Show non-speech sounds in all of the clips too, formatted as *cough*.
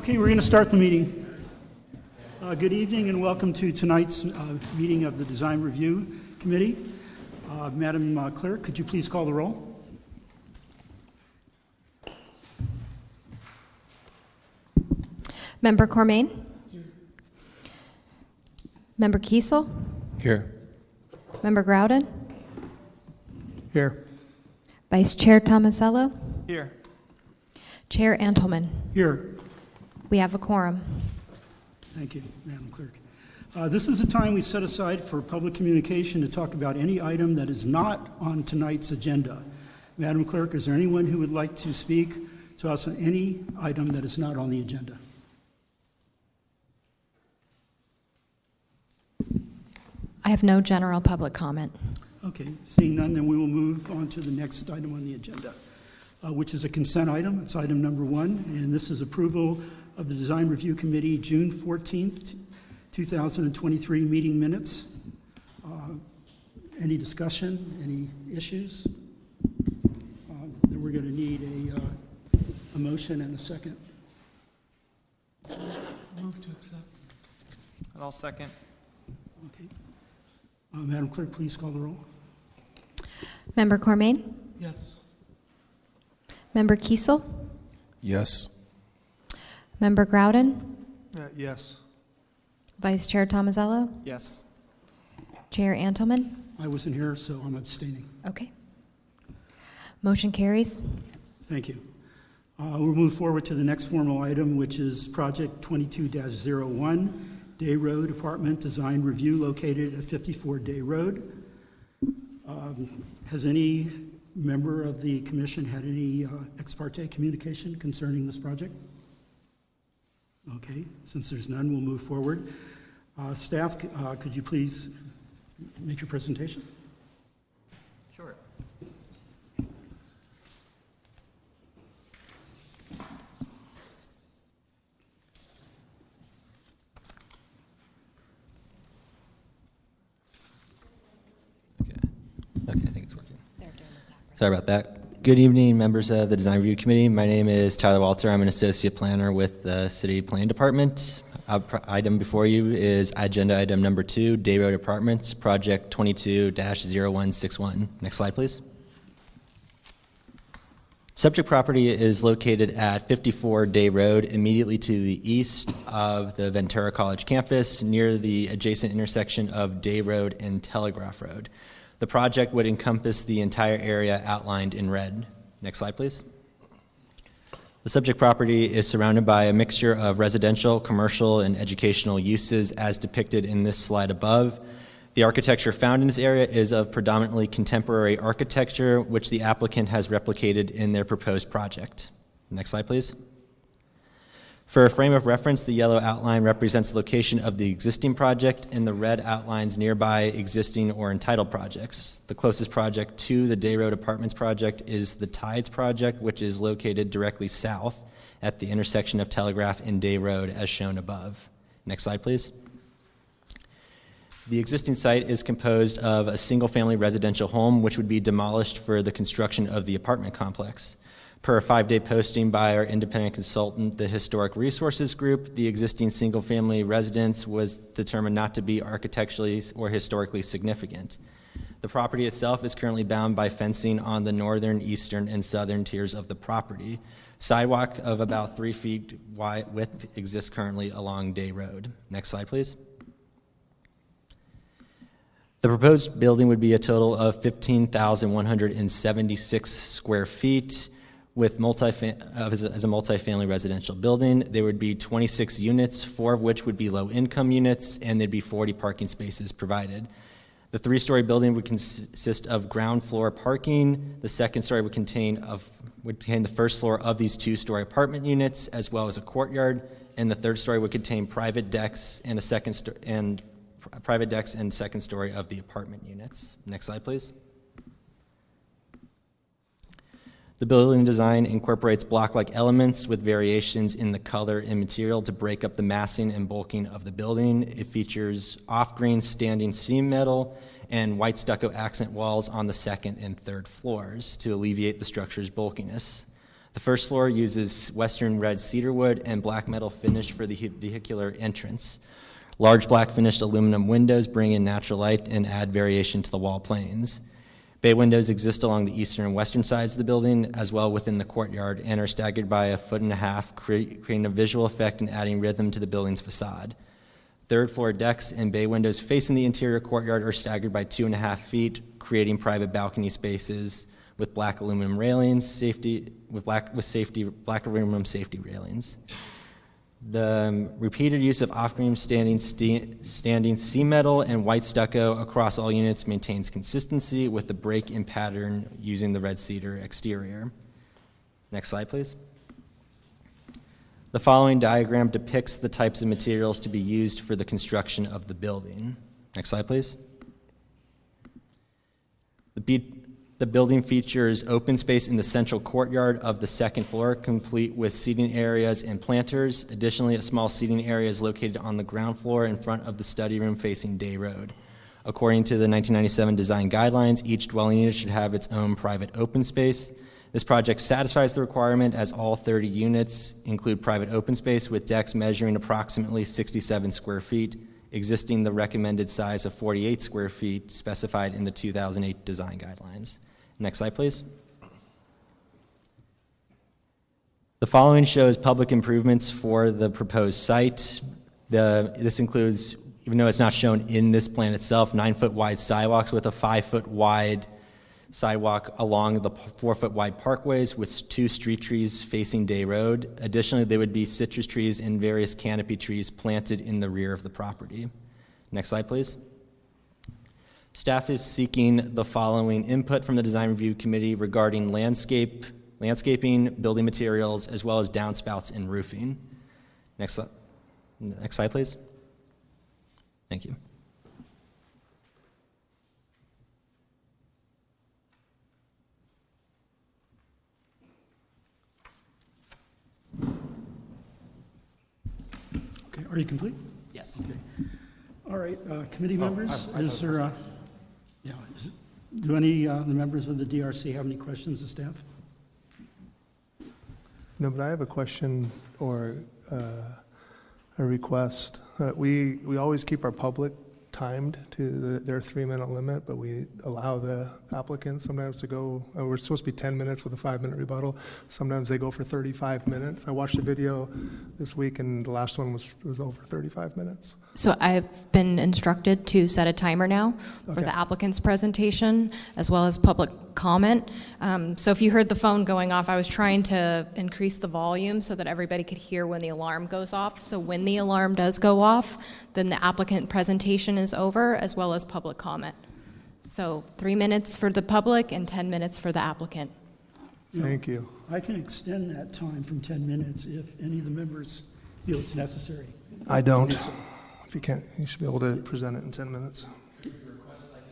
Okay, we're going to start the meeting. Uh, Good evening and welcome to tonight's uh, meeting of the Design Review Committee. Uh, Madam uh, Clerk, could you please call the roll? Member Cormain? Member Kiesel? Here. Member Groudon? Here. Vice Chair Tomasello? Here. Chair Antelman? Here. We have a quorum. Thank you, Madam Clerk. Uh, This is a time we set aside for public communication to talk about any item that is not on tonight's agenda. Madam Clerk, is there anyone who would like to speak to us on any item that is not on the agenda? I have no general public comment. Okay, seeing none, then we will move on to the next item on the agenda, uh, which is a consent item. It's item number one, and this is approval of the Design Review Committee June 14th, 2023 meeting minutes. Uh, Any discussion, any issues? Uh, Then we're going to need a, uh, a motion and a second. Move to accept. And I'll second. Okay. Uh, Madam Clerk, please call the roll. Member Cormain? Yes. Member Kiesel? Yes. Member Groudon? Uh, yes. Vice Chair Tomasello? Yes. Chair Antelman? I wasn't here, so I'm abstaining. Okay. Motion carries. Thank you. Uh, We'll move forward to the next formal item, which is Project 22-01, Day Road Apartment Design Review located at 54 Day Road. Um, Has any member of the commission had any uh, ex parte communication concerning this project? Okay, since there's none, we'll move forward. Uh, Staff, uh, could you please make your presentation? Sure. Okay. Okay, I think it's working. Sorry about that. Good evening, members of the Design Review Committee. My name is Tyler Walter. I'm an associate planner with the City Planning Department. Uh, pr- item before you is agenda item number two, Day Road Apartments, Project 22-0161. Next slide, please. Subject property is located at 54 Day Road, immediately to the east of the Ventura College campus, near the adjacent intersection of Day Road and Telegraph Road. The project would encompass the entire area outlined in red. Next slide, please. The subject property is surrounded by a mixture of residential, commercial, and educational uses as depicted in this slide above. The architecture found in this area is of predominantly contemporary architecture, which the applicant has replicated in their proposed project. Next slide, please. For a frame of reference, the yellow outline represents the location of the existing project, and the red outlines nearby existing or entitled projects. The closest project to the Day Road Apartments project is the Tides project, which is located directly south at the intersection of Telegraph and Day Road, as shown above. Next slide, please. The existing site is composed of a single family residential home, which would be demolished for the construction of the apartment complex. Per a five day posting by our independent consultant, the Historic Resources Group, the existing single family residence was determined not to be architecturally or historically significant. The property itself is currently bound by fencing on the northern, eastern, and southern tiers of the property. Sidewalk of about three feet wide width exists currently along Day Road. Next slide, please. The proposed building would be a total of 15,176 square feet with multi, uh, as a a multifamily residential building. There would be 26 units, four of which would be low-income units, and there'd be 40 parking spaces provided. The three-story building would consist of ground floor parking. The second story would contain of would contain the first floor of these two-story apartment units, as well as a courtyard. And the third story would contain private decks and a second sto- and pr- private decks and second story of the apartment units. Next slide, please. The building design incorporates block-like elements with variations in the color and material to break up the massing and bulking of the building. It features off-green standing seam metal and white stucco accent walls on the second and third floors to alleviate the structure's bulkiness. The first floor uses western red cedar wood and black metal finish for the vehicular entrance. Large black finished aluminum windows bring in natural light and add variation to the wall planes. Bay windows exist along the eastern and western sides of the building, as well within the courtyard, and are staggered by a foot and a half, cre- creating a visual effect and adding rhythm to the building's facade. Third floor decks and bay windows facing the interior courtyard are staggered by two and a half feet, creating private balcony spaces with black aluminum railings, safety with black with safety black aluminum safety railings. The um, repeated use of off-beam standing, ste- standing seam metal and white stucco across all units maintains consistency with the break-in pattern using the red cedar exterior. Next slide, please. The following diagram depicts the types of materials to be used for the construction of the building. Next slide, please. The, the building features open space in the central courtyard of the second floor, complete with seating areas and planters. Additionally, a small seating area is located on the ground floor in front of the study room facing Day Road. According to the 1997 design guidelines, each dwelling unit should have its own private open space. This project satisfies the requirement as all 30 units include private open space with decks measuring approximately 67 square feet, existing the recommended size of 48 square feet specified in the 2008 design guidelines. Next slide, please. The following shows public improvements for the proposed site. The, this includes, even though it's not shown in this plan itself, nine foot wide sidewalks with a five foot wide sidewalk along the four foot wide parkways with two street trees facing Day Road. Additionally, there would be citrus trees and various canopy trees planted in the rear of the property. Next slide, please. Staff is seeking the following input from the Design Review Committee regarding landscape, landscaping, building materials, as well as downspouts and roofing. Next, next slide, please. Thank you. Okay, are you complete? Yes. Okay. All right, uh, committee Oh, members, I- I is there, uh, yeah, is- do any uh, the members of the DRC have any questions of staff? No, but I have a question or uh, a request. Uh, We, we always keep our public timed to the- their three-minute limit, but we allow the applicants sometimes to go, uh, we're supposed to be 10 minutes with a five-minute rebuttal. Sometimes they go for 35 minutes. I watched a video this week, and the last one was, was over 35 minutes. So I've been instructed to set a timer now for Okay. the applicant's presentation as well as public comment. Um, So if you heard the phone going off, I was trying to increase the volume so that everybody could hear when the alarm goes off. So when the alarm does go off, then the applicant presentation is over as well as public comment. So three minutes for the public and 10 minutes for the applicant. Thank you. I can extend that time from 10 minutes if any of the members feel it's necessary. I don't. If you can't, you should be able to present it in 10 minutes. Could you request that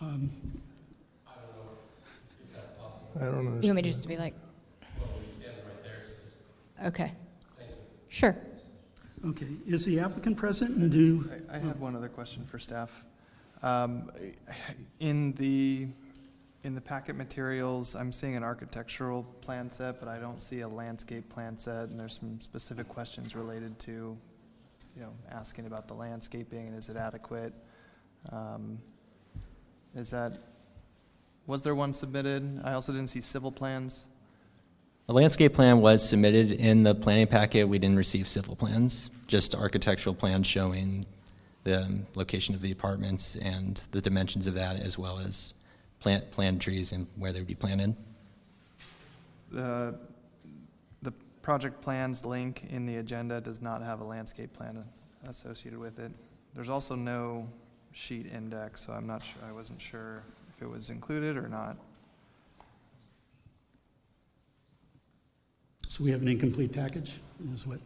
I don't know. If that's possible. I don't know. You want me to just be like? Okay. Sure. Okay, is the applicant present and do, I I had one other question for staff. Um, In the, in the packet materials, I'm seeing an architectural plan set, but I don't see a landscape plan set, and there's some specific questions related to, you know, asking about the landscaping, and is it adequate? Um, Is that, was there one submitted? I also didn't see civil plans. A landscape plan was submitted in the planning packet. We didn't receive civil plans, just architectural plans showing the location of the apartments and the dimensions of that, as well as plant, plant trees and where they would be planted. The, the project plans link in the agenda does not have a landscape plan associated with it. There's also no sheet index, so I'm not sure, I wasn't sure if it was included or not. so we have an incomplete package, is what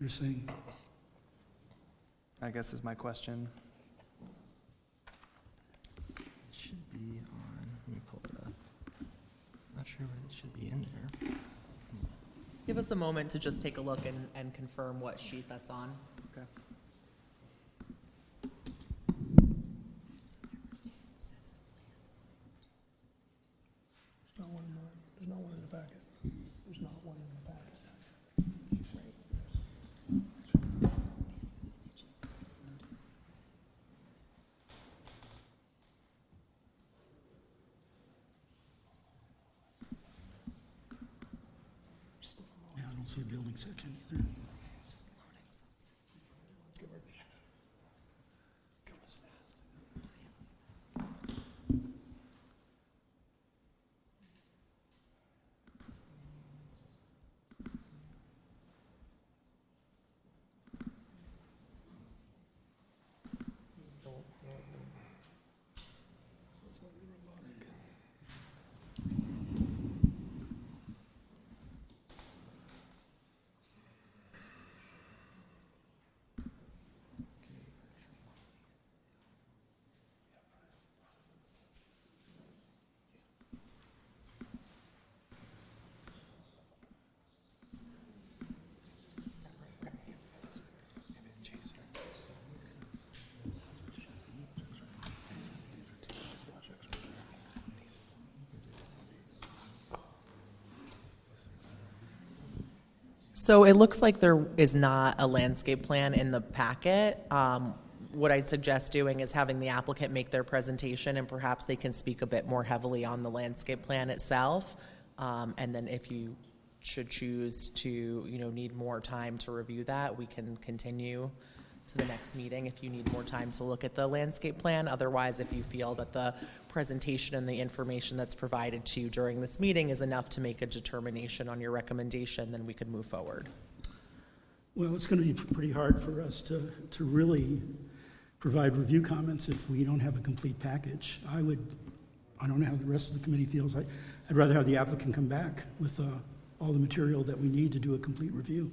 you're saying? I guess is my question. It should be on, let me pull it up. Not sure what it should be in there. Give us a moment to just take a look and, and confirm what sheet that's on. Okay. Yeah, I don't see a building section either. So it looks like there is not a landscape plan in the packet. Um, What I'd suggest doing is having the applicant make their presentation, and perhaps they can speak a bit more heavily on the landscape plan itself. Um, And then if you should choose to, you know, need more time to review that, we can continue to the next meeting if you need more time to look at the landscape plan. Otherwise, if you feel that the presentation and the information that's provided to you during this meeting is enough to make a determination on your recommendation, then we could move forward. Well, it's going to be pretty hard for us to, to really provide review comments if we don't have a complete package. I would, I don't know how the rest of the committee feels. I, I'd rather have the applicant come back with uh, all the material that we need to do a complete review.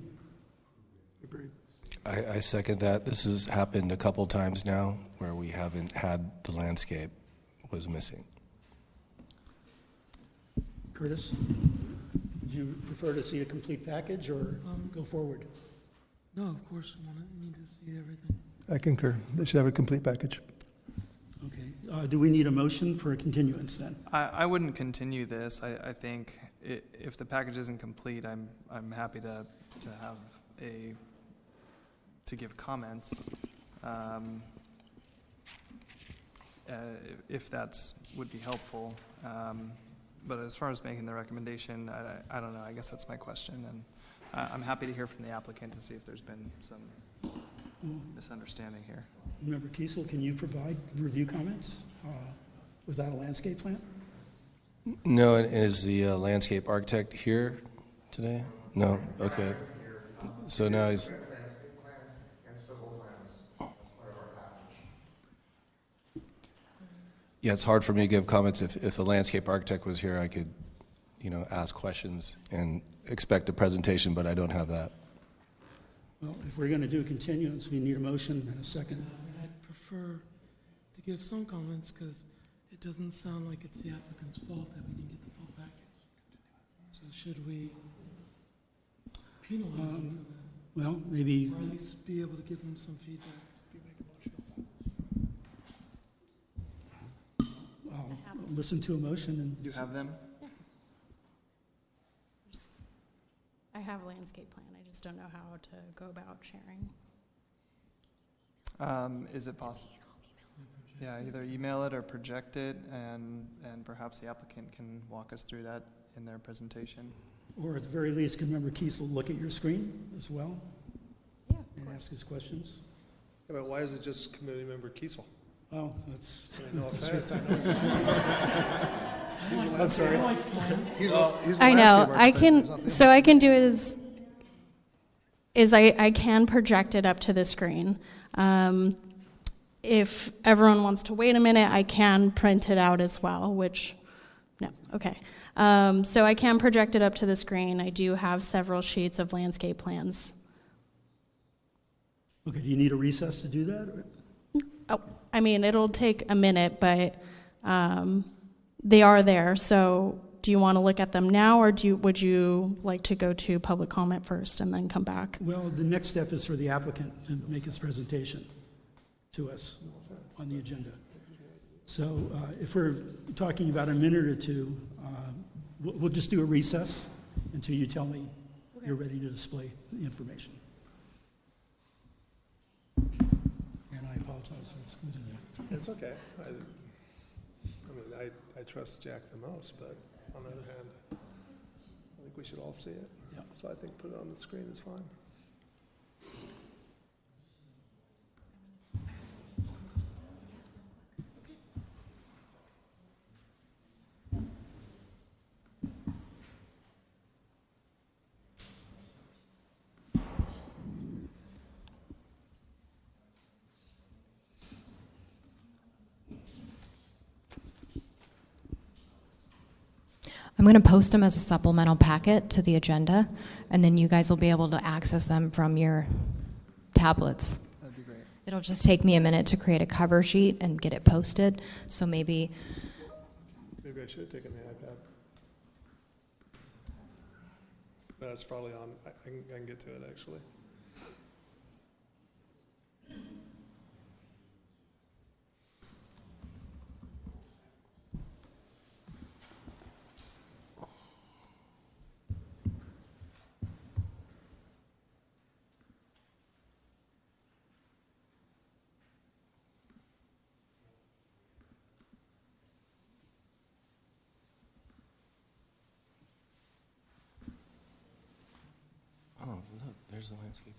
I, I second that. This has happened a couple times now where we haven't had the landscape was missing. Curtis, would you prefer to see a complete package or go forward? No, of course, I want to need to see everything. I concur. They should have a complete package. Okay. Uh, Do we need a motion for a continuance then? I, I wouldn't continue this. I, I think i- if the package isn't complete, I'm, I'm happy to, to have a, to give comments. um, uh, If that's, would be helpful. Um, But as far as making the recommendation, I, I don't know, I guess that's my question. And I, I'm happy to hear from the applicant to see if there's been some misunderstanding here. Member Kiesel, can you provide review comments uh, without a landscape plan? No, and is the uh, landscape architect here today? No? Okay. So now he's. Yeah, it's hard for me to give comments. If, if the landscape architect was here, I could, you know, ask questions and expect a presentation, but I don't have that. Well, if we're going to do a continuance, we need a motion and a second. Um, I'd prefer to give some comments because it doesn't sound like it's the applicant's fault that we didn't get the full package. So should we penalize them Well, maybe, that, or at least be able to give them some feedback? I'll listen to a motion and. Do you have them? I have a landscape plan, I just don't know how to go about sharing. Um, is it possible? Yeah, either email it or project it, and, and perhaps the applicant can walk us through that in their presentation. Or at the very least, can Member Kiesel look at your screen as well Yeah, and ask his questions? Yeah, but why is it just committee member Kiesel? Oh, that's. No that's offense, right. I know. I'm sorry. He's a- he's the I know, landscape I architect, can, it's not them. so I can do is, is I, I can project it up to the screen. Um, If everyone wants to wait a minute, I can print it out as well, which, no, okay. Um, So I can project it up to the screen. I do have several sheets of landscape plans. Okay, do you need a recess to do that? or- Oh, I mean, it'll take a minute, but um, they are there. So, do you want to look at them now, or do you, would you like to go to public comment first and then come back? Well, the next step is for the applicant to make his presentation to us on the agenda. So uh, if we're talking about a minute or two, uh, we'll we'll just do a recess, until you tell me you're ready to display the information. Apologize for excluding you. It's okay. I, I mean, I, I trust Jack the most, but on the other hand, I think we should all see it. Yeah. So I think put it on the screen is fine. I'm going to post them as a supplemental packet to the agenda, and then you guys will be able to access them from your tablets. That'd be great. It'll just take me a minute to create a cover sheet and get it posted. So maybe Maybe I should have taken the iPad. No, it's probably on. I, I, can, I can get to it actually. Oh, look, there's the landscape.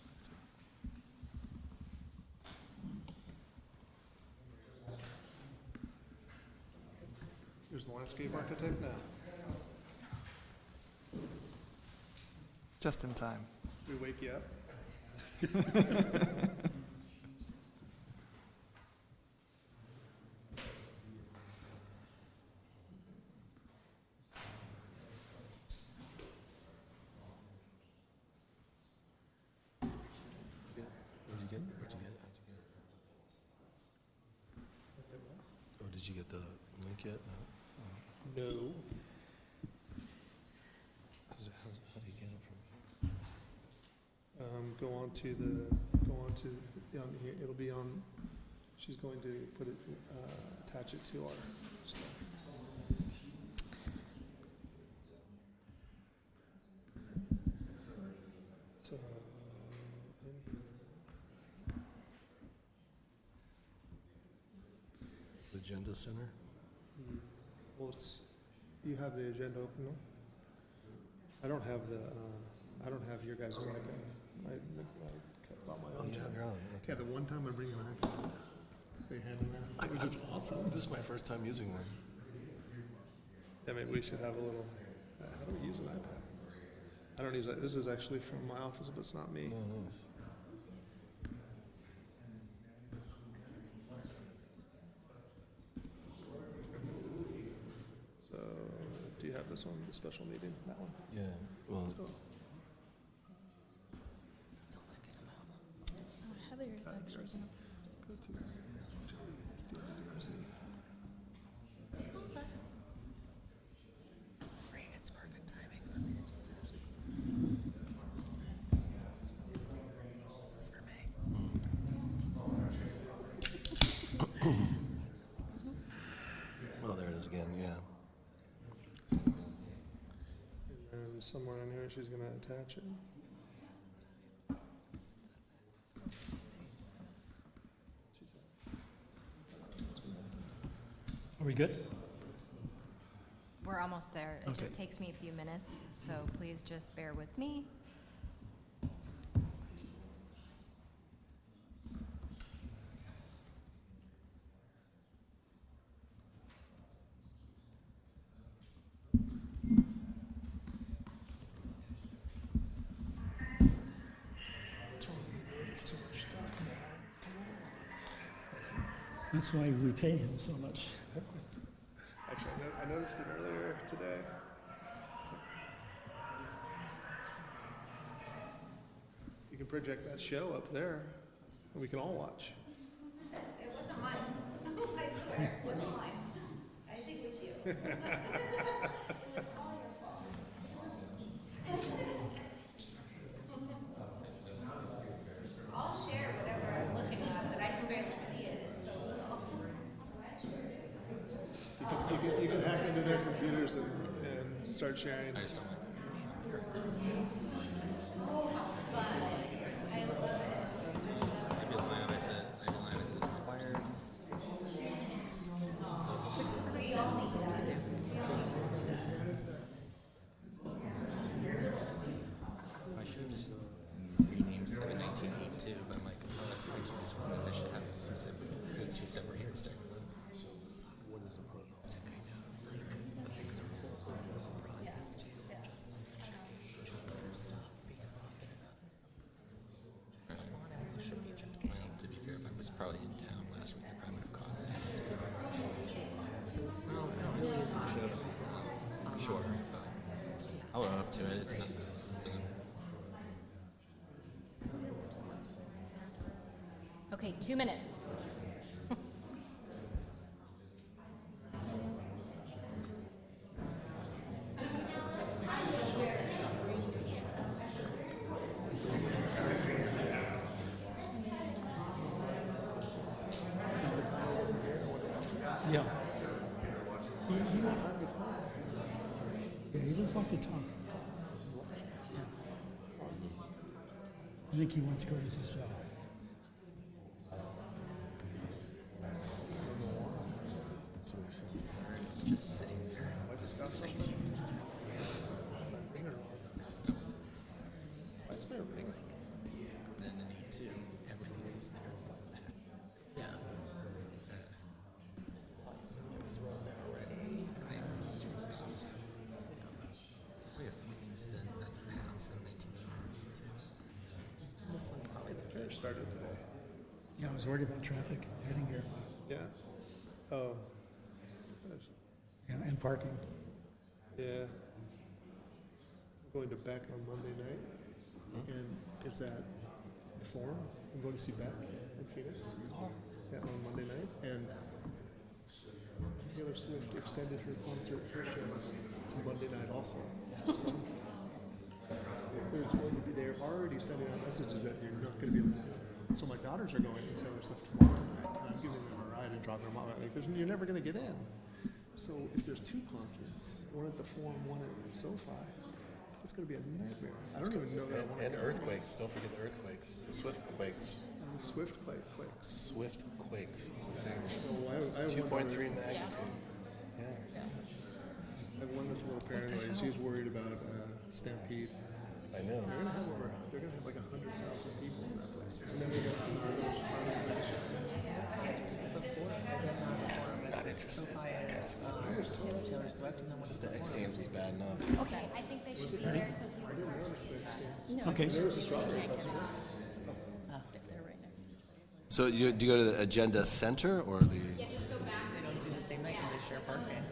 Here's the landscape architect now. Just in time. We wake you up. *laughs* Where'd you get, where'd you get it? How'd you get it? Or did you get the link yet? No. No. How's it- how's- How do you get it from? Um, go on to the, go on to, on here, it'll be on, she's going to put it, uh, attach it to our stuff. So. The Agenda Center? Well, it's, you have the agenda open though? I don't have the, uh, I don't have your guys' link. I, I kept on my own. you have your own, Yeah, okay. the one time I bring an iPad, they hand me that, which is awesome. This is my first time using one. I mean, we should have a little, uh, how do we use an iPad? I don't use it, this is actually from my office, but it's not me. Oh. So, do you have this one, the special meeting, that one? Yeah, well, It's for me. oh, there it is again, yeah. In here, she's gonna attach it. Are we good? we're almost there. It Okay. just takes me a few minutes, so please just bear with me. That's why we pay him so much. Actually, I, no- I noticed it earlier today. You can project that show up there, and we can all watch. It wasn't mine. *laughs* I swear, it wasn't mine. I think it was you. *laughs* It was all your fault. I'll share whatever I'm looking at, but I can barely see it, it's so little. You can, you can, you can hack into their computers and, and start sharing. I should have just renamed seven nineteen eight two, but I'm like, oh, that's probably too small. I should have it specific. It's two separate hearings technically. Well, to be fair, if I was probably in town last week, I probably would have caught it. Sure, but I'll own up to it. It's not. It's Okay, two minutes. Yeah. Yeah, he does like to talk. I think he wants his job. It's just sitting there. Then in E two, everything is there. Yeah. Probably a few things that that I had on seven nineteen eight two. This one's probably the first. Started today. Yeah, I was worried about traffic getting here. Yeah. Oh. Yeah, and parking. Yeah. I'm going to Beck on Monday night, mm-hmm. and it's at the Forum. I'm going to see Beck in Phoenix. Oh. Yeah, on Monday night, and Taylor Swift extended her concert her shows to Monday night also. So *laughs* going to be. They're already sending out messages that you're not going to be able to. do. So my daughters are going to Taylor Swift tomorrow night, and I'm giving them a ride and dropping them off. Like, there's, you're never going to get in. So if there's two concerts, one at the Forum, one at SoFi, it's going to be a nightmare. I don't even know that I want to And earthquakes, don't forget the earthquakes, the swift quakes, And the Swift quake quakes. swift quakes. is the thing. Oh, I, I have Two one point three daughter- Yeah. I have one that's a little paranoid. She's worried about uh, Stampede. I know. They're gonna have over. They're gonna have like a hundred thousand people in that place. And then they got another Not interested. I guess. Taylor Swift and then what's the X Games was bad enough. Okay, I think they should be there, so if you want to Okay. Oh, if they're right next to each other. So you, do you go to the agenda center or the? Yeah, just go back to They don't do the same thing because they share parking.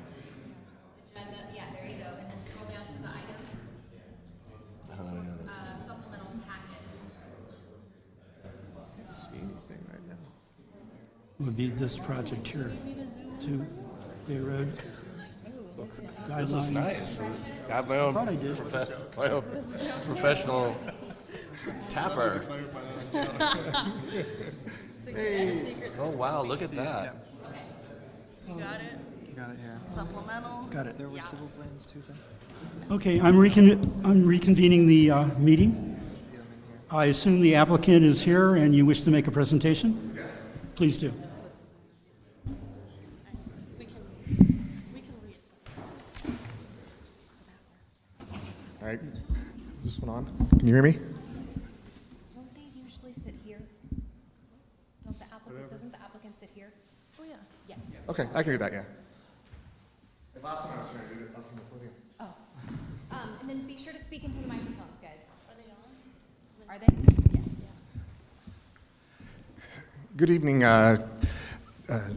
agenda, yeah, there you go, and then scroll down to the item, Oh, yeah. uh, supplemental packet. I can't see anything right now. Would be this project here, to Day Road. This is Guidelines. nice. I have my own, Thought I did. profe- my own professional tapper. *laughs* Oh wow, look at that. You got it? You got it here. Supplemental. Got it. There were civil plans too then? Okay, I'm recon, I'm reconvening the uh, meeting. I assume the applicant is here and you wish to make a presentation? Please do. We can, we can reassess. All right, is this one on? Can you hear me? Don't they usually sit here? Don't the applicant, doesn't the applicant sit here? Oh, yeah. Yes. Okay, I can do that, yeah. Last time I was trying to do it up from the podium. Oh. Um, and then be sure to speak into the microphones, guys. Are they on? Are they? Yes. Good evening. Uh, uh,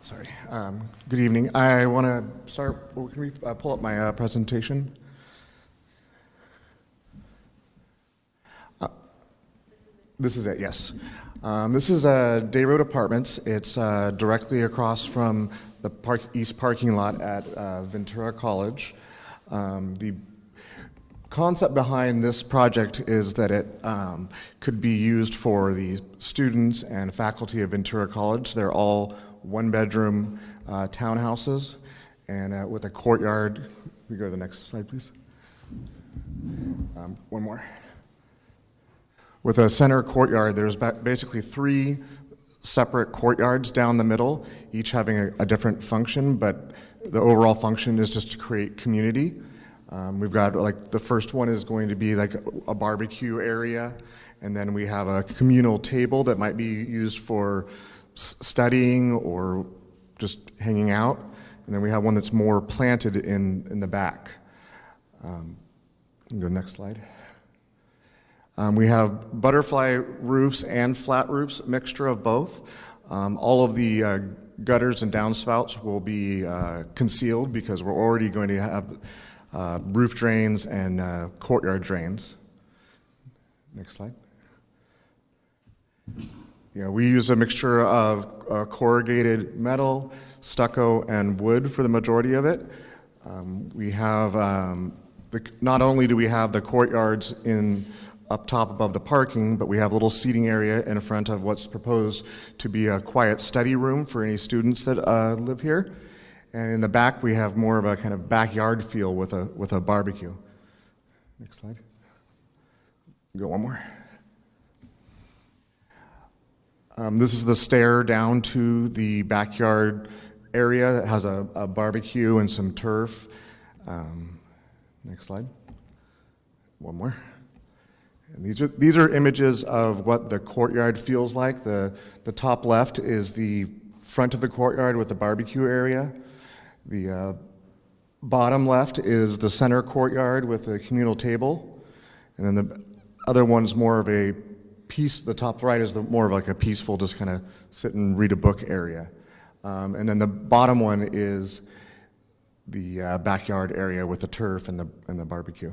sorry. Um, good evening. I want to start. Can we uh, pull up my uh, presentation? Uh, This is it, yes. Um, this is uh, Day Road Apartments. It's uh, directly across from the park, east parking lot at uh, Ventura College. Um, the concept behind this project is that it um, could be used for the students and faculty of Ventura College. They're all one bedroom uh, townhouses and uh, with a courtyard. We go to the next slide, please. Um, One more. With a center courtyard, there's ba- basically three separate courtyards down the middle, each having a, a different function, but the overall function is just to create community. Um, we've got like the first one is going to be like a barbecue area, and then we have a communal table that might be used for studying or just hanging out, and then we have one that's more planted in in the back. Um, you can go next slide. Um, we have butterfly roofs and flat roofs, mixture of both. Um, all of the uh, gutters and downspouts will be uh, concealed because we're already going to have uh, roof drains and uh, courtyard drains. Next slide. Yeah, we use a mixture of uh, corrugated metal, stucco, and wood for the majority of it. Um, we have um, the, not only do we have the courtyards in up top above the parking, but we have a little seating area in front of what's proposed to be a quiet study room for any students that uh, live here. And in the back, we have more of a kind of backyard feel with a with a barbecue. Next slide. Go one more. Um, this is the stair down to the backyard area that has a, a barbecue and some turf. Um, next slide. One more. And these are these are images of what the courtyard feels like. The the top left is the front of the courtyard with the barbecue area. The uh, bottom left is the center courtyard with a communal table, and then the other one's more of a piece. The top right is the more of like a peaceful, just kind of sit and read a book area, um, and then the bottom one is the uh, backyard area with the turf and the and the barbecue.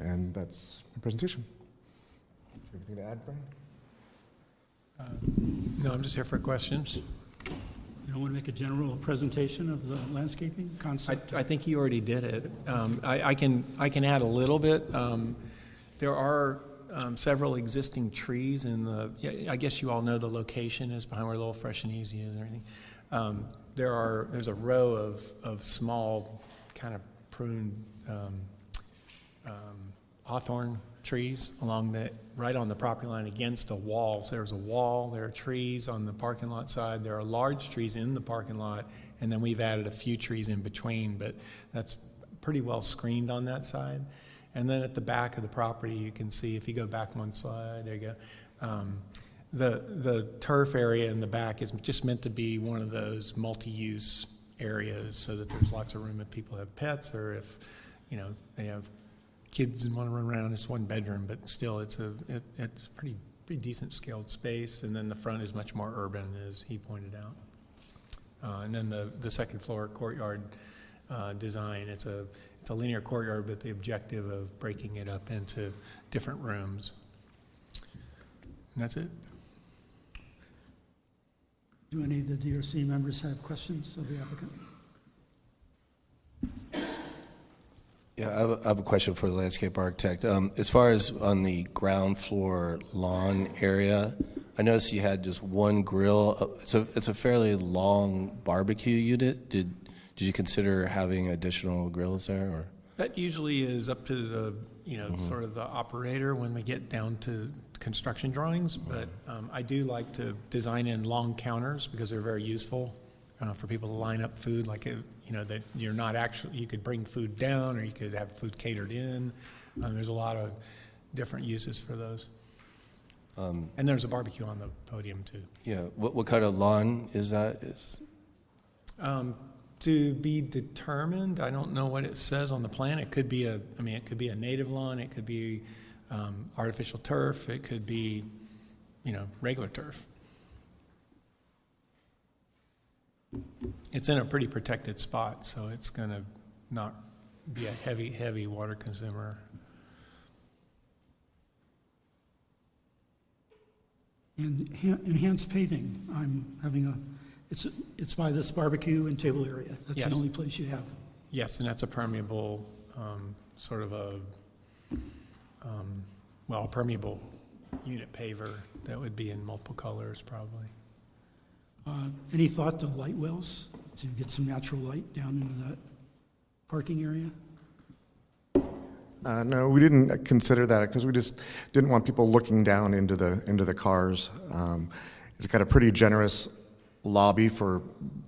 And that's my presentation. Anything to add, Brian? No, I'm just here for questions. You don't want to make a general presentation of the landscaping I, concept? I think you already did it. Um, I, I can, I can add a little bit. Um, there are um, several existing trees in the, I guess you all know the location is behind where Little Fresh and Easy is and everything. Um, there are, there's a row of, of small kind of pruned um, um, hawthorn trees along the, right on the property line against a wall. So there's a wall, there are trees on the parking lot side, there are large trees in the parking lot, and then we've added a few trees in between, but that's pretty well screened on that side. And then at the back of the property, you can see, if you go back one slide, there you go. Um, the, the turf area in the back is just meant to be one of those multi-use areas so that there's lots of room if people have pets or if, you know, they have kids and want to run around. It's one bedroom, but still, it's a it, it's pretty pretty decent scaled space. And then the front is much more urban, as he pointed out. Uh, and then the the second floor courtyard uh, design. It's a it's a linear courtyard, but the objective of breaking it up into different rooms. And that's it. Do any of the DRC members have questions of the applicant? Yeah, I have, a, I have a question for the landscape architect. Um, as far as on the ground floor lawn area, I noticed you had just one grill. Uh, It's a, it's a fairly long barbecue unit. Did, did you consider having additional grills there, or? That usually is up to the, you know, sort of the operator when we get down to construction drawings, but um, I do like to design in long counters because they're very useful uh, for people to line up food, like, uh, you know, that you're not actually, you could bring food down or you could have food catered in. Um, There's a lot of different uses for those. Um, And there's a barbecue on the podium, too. yeah, what, what kind of lawn is that? Is, Um, To be determined, I don't know what it says on the plan. It could be a, I mean, it could be a native lawn, it could be um, artificial turf, it could be, you know, regular turf. It's in a pretty protected spot, so it's going to not be a heavy, heavy water consumer. And enhanced paving, I'm having a, it's, it's by this barbecue and table area. That's Yes. the only place you have. Yes, and that's a permeable, um, sort of a, um, well, a permeable unit paver that would be in multiple colors, probably. Uh, Any thought to light wells to get some natural light down into that parking area? Uh, no, we didn't consider that because we just didn't want people looking down into the into the cars. Um, it's got a pretty generous lobby for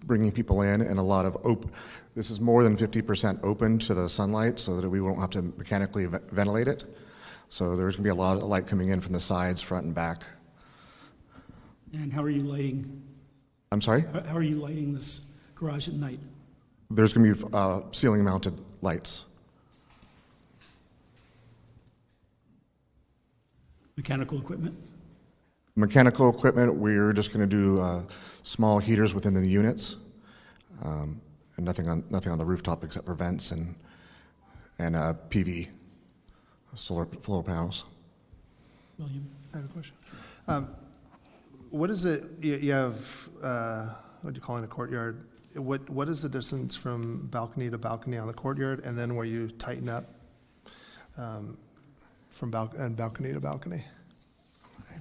bringing people in, and a lot of op- This is more than 50% open to the sunlight, so that we won't have to mechanically ve- ventilate it. So there's going to be a lot of light coming in from the sides, front, and back. And how are you lighting, I'm sorry. how are you lighting this garage at night? There's going to be uh, ceiling-mounted lights. Mechanical equipment? Mechanical equipment, we're just going to do uh, small heaters within the units, um, and nothing on nothing on the rooftop except for vents and and uh, PV solar solar panels. William? I have a question. Um, What is it, you you have, uh, what do you call it, a courtyard? What, what is the distance from balcony to balcony on the courtyard, and then where you tighten up um, from bal- and balcony to balcony?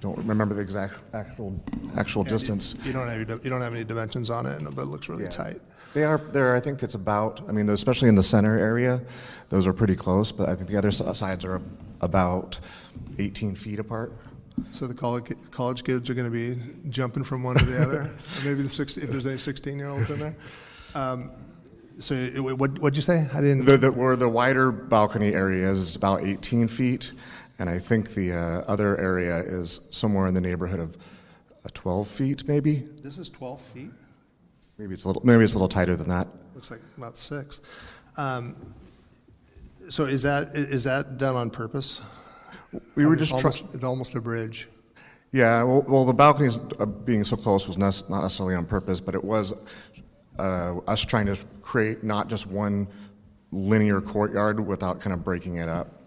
I don't remember the exact actual actual distance. You don't have, any you don't have any dimensions on it, but it looks really Yeah. tight. They are there. I think it's about. I mean, especially in the center area, those are pretty close. But I think the other sides are about 18 feet apart. So the college, college kids are going to be jumping from one to the other, *laughs* maybe the six, if there's any 16-year-olds in there. Um, So it- what, what'd you say? I didn't. The, the, where the wider balcony area is, is about 18 feet, and I think the uh, other area is somewhere in the neighborhood of uh, 12 feet, maybe. This is 12 feet? Maybe it's a little. Maybe it's a little tighter than that. Looks like about six. Um, So is that, is that done on purpose? We were I mean, just almost, it's almost a bridge. Yeah, well, well the balconies uh, being so close was not necessarily on purpose, but it was uh, us trying to create not just one linear courtyard without kind of breaking it up.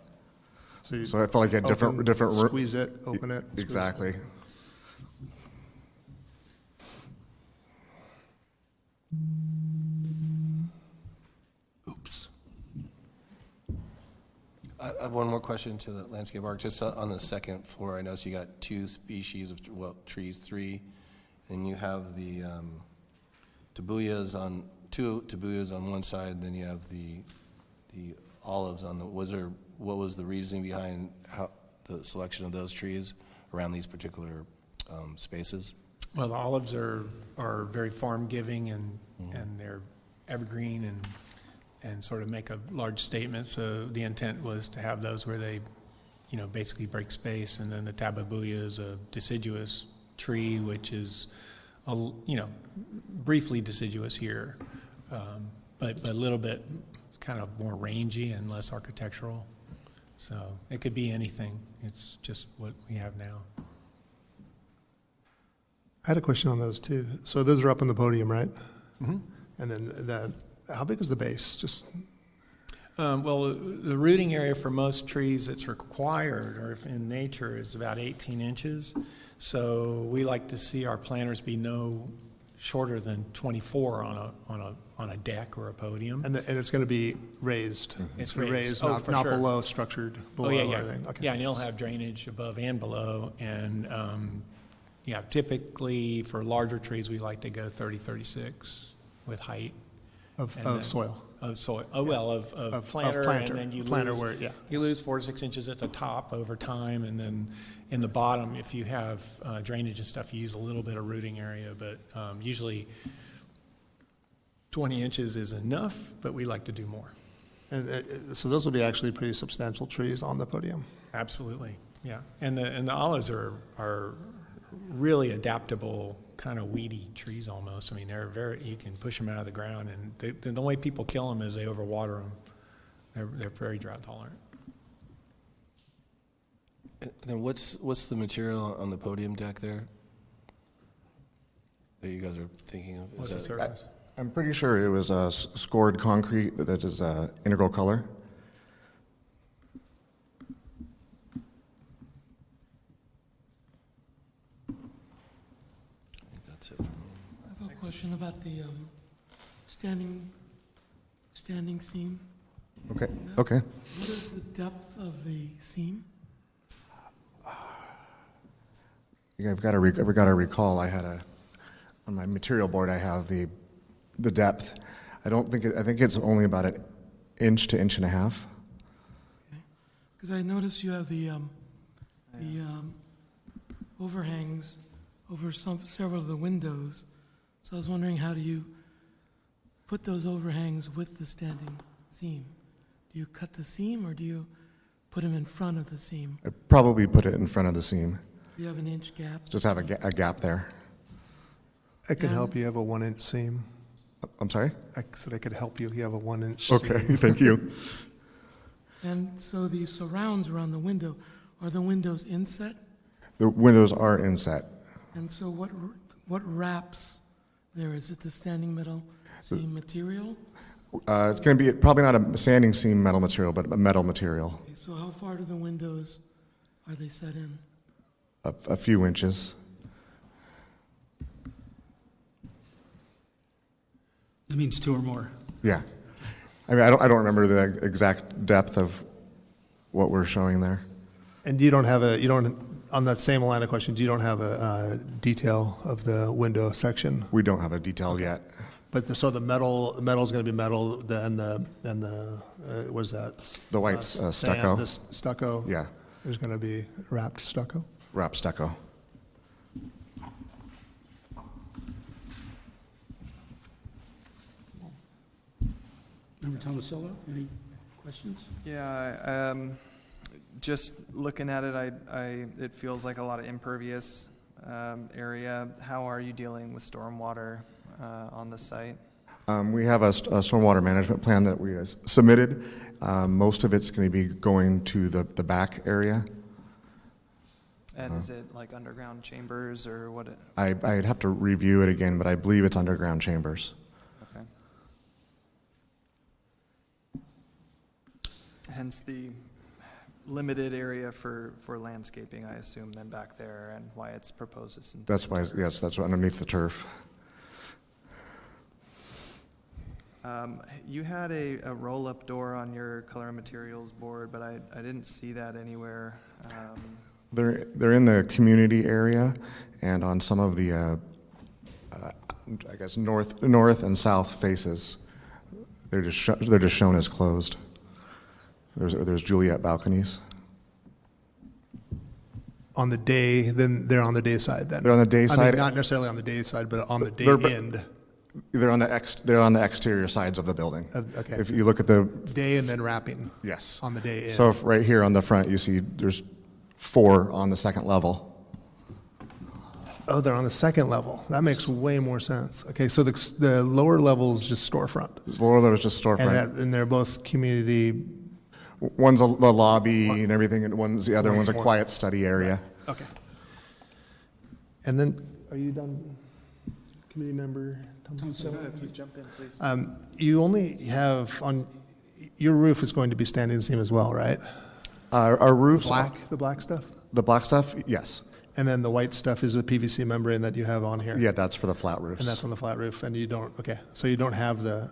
You So I felt like you had different, open, different. ro- Squeeze it, open it. squeeze it. Exactly. Oops. I I have one more question to the landscape architect. Just on the second floor, I noticed you got two species of, well, trees, three, and you have the um, tabuyas on, two tabuyas on one side, then you have the, the olives on the, was there, what was the reasoning behind how, the selection of those trees around these particular um, spaces? Well, the olives are, are very farm-giving and, and they're evergreen and, and sort of make a large statement. So the intent was to have those where they, you know, basically break space. And then the tabebuia is a deciduous tree, which is, a you know, briefly deciduous here, um, but, but a little bit kind of more rangy and less architectural. So it could be anything. It's just what we have now. I had a question on those too. So those are up on the podium, right? Mhm. And then that, how big is the base? Just, Um, well, the rooting area for most trees that's required, or if in nature, is about 18 inches. So we like to see our planters be no shorter than 24 on a on a on a deck or a podium. and, the, and it's going to be raised? It's gonna be raised. Oh, not, for not sure. below, structured below oh yeah, or yeah, anything? Okay. yeah, and it'll have drainage above and below. And um, yeah, typically for larger trees, we like to go 30, 36 with height. Of- And of then- soil. Of soil. Oh well, of, Of- of of planter, planter. and then you Planter lose where- yeah. you lose four to six inches at the top over time, and then in the bottom, if you have uh, drainage and stuff, you use a little bit of rooting area, but um, usually 20 inches is enough, but we like to do more. And, uh, so those will be actually pretty substantial trees on the podium. Absolutely, yeah. And the and the olives are are really adaptable, kind of weedy trees almost. I mean, they're very you can push them out of the ground, and they, the way people kill them is they overwater them. They're they're very drought tolerant. And then what's, what's the material on the podium deck there? That you guys are thinking of? Is What's the that- surface? I'm pretty sure it was uh, scored concrete that is uh, integral color. That's it for me. I have a question about the um, standing, standing seam. Okay. Okay. What is the depth of the seam? Yeah, I've got to. Rec- I've got to recall. I had a on my material board. I have the the depth. I don't think. It, I think it's only about an inch to inch and a half. Because I noticed you have the, um, the um, overhangs over some, several of the windows. So I was wondering, how do you put those overhangs with the standing seam? Do you cut the seam, or do you put them in front of the seam? I'd probably put it in front of the seam. Do you have an inch gap? Just have a, ga- a gap there. I can Yeah. help you have a one-inch seam. I'm sorry? I said I could help you. You have a one-inch Okay, seam. *laughs* thank you. And so the surrounds around the window, are the windows inset? The windows are inset. And so what, what wraps there? Is it the standing metal seam material? Uh, it's going to be probably not a standing seam metal material, but a metal material, Okay, So how far do the windows are they set in? a, a few inches. That means two or more. Yeah. I mean, I don't, I don't remember the exact depth of what we're showing there. And you don't have a, you don't, on that same line of questions, you don't have a uh, detail of the window section? We don't have a detail yet. But the, so the metal, the metal's going to be metal, the, and the, and the, uh, what is that? The white, Uh, uh, sand, stucco. The stucco? Yeah. Is going to be wrapped stucco? Wrapped stucco. Member Tomasello, any questions? Yeah, um, just looking at it, I, I, it feels like a lot of impervious, um, area. How are you dealing with stormwater, uh, on the site? Um, we have a, a stormwater management plan that we uh, submitted. Um, most of it's going to be going to the, the back area. And is it like underground chambers or what? it- I, I'd have to review it again, but I believe it's underground chambers. Hence the limited area for, for landscaping, I assume, then back there and why it's proposed as. That's why, yes, that's underneath the turf. Um, you had a, a roll-up door on your color and materials board, but I, I didn't see that anywhere. Um, They're, they're in the community area and on some of the, uh, uh, I guess, north, north and south faces. They're just, they're just shown as closed. There's, there's Juliet balconies. On the day, then they're on the day side then? They're on the day I side. mean, not necessarily on the day side, but on the day They're- end, They're on the ex, they're on the exterior sides of the building. Uh, okay. If you look at the, day and then wrapping yes. on the day end. So if right here on the front, you see there's four on the second level. Oh, they're on the second level. That makes way more sense. Okay, so the, the lower level is just storefront. Lower level is just And that, storefront. and they're both community, One's a, the lobby and everything, and one's, the other One's one's a more- quiet study area. okay. And then, are you done, committee member Thompson? Please jump in, please. Um, you only have on, your roof is going to be standing seam as well, right? Our, our roofs. Black, the black stuff? The black stuff, yes. And then the white stuff is the PVC membrane that you have on here? Yeah, that's for the flat roofs. And that's on the flat roof, and you don't, okay, so you don't have the,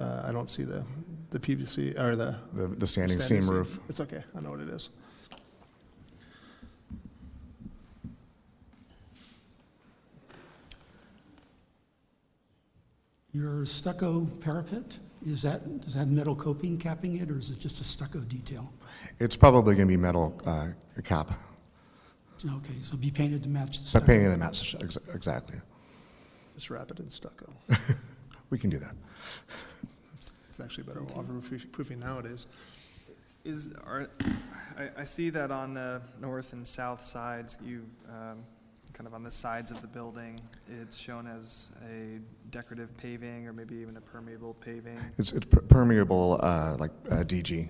uh, I don't see the, the PVC, or the. The, the standing seam roof. It's okay, I know what it is. Your stucco parapet, is that, does that have metal coping capping it, or is it just a stucco detail? It's probably going to be metal uh, cap. Okay, so be painted to match the But stucco. painting match, ex- exactly. Just wrap it in stucco. *laughs* We can do that. It's actually better waterproofing nowadays. Is, are, I, I see that on the north and south sides, you, um, kind of on the sides of the building, it's shown as a decorative paving or maybe even a permeable paving. It's, it's per- permeable, uh, like uh, DG.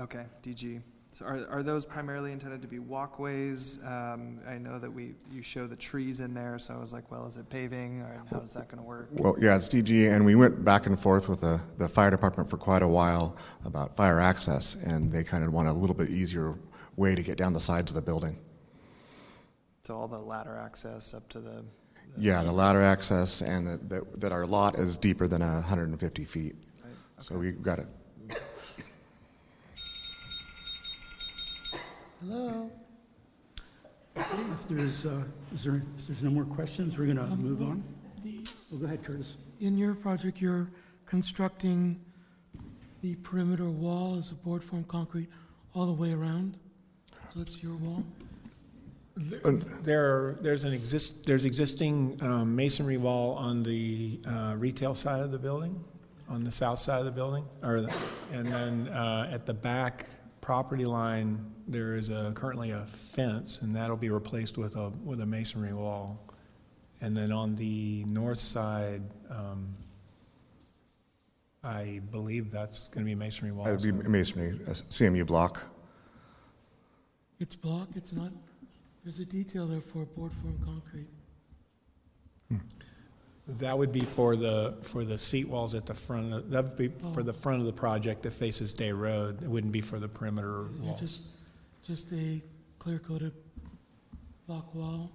Okay, DG. So are, are those primarily intended to be walkways? Um, I know that we, you show the trees in there, so I was like, well, is it paving or how's that gonna work? Well, yeah, it's DG, and we went back and forth with the, the fire department for quite a while about fire access, and they kind of want a little bit easier way to get down the sides of the building. To all the ladder access up to the, Yeah, the ladder access, and that, that, that our lot is deeper than 150 feet. right? So we've got it. Hello? If there's, uh, is there, if there's no more questions, we're going to move on. The, Well, go ahead, Curtis. in your project, you're constructing the perimeter wall as a board form concrete all the way around? So that's your wall? There, there's an exist, there's existing um, masonry wall on the uh, retail side of the building, on the south side of the building, or, the- and then uh, at the back property line, there is a, currently a fence, and that'll be replaced with a, with a masonry wall. And then on the north side, um, I believe that's going to be masonry wall. That'd be masonry, a CMU block. It's block, it's not, there's a detail there for board form concrete. That would be for the, for the seat walls at the front, of- that would be for the front of the project that faces Day Road. It wouldn't be for the perimeter You're wall. just, just a clear-coated block wall?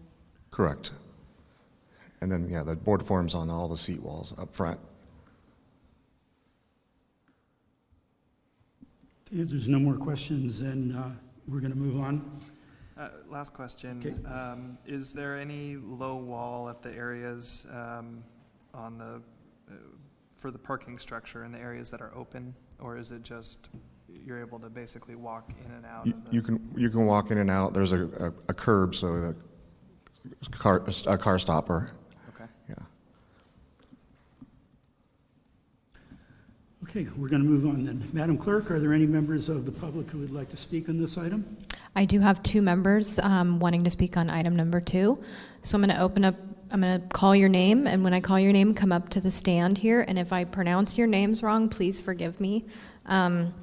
Correct. And then, yeah, the board forms on all the seat walls up front. Okay, If there's no more questions, then uh, we're going to move on. Uh, Last question. Okay. Um, Is there any low wall at the areas um, on the, uh, for the parking structure in the areas that are open? Or is it just, you're able to basically walk in and out You of the? you can, you can walk in and out, there's a, a a curb, so that, car, a car stopper, Okay. yeah. Okay, we're going to move on then. Madam Clerk, are there any members of the public who would like to speak on this item? I do have two members um, wanting to speak on item number two. So I'm going to open up, I'm going to call your name, and when I call your name, come up to the stand here. And if I pronounce your names wrong, please forgive me. Um,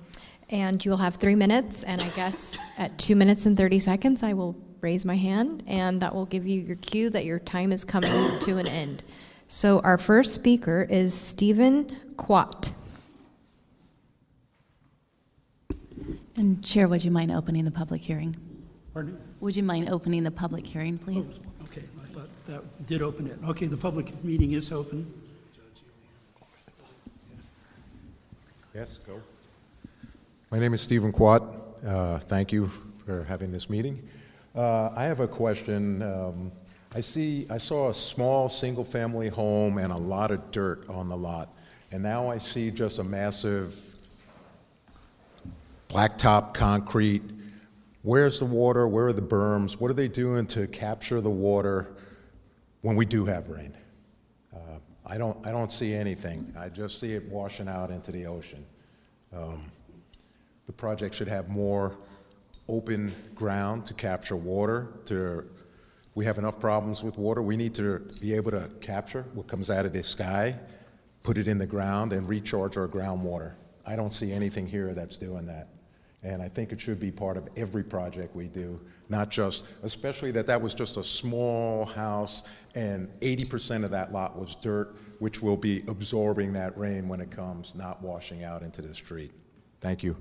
and you'll have three minutes, and I guess at two minutes and 30 seconds, I will raise my hand, and that will give you your cue that your time is coming *coughs* to an end. So our first speaker is Stephen Quat. And Chair, would you mind opening the public hearing? Pardon? Would you mind opening the public hearing, please? Oh, okay, I thought that did open it. Okay, the public meeting is open. Yes, go. My name is Stephen Quat. Uh, Thank you for having this meeting. Uh, I have a question. Um, I see, I saw a small, single-family home and a lot of dirt on the lot, and now I see just a massive blacktop concrete. Where's the water? Where are the berms? What are they doing to capture the water when we do have rain? Uh, I don't, I don't see anything. I just see it washing out into the ocean. Um, The project should have more open ground to capture water, to, we have enough problems with water. We need to be able to capture what comes out of the sky, put it in the ground, and recharge our groundwater. I don't see anything here that's doing that. And I think it should be part of every project we do, not just, especially that that was just a small house and 80% of that lot was dirt, which will be absorbing that rain when it comes, not washing out into the street. Thank you.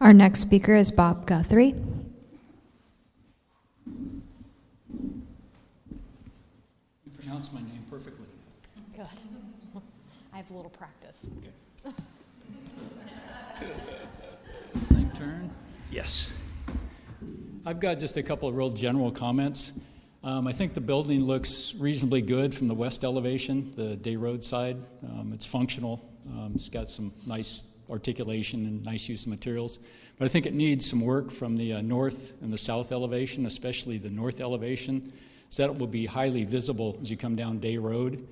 Our next speaker is Bob Guthrie. You pronounce my name perfectly. Good. I have a little practice. Does this thing turn? Yes. I've got just a couple of real general comments. Um, I think the building looks reasonably good from the west elevation, the Day Road side. Um, it's functional. Um, it's got some nice articulation and nice use of materials. But I think it needs some work from the uh, north and the south elevation, especially the north elevation, so that it will be highly visible as you come down Day Road.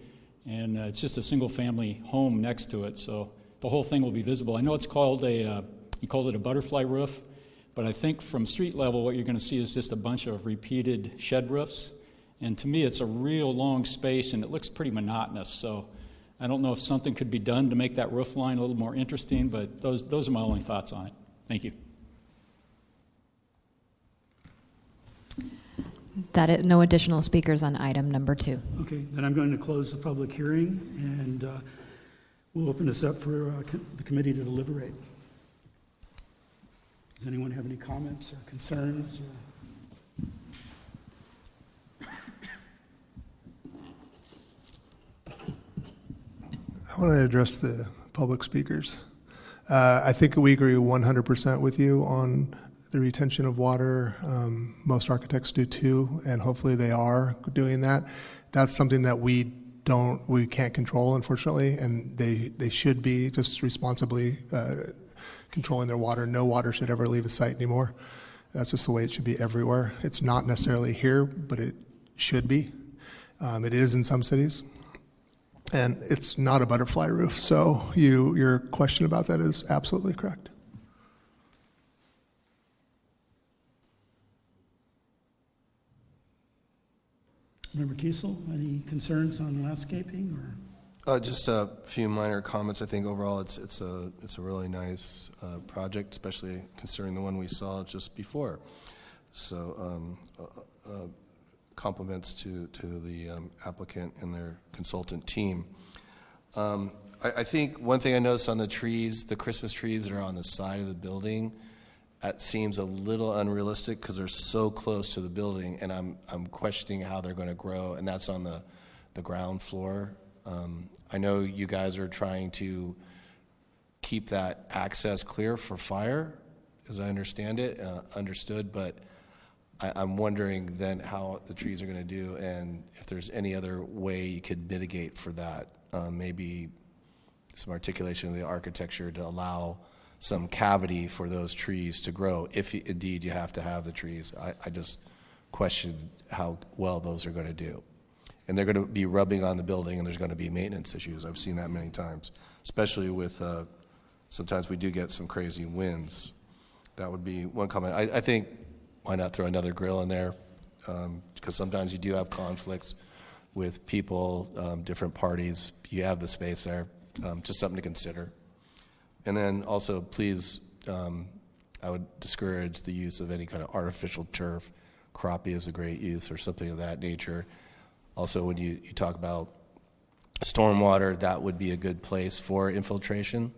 And uh, it's just a single family home next to it, so the whole thing will be visible. I know it's called a, uh, you called it a butterfly roof, but I think from street level, what you're going to see is just a bunch of repeated shed roofs. And to me, it's a real long space and it looks pretty monotonous. So I don't know if something could be done to make that roof line a little more interesting, but those, those are my only thoughts on it. Thank you. That is, no additional speakers on item number two. Okay, then I'm going to close the public hearing, and uh, we'll open this up for uh, co- the committee to deliberate. Does anyone have any comments or concerns? or- I want to address the public speakers. Uh, I think we agree 100% with you on the retention of water. Um, most architects do too, and hopefully they are doing that. That's something that we don't, we can't control, unfortunately, and they, they should be just responsibly uh, controlling their water. No water should ever leave a site anymore. That's just the way it should be everywhere. It's not necessarily here, but it should be. Um, it is in some cities. And it's not a butterfly roof. So you, your question about that is absolutely correct. Member Kiesel, any concerns on landscaping or? Uh, just a few minor comments. I think overall it's it's a it's a really nice uh, project, especially considering the one we saw just before. So um, uh, uh, compliments to to the um, applicant and their consultant team. Um, I, I think one thing I noticed on the trees, the Christmas trees that are on the side of the building, that seems a little unrealistic because they're so close to the building, and I'm I'm questioning how they're going to grow, and that's on the the ground floor. Um, I know you guys are trying to keep that access clear for fire, as I understand it, uh, understood, but I, I'm wondering then how the trees are going to do and if there's any other way you could mitigate for that. Uh, maybe some articulation of the architecture to allow some cavity for those trees to grow, if indeed you have to have the trees. I, I just question how well those are going to do. And they're going to be rubbing on the building, and there's going to be maintenance issues. I've seen that many times, especially with, uh, sometimes we do get some crazy winds. That would be one comment. I, I think, why not throw another grill in there? Um, Because sometimes you do have conflicts with people, um, different parties. You have the space there, um, just something to consider. And then also, please, um, I would discourage the use of any kind of artificial turf. Crappie is a great use or something of that nature. Also, when you, you talk about stormwater, that would be a good place for infiltration.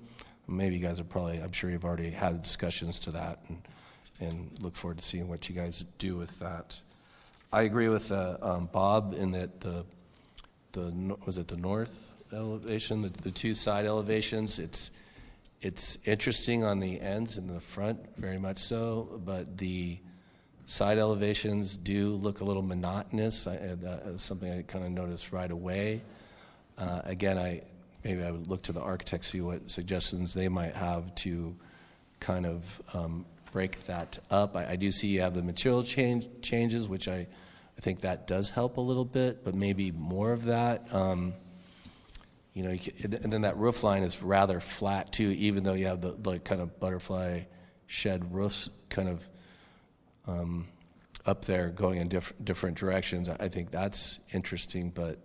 Maybe you guys are probably, I'm sure you've already had discussions to that and, and look forward to seeing what you guys do with that. I agree with uh, um, Bob in that the, the, was it the north elevation, the, the two side elevations, it's, it's interesting on the ends and the front, very much so, but the side elevations do look a little monotonous. I, uh, something I kind of noticed right away. Uh, again, I maybe I would look to the architects see what suggestions they might have to kind of um, break that up. I, I do see you have the material change changes, which I I think that does help a little bit, but maybe more of that. Um, you know, you ca- and then that roof line is rather flat too, even though you have the like kind of butterfly shed roofs kind of um, up there going in different different directions. I think that's interesting, but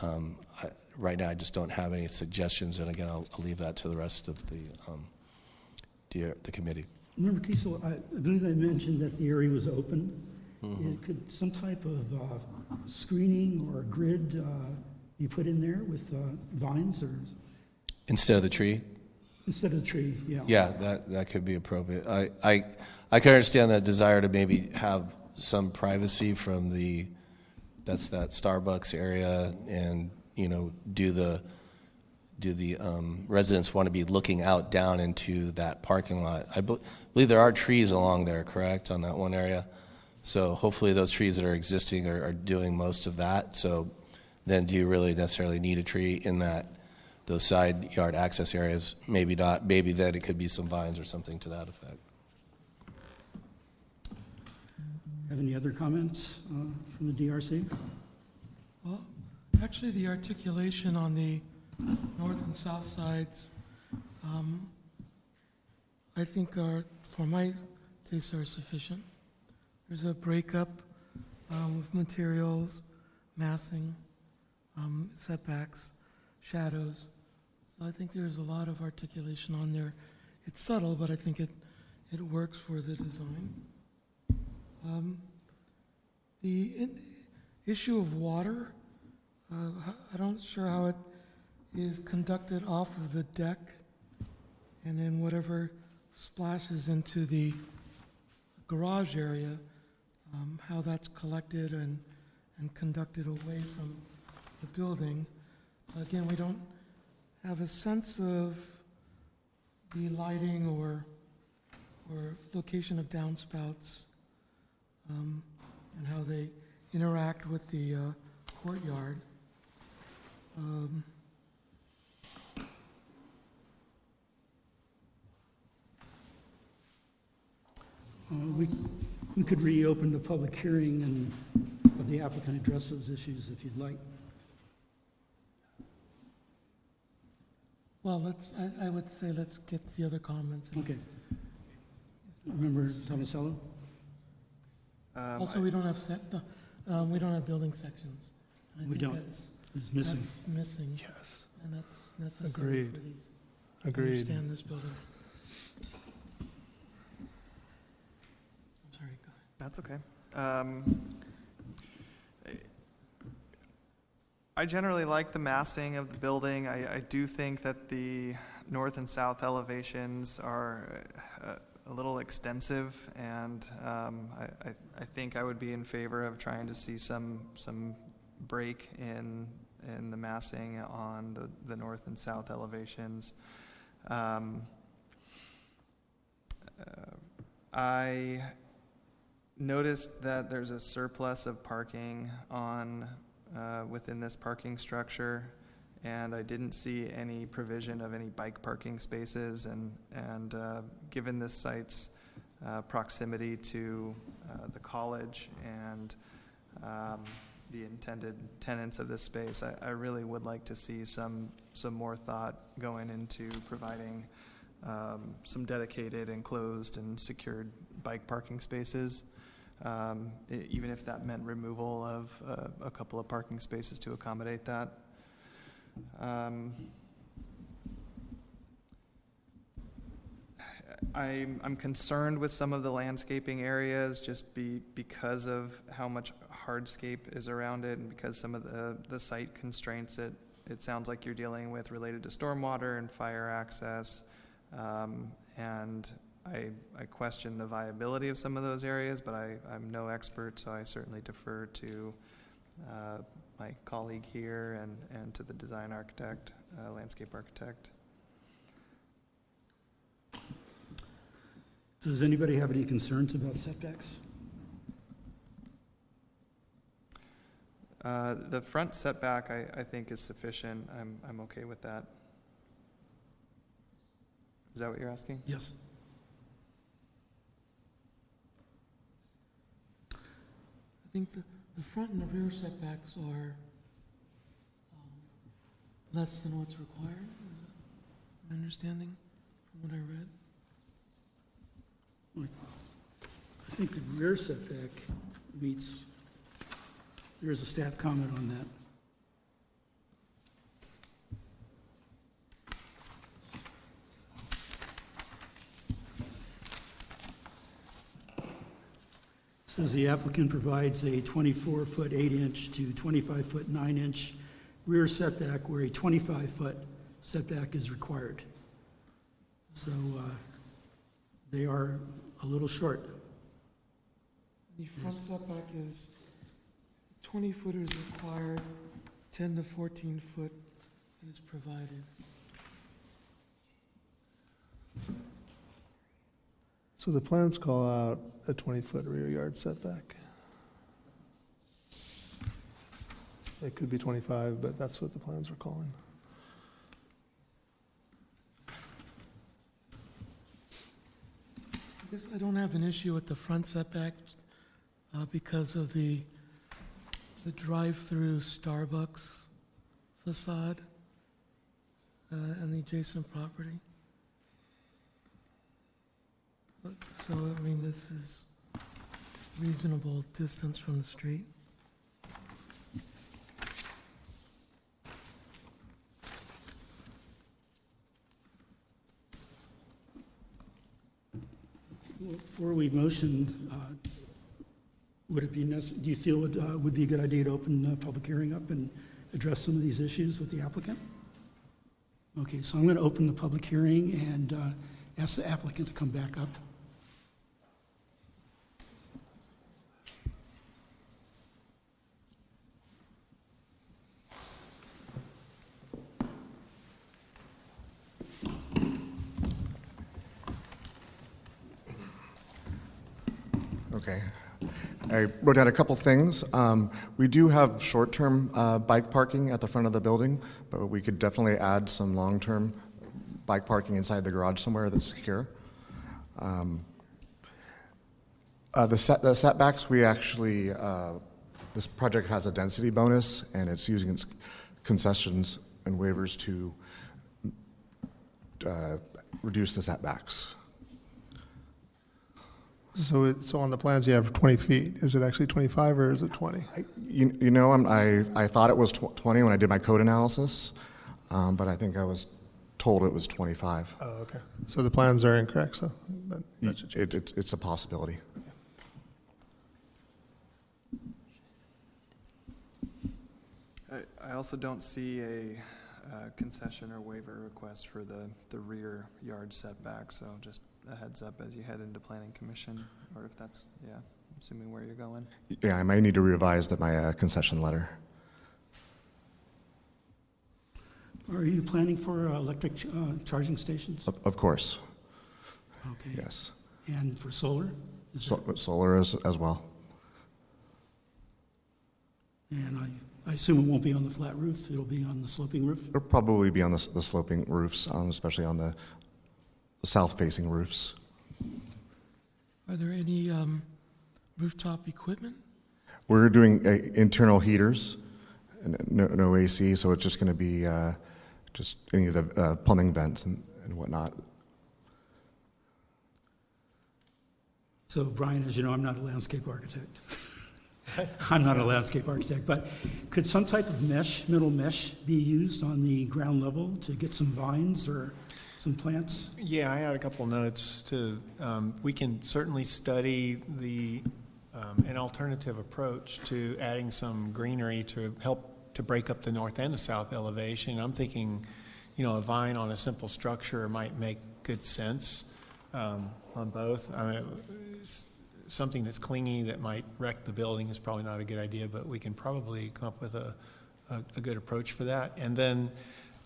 um, I, right now I just don't have any suggestions, and again, I'll, I'll leave that to the rest of the um, the, the committee. Member Kiesel, I believe I mentioned that the area was open. Mhm. Uh, Could some type of uh, screening or grid uh, be put in there with uh, vines or Instead of the tree, instead of the tree? Yeah. Yeah, that, that could be appropriate. I, I, I can understand that desire to maybe have some privacy from the, that's that Starbucks area and, you know, do the, do the um, residents want to be looking out down into that parking lot? I bel- believe there are trees along there, correct, on that one area? So hopefully those trees that are existing are, are doing most of that. So then do you really necessarily need a tree in that, those side yard access areas? Maybe not. Maybe then it could be some vines or something to that effect. Have any other comments uh, from the DRC? Well, actually, the articulation on the north and south sides, um, I think are, for my taste, are sufficient. There's a breakup um, with materials, massing, um, setbacks, shadows. So I think there's a lot of articulation on there. It's subtle, but I think it, it works for the design. Um, the issue of water, uh, I don't sure how it is conducted off of the deck, and then whatever splashes into the garage area, um, how that's collected and, and conducted away from the building. Again, we don't have a sense of the lighting or, or location of downspouts um, and how they interact with the uh, courtyard. Um, Uh, We we could reopen the public hearing and have the applicant address those issues if you'd like. Well, let's, I, I would say let's get the other comments. Okay. Remember Tomasello? Um, Also, I- we don't have sec, no, um, we don't have building sections. And I We think don't. that's- It's missing. That's missing. Yes. And that's necessary Agreed. for these. to Agreed. Understand this building. I'm sorry, go ahead. That's okay. Um, I generally like the massing of the building. I, I do think that the north and south elevations are uh, a little extensive, and um, I, I, I think I would be in favor of trying to see some some break in in the massing on the, the north and south elevations. Um, uh, I noticed that there's a surplus of parking on, uh, within this parking structure, and I didn't see any provision of any bike parking spaces, and, and, uh, given this site's, uh, proximity to, uh, the college and, um, the intended tenants of this space, I, I really would like to see some, some more thought going into providing, um, some dedicated, enclosed, and secured bike parking spaces um, e- even if that meant removal of uh, a couple of parking spaces to accommodate that. Um, I'm, I'm concerned with some of the landscaping areas just be, because of how much hardscape is around it and because some of the, the site constraints it, it sounds like you're dealing with related to stormwater and fire access. Um, and I, I question the viability of some of those areas, but I, I'm no expert, so I certainly defer to uh, my colleague here and, and to the design architect, uh, landscape architect. Does anybody have any concerns about setbacks? Uh, the front setback, I, I think, is sufficient. I'm, I'm okay with that. Is that what you're asking? Yes. I think the, the front and the rear setbacks are um, less than what's required, is my understanding from what I read? I th- I think the rear setback meets, there is a staff comment on that. Says the applicant provides a 24-foot 8-inch to 25-foot 9-inch rear setback where a 25-foot setback is required. So uh, they are a little short. The front setback is twenty foot is required, ten to fourteen foot is provided. So the plans call out a 20-foot rear yard setback. It could be 25, but that's what the plans are calling. I guess I don't have an issue with the front setback uh, because of the, the drive-through Starbucks facade uh, and the adjacent property. So, I mean, this is reasonable distance from the street. Before we motion, uh, would it be necess, do you feel it uh, would be a good idea to open the public hearing up and address some of these issues with the applicant? Okay, so I'm going to open the public hearing and uh, ask the applicant to come back up. Okay. I wrote down a couple things. Um, we do have short-term uh, bike parking at the front of the building, but we could definitely add some long-term bike parking inside the garage somewhere that's secure. Um, uh, the, set, the setbacks, we actually, uh, this project has a density bonus, and it's using its concessions and waivers to uh, reduce the setbacks. So, it, so on the plans you have 20 feet. Is it actually 25 or is it 20? You, you know, I'm, I, I thought it was tw- 20 when I did my code analysis, um, but I think I was told it was 25. Oh, okay. So the plans are incorrect. So that, It, it, it's a possibility. I, I also don't see a uh, concession or waiver request for the, the rear yard setback, so just a heads up as you head into planning commission, or if that's, yeah, assuming where you're going. Yeah, I might need to revise that my uh, concession letter. Are you planning for uh, electric ch- uh, charging stations? Of, of course, Okay. yes. And for solar? Is So, solar as, as well. And I, I assume it won't be on the flat roof, it'll be on the sloping roof? It'll probably be on the, s- the sloping roofs, um, especially on the south-facing roofs. Are there any um, rooftop equipment? We're doing uh, internal heaters, and no, no AC, so it's just going to be uh, just any of the uh, plumbing vents and, and whatnot. So Brian, as you know, I'm not a landscape architect. *laughs* I'm not a landscape architect, but could some type of mesh, metal mesh, be used on the ground level to get some vines or some plants? Yeah, I had a couple notes to, um, we can certainly study the, um, an alternative approach to adding some greenery to help to break up the north and the south elevation. I'm thinking, you know, a vine on a simple structure might make good sense um, on both. I mean, something that's clingy that might wreck the building is probably not a good idea, but we can probably come up with a, a, a good approach for that. And then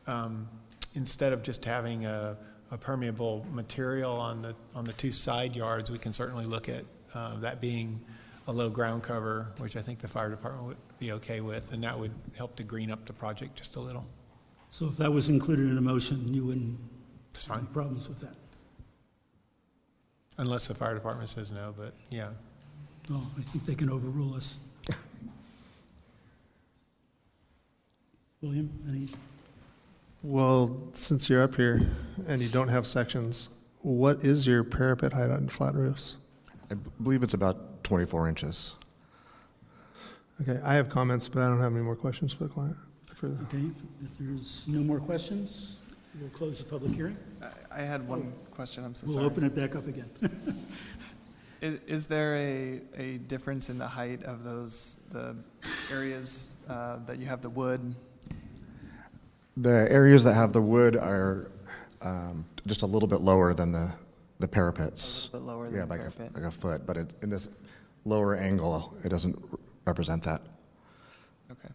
um, instead of just having a, a permeable material on the on the two side yards, we can certainly look at uh, that being a low ground cover, which I think the fire department would be okay with, and that would help to green up the project just a little. So if that was included in a motion, you wouldn't That's have any problems with that? Unless the fire department says no, but yeah. No, I think they can overrule us. *laughs* William, any? Well, since you're up here and you don't have sections, what is your parapet height on flat roofs? I b- believe it's about 24 inches. Okay, I have comments, but I don't have any more questions for the client. For the, Okay, if there's no more questions, we'll close the public hearing. I, I had one question, I'm so sorry. We'll sorry. open it back up again. *laughs* Is, is there a, a difference in the height of those, the areas uh, that you have the wood? The areas that have the wood are um, just a little bit lower than the, the parapets. A little bit lower than yeah, the like parapet. A, like a foot, but it, in this lower angle, it doesn't represent that. Okay.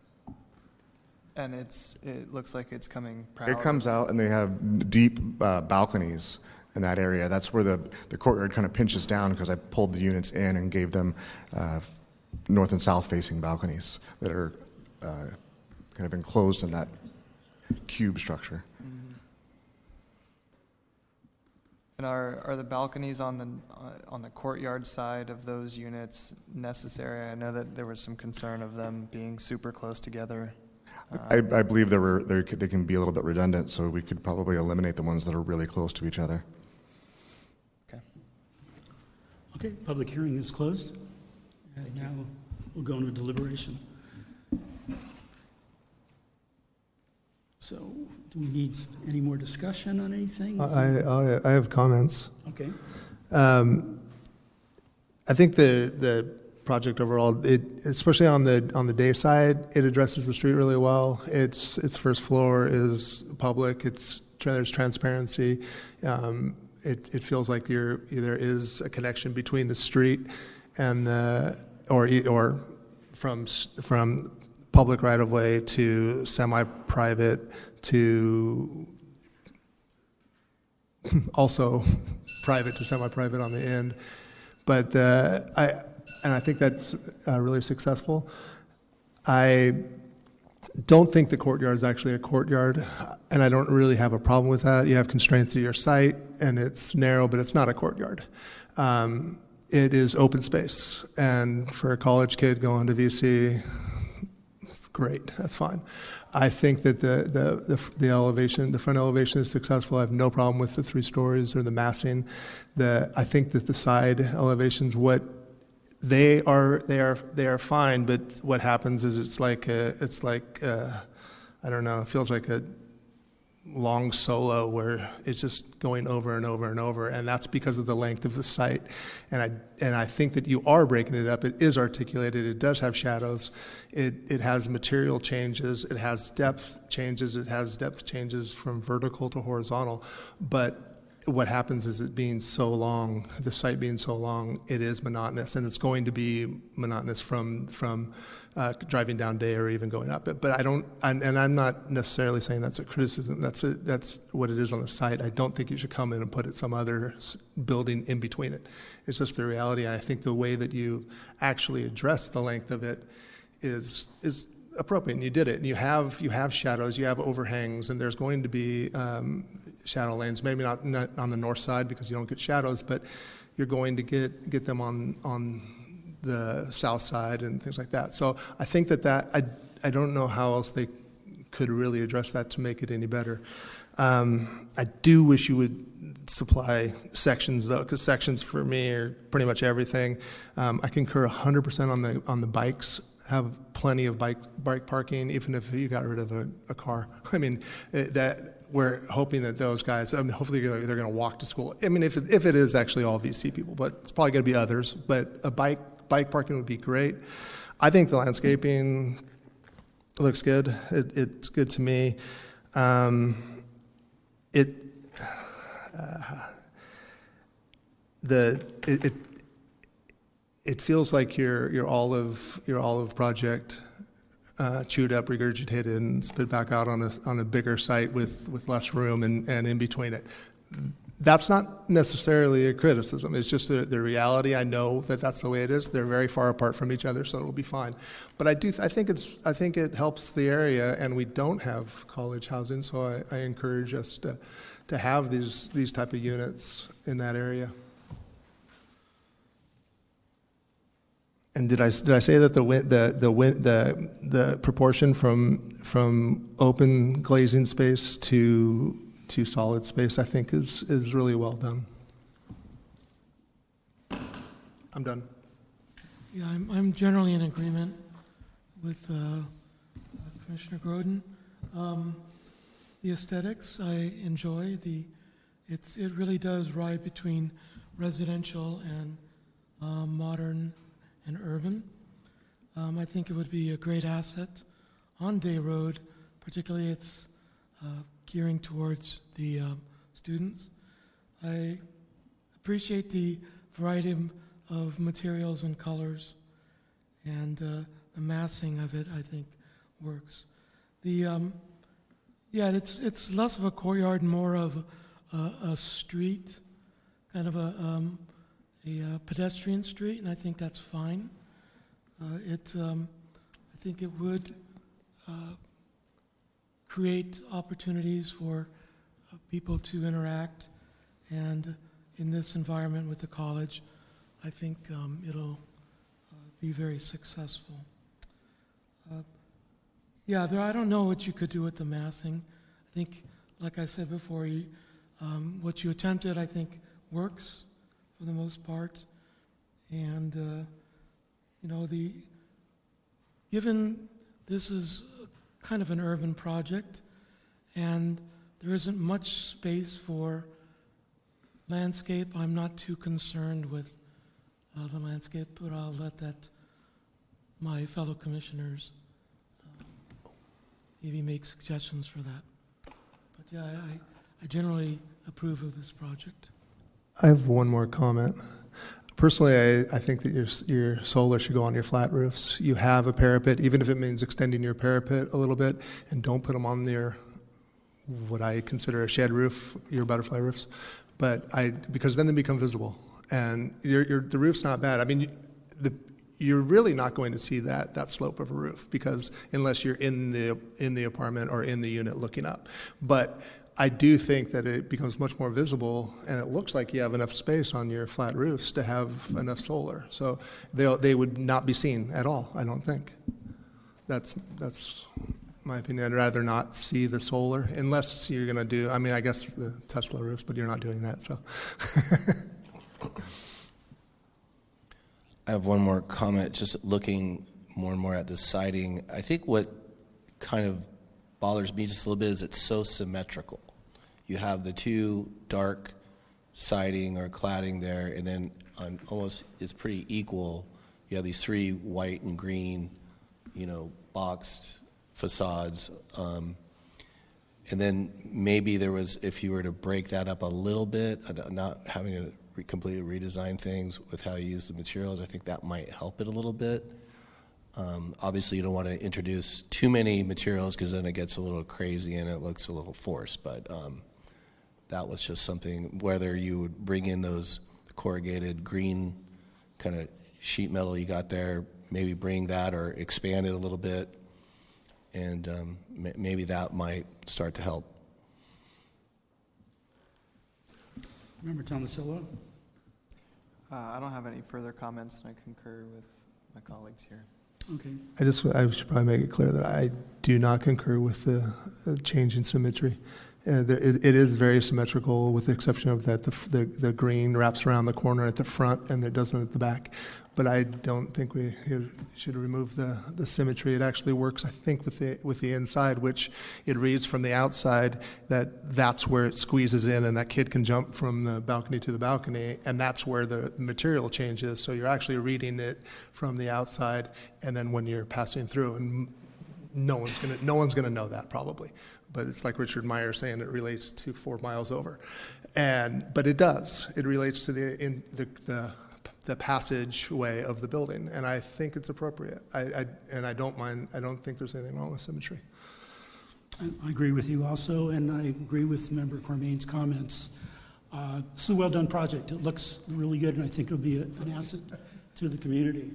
And it's, it looks like it's coming proud. It comes out and they have deep uh, balconies in that area. That's where the, the courtyard kind of pinches down because I pulled the units in and gave them uh, north and south facing balconies that are uh, kind of enclosed in that cube structure. And are, are the balconies on the, uh, on the courtyard side of those units necessary? I know that there was some concern of them being super close together. I, I believe they were they they can be a little bit redundant, so we could probably eliminate the ones that are really close to each other. Okay. Okay, public hearing is closed. And now we'll go into deliberation. So, do we need any more discussion on anything? I, I, I have comments. Okay. Um, I think the the project overall, it especially on the on the day side, it addresses the street really well. Its its first floor is public. It's there's transparency. Um, it it feels like you're, there is a connection between the street and the or or from from public right of way to semi private to *laughs* also *laughs* private to semi-private on the end. But uh, I, and I think that's uh, really successful. I don't think the courtyard is actually a courtyard, and I don't really have a problem with that. You have constraints to your site, and it's narrow, but it's not a courtyard. Um, it is open space, and for a college kid going to VC, great, that's fine. I think that the, the, the, the elevation, the front elevation is successful. I have no problem with the three stories or the massing. The, I think that the side elevations, what they are, they are, they are fine. But what happens is it's like a, it's like I don't know. It feels like a long solo where it's just going over and over and over and that's because of the length of the site. And i and i think that you are breaking it up. It is articulated. It does have shadows. It it has material changes. It has depth changes. It has depth changes from vertical to horizontal. But what happens is it being so long the site being so long it is monotonous and it's going to be monotonous from from uh, driving down day or even going up it. But I don't, and, and I'm not necessarily saying that's a criticism. That's a, that's what it is on the site. I don't think you should come in and put it some other building in between it. It's just the reality. I think the way that you actually address the length of it is is appropriate. And you did it. And you have you have shadows, you have overhangs, and there's going to be um, shadow lanes. Maybe not, not on the north side because you don't get shadows, but you're going to get get them on on the south side and things like that. So I think that that I I don't know how else they could really address that to make it any better. Um, I do wish you would supply sections though, because sections for me are pretty much everything. Um, I concur 100% on the on the bikes. Have plenty of bike bike parking, even if you got rid of a, a car. *laughs* I mean, it, that we're hoping that those guys. I mean, hopefully they're, they're going to walk to school. I mean, if it, if it is actually all VC people, but it's probably going to be others. But a bike bike parking would be great. I think the landscaping looks good. It, it's good to me. Um, it uh, the it, it it feels like your your olive your olive project uh, chewed up, regurgitated, and spit back out on a on a bigger site with with less room and, and in between it. That's not necessarily a criticism. It's just the, the reality. I know that that's the way it is. They're very far apart from each other, so it'll be fine. But I do. I think it's. I think it helps the area, and we don't have college housing, so I, I encourage us to to have these these type of units in that area. And did I did I say that the the the the the proportion from from open glazing space to to solid space I think is is really well done. I'm done. Yeah, I'm, I'm generally in agreement with uh, Commissioner Groden. Um, the aesthetics I enjoy. The it's it really does ride between residential and uh, modern and urban. Um, I think it would be a great asset on Day Road, particularly its uh, gearing towards the um, students. I appreciate the variety of- materials and colors, and uh, the massing of it, I think, works. The um, yeah, it's it's less of a courtyard, more of a, a street, kind of a um, a uh, pedestrian street, and I think that's fine. Uh, it, um, I think it would uh, create opportunities for uh, people to interact, and in this environment with the college, I think um, it'll uh, be very successful. Uh, yeah, there, I don't know what you could do with the massing. I think, like I said before, you, um, what you attempted, I think, works for the most part. And, uh, you know, the, given this is kind of an urban project and there isn't much space for landscape, I'm not too concerned with uh, the landscape, but I'll let that, my fellow commissioners, uh, maybe make suggestions for that. But yeah, I, I generally approve of this project. I have one more comment. Personally, I, I think that your, your solar should go on your flat roofs. You have a parapet, even if it means extending your parapet a little bit, and don't put them on your, what I consider a shed roof, your butterfly roofs. But I, because then they become visible. And your, your, the roof's not bad. I mean, the, you're really not going to see that that slope of a roof because unless you're in the in the apartment or in the unit looking up. But I do think that it becomes much more visible, and it looks like you have enough space on your flat roofs to have enough solar. So they they would not be seen at all. I don't think. That's that's my opinion. I'd rather not see the solar unless you're going to do. I mean, I guess the Tesla roofs, but you're not doing that. So. *laughs* I have one more comment, just looking more and more at the siding. I think what kind of bothers me just a little bit is it's so symmetrical. You have the two dark siding or cladding there, and then on almost it's pretty equal. You have these three white and green, you know, boxed facades. Um, and then maybe there was, if you were to break that up a little bit, uh, not having to re- completely redesign things with how you use the materials, I think that might help it a little bit. Um, obviously, you don't want to introduce too many materials because then it gets a little crazy and it looks a little forced. But um, that was just something, whether you would bring in those corrugated green kind of sheet metal you got there, maybe bring that or expand it a little bit, and um, ma- maybe that might start to help. Member Tomasello? Uh, I don't have any further comments, and I concur with my colleagues here. Okay. I just I should probably make it clear that I do not concur with the, change in symmetry. Uh, the, it, it is very symmetrical, with the exception of that the, the the green wraps around the corner at the front and it doesn't at the back. But I don't think we should remove the, the symmetry. It actually works, I think, with the with the inside, which it reads from the outside that that's where it squeezes in, and that kid can jump from the balcony to the balcony, and that's where the material changes. So you're actually reading it from the outside, and then when you're passing through, and no one's gonna no one's gonna know that probably but it's like Richard Meier saying it relates to four miles over and but it does it relates to the in the, the the passageway of the building and i think it's appropriate I, I and i don't mind i don't think there's anything wrong with symmetry I I agree with you also, and I agree with Member Cormain's comments. Uh, This is a well-done project. It looks really good, and I think it'll be a- an asset to the community.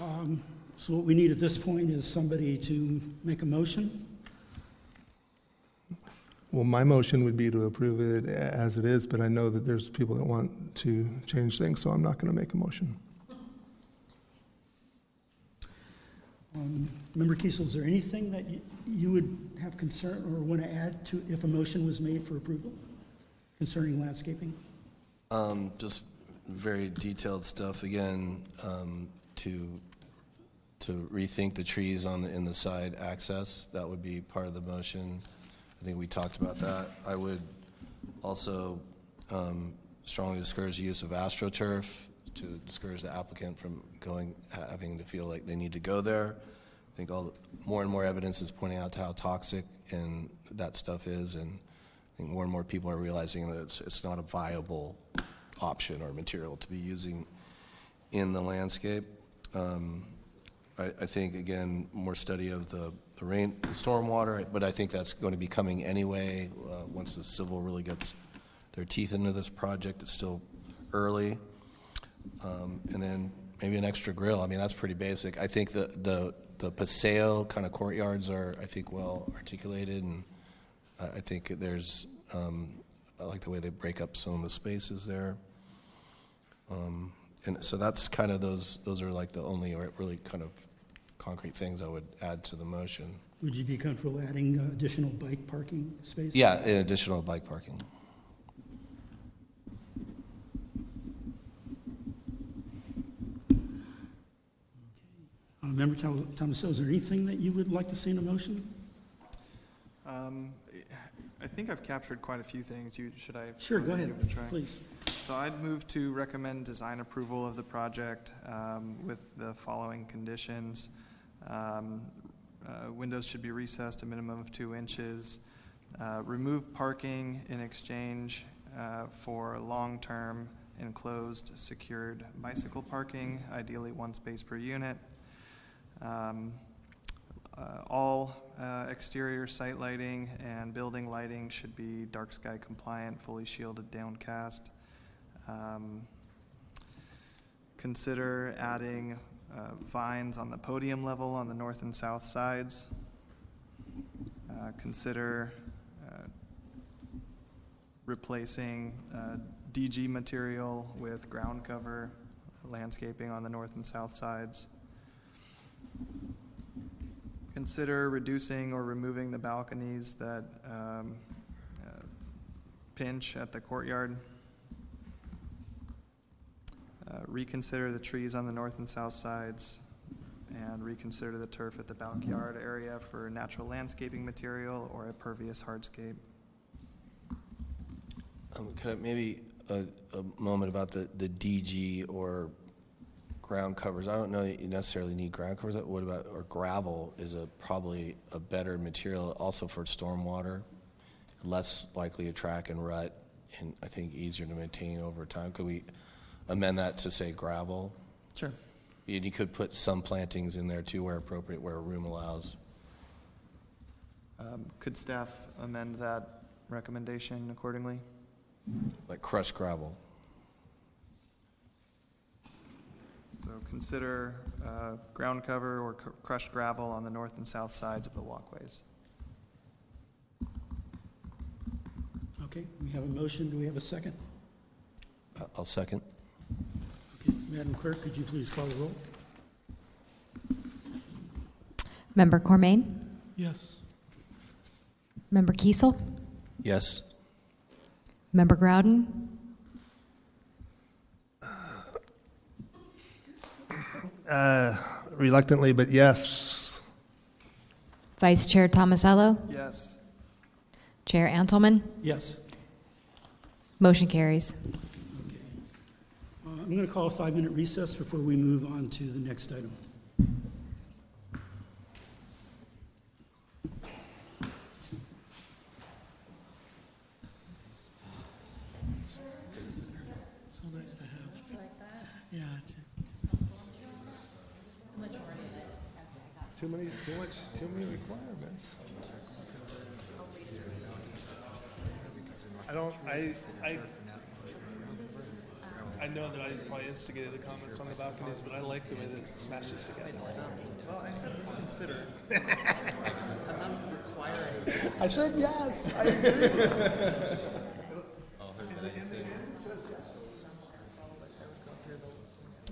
Um, So what we need at this point is somebody to make a motion. Well my motion would be to approve it as it is but i know that there's people that want to change things so i'm not going to make a motion Um, Member Kiesel, is there anything that you- you would have concern or want to add to if a motion was made for approval concerning landscaping? Um, just very detailed stuff again um, to to rethink the trees on the in the side access. That would be part of the motion. I think we talked about that. I would also um, strongly discourage the use of astroturf to discourage the applicant from going having to feel like they need to go there. I think all the, more and more evidence is pointing out how toxic and that stuff is, and I think more and more people are realizing that it's, it's not a viable option or material to be using in the landscape. Um, I, I think, again, more study of the, the rain, the stormwater, but I think that's going to be coming anyway, uh, once the civil really gets their teeth into this project. It's still early. Um, and then maybe an extra grill. I mean, that's pretty basic. I think the, the, the paseo kind of courtyards are, I think, well articulated, and I, I think there's, um, I like the way they break up some of the spaces there. Um, and so that's kind of those, those are like the only really kind of concrete things I would add to the motion. Would you be comfortable adding uh, additional bike parking space? Yeah, and additional bike parking. Uh, Member Tom- Tomasello, is there anything that you would like to see in a motion? Um, I think I've captured quite a few things. You, should I? Sure, go ahead, give it a try? please. So I'd move to recommend design approval of the project um, with the following conditions. Um, uh, Windows should be recessed a minimum of two inches. Uh, Remove parking in exchange uh, for long-term enclosed secured bicycle parking, ideally one space per unit. Um, uh, All uh, exterior site lighting and building lighting should be dark sky compliant, fully shielded, downcast. Um, consider adding uh, vines on the podium level on the north and south sides. Uh, Consider uh, replacing uh, DG material with ground cover landscaping on the north and south sides. Consider reducing or removing the balconies that um, uh, pinch at the courtyard. Uh, Reconsider the trees on the north and south sides, and reconsider the turf at the backyard area for natural landscaping material or a pervious hardscape. Um, Could I maybe a, a moment about the, the DG or ground covers? I don't know that you necessarily need ground covers. What about, or gravel is a, probably a better material also for stormwater, less likely to track and rut, and I think easier to maintain over time. Could we amend that to say gravel? Sure. And you could put some plantings in there too where appropriate, where room allows. Um, Could staff amend that recommendation accordingly? Like crushed gravel. So consider uh, ground cover or cr- crushed gravel on the north and south sides of the walkways. Okay, we have a motion. Do we have a second? Uh, I'll second. Okay, Madam Clerk, could you please call the roll? Member Cormain? Yes. Member Kiesel? Yes. Member Groudon? Uh, reluctantly, but yes. Vice Chair Tomasello? Yes. Chair Antelman? Yes. Motion carries. I'm going to call a five-minute recess before we move on to the next item. Too many, too much, too many requirements. I don't, I, I, I know that I probably instigated the comments on the balconies, but I like the way that it smashes together. Well, I said consider. *laughs* I said yes. I agree.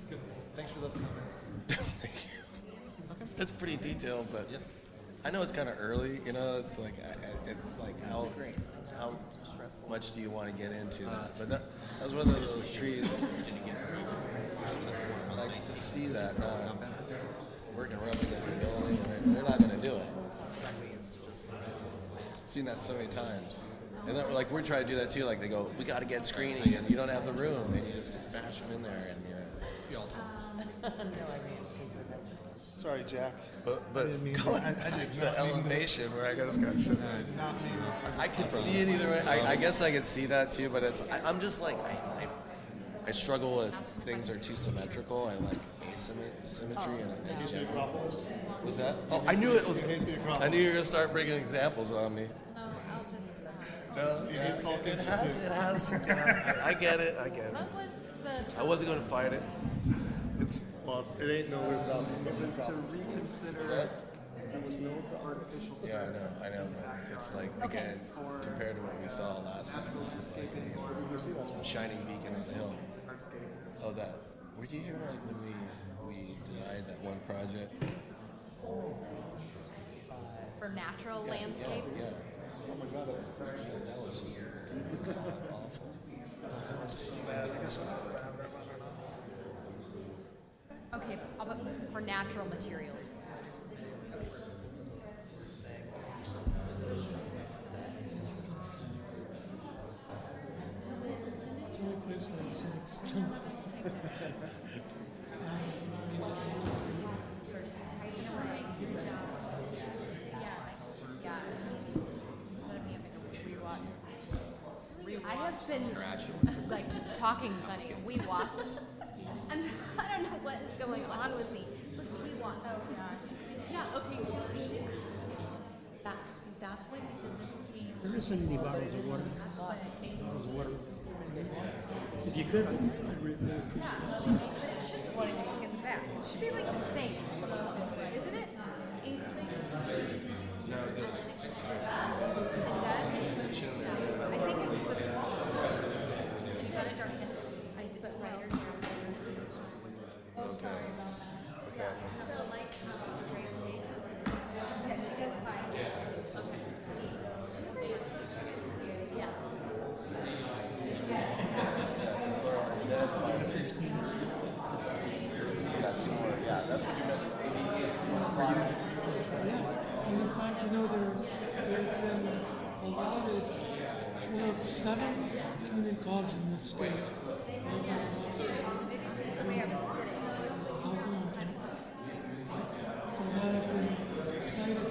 *laughs* Thanks for those comments. *laughs* Thank you. That's pretty detailed, but I know it's kind of early. You know, it's like I- I- it's like how how much do you want to get into that? But that, that was one of those trees. I like to see that uh, working around against the building, they're not going to do it. Seen that so many times. And that, like we're trying to do that too. Like they go, we got to get screening, and you don't have the room, and you just smash them in there, and you're. *laughs* Sorry, Jack. But, I didn't mean I- I didn't the mean elevation where I just got shit. I could see it either way. I, I um, guess I could see that too, but it's I, I'm just like I, I, I struggle with things are too symmetrical. I like asymmetry and and Was that? Oh, I knew it was. I knew you were gonna start bringing examples on me. No, you hate salt It has. It has. I, *laughs* I get it. I get it. I wasn't gonna fight it. It's, well, it ain't no without. To reconsider. There was no artificial. Yeah, I know, I know, but it's like, again, compared to what we saw last time, this is like a shining beacon on the hill. Oh, that, were you here like when we, we denied that one project? For natural landscape? Yeah. Oh my god, that was, that was just awful. so bad. Okay, I'll for natural materials. It's only place where it's so extensive. Yeah. Instead of me having to rewatch. I have been like talking funny. We watched. And *laughs* I don't know what is going on with me. But we watch. Oh yeah. Yeah. Okay. That, see, that's what it doesn't seem. There isn't any bottles of water. Bottles of water. If you could, I'd I'd Yeah, but it should be going in the back. It should be like the same, isn't it? Eight No, it's just. I think it's with the walls. It's got a darken. I put right here. Oh, sorry about that. Yeah, so like, right there. Yeah, she does fine. Yeah. Yeah, and in fact, you know, there, there have been allotted, one of seven community colleges in the state. Housing on campus. So that have been cited to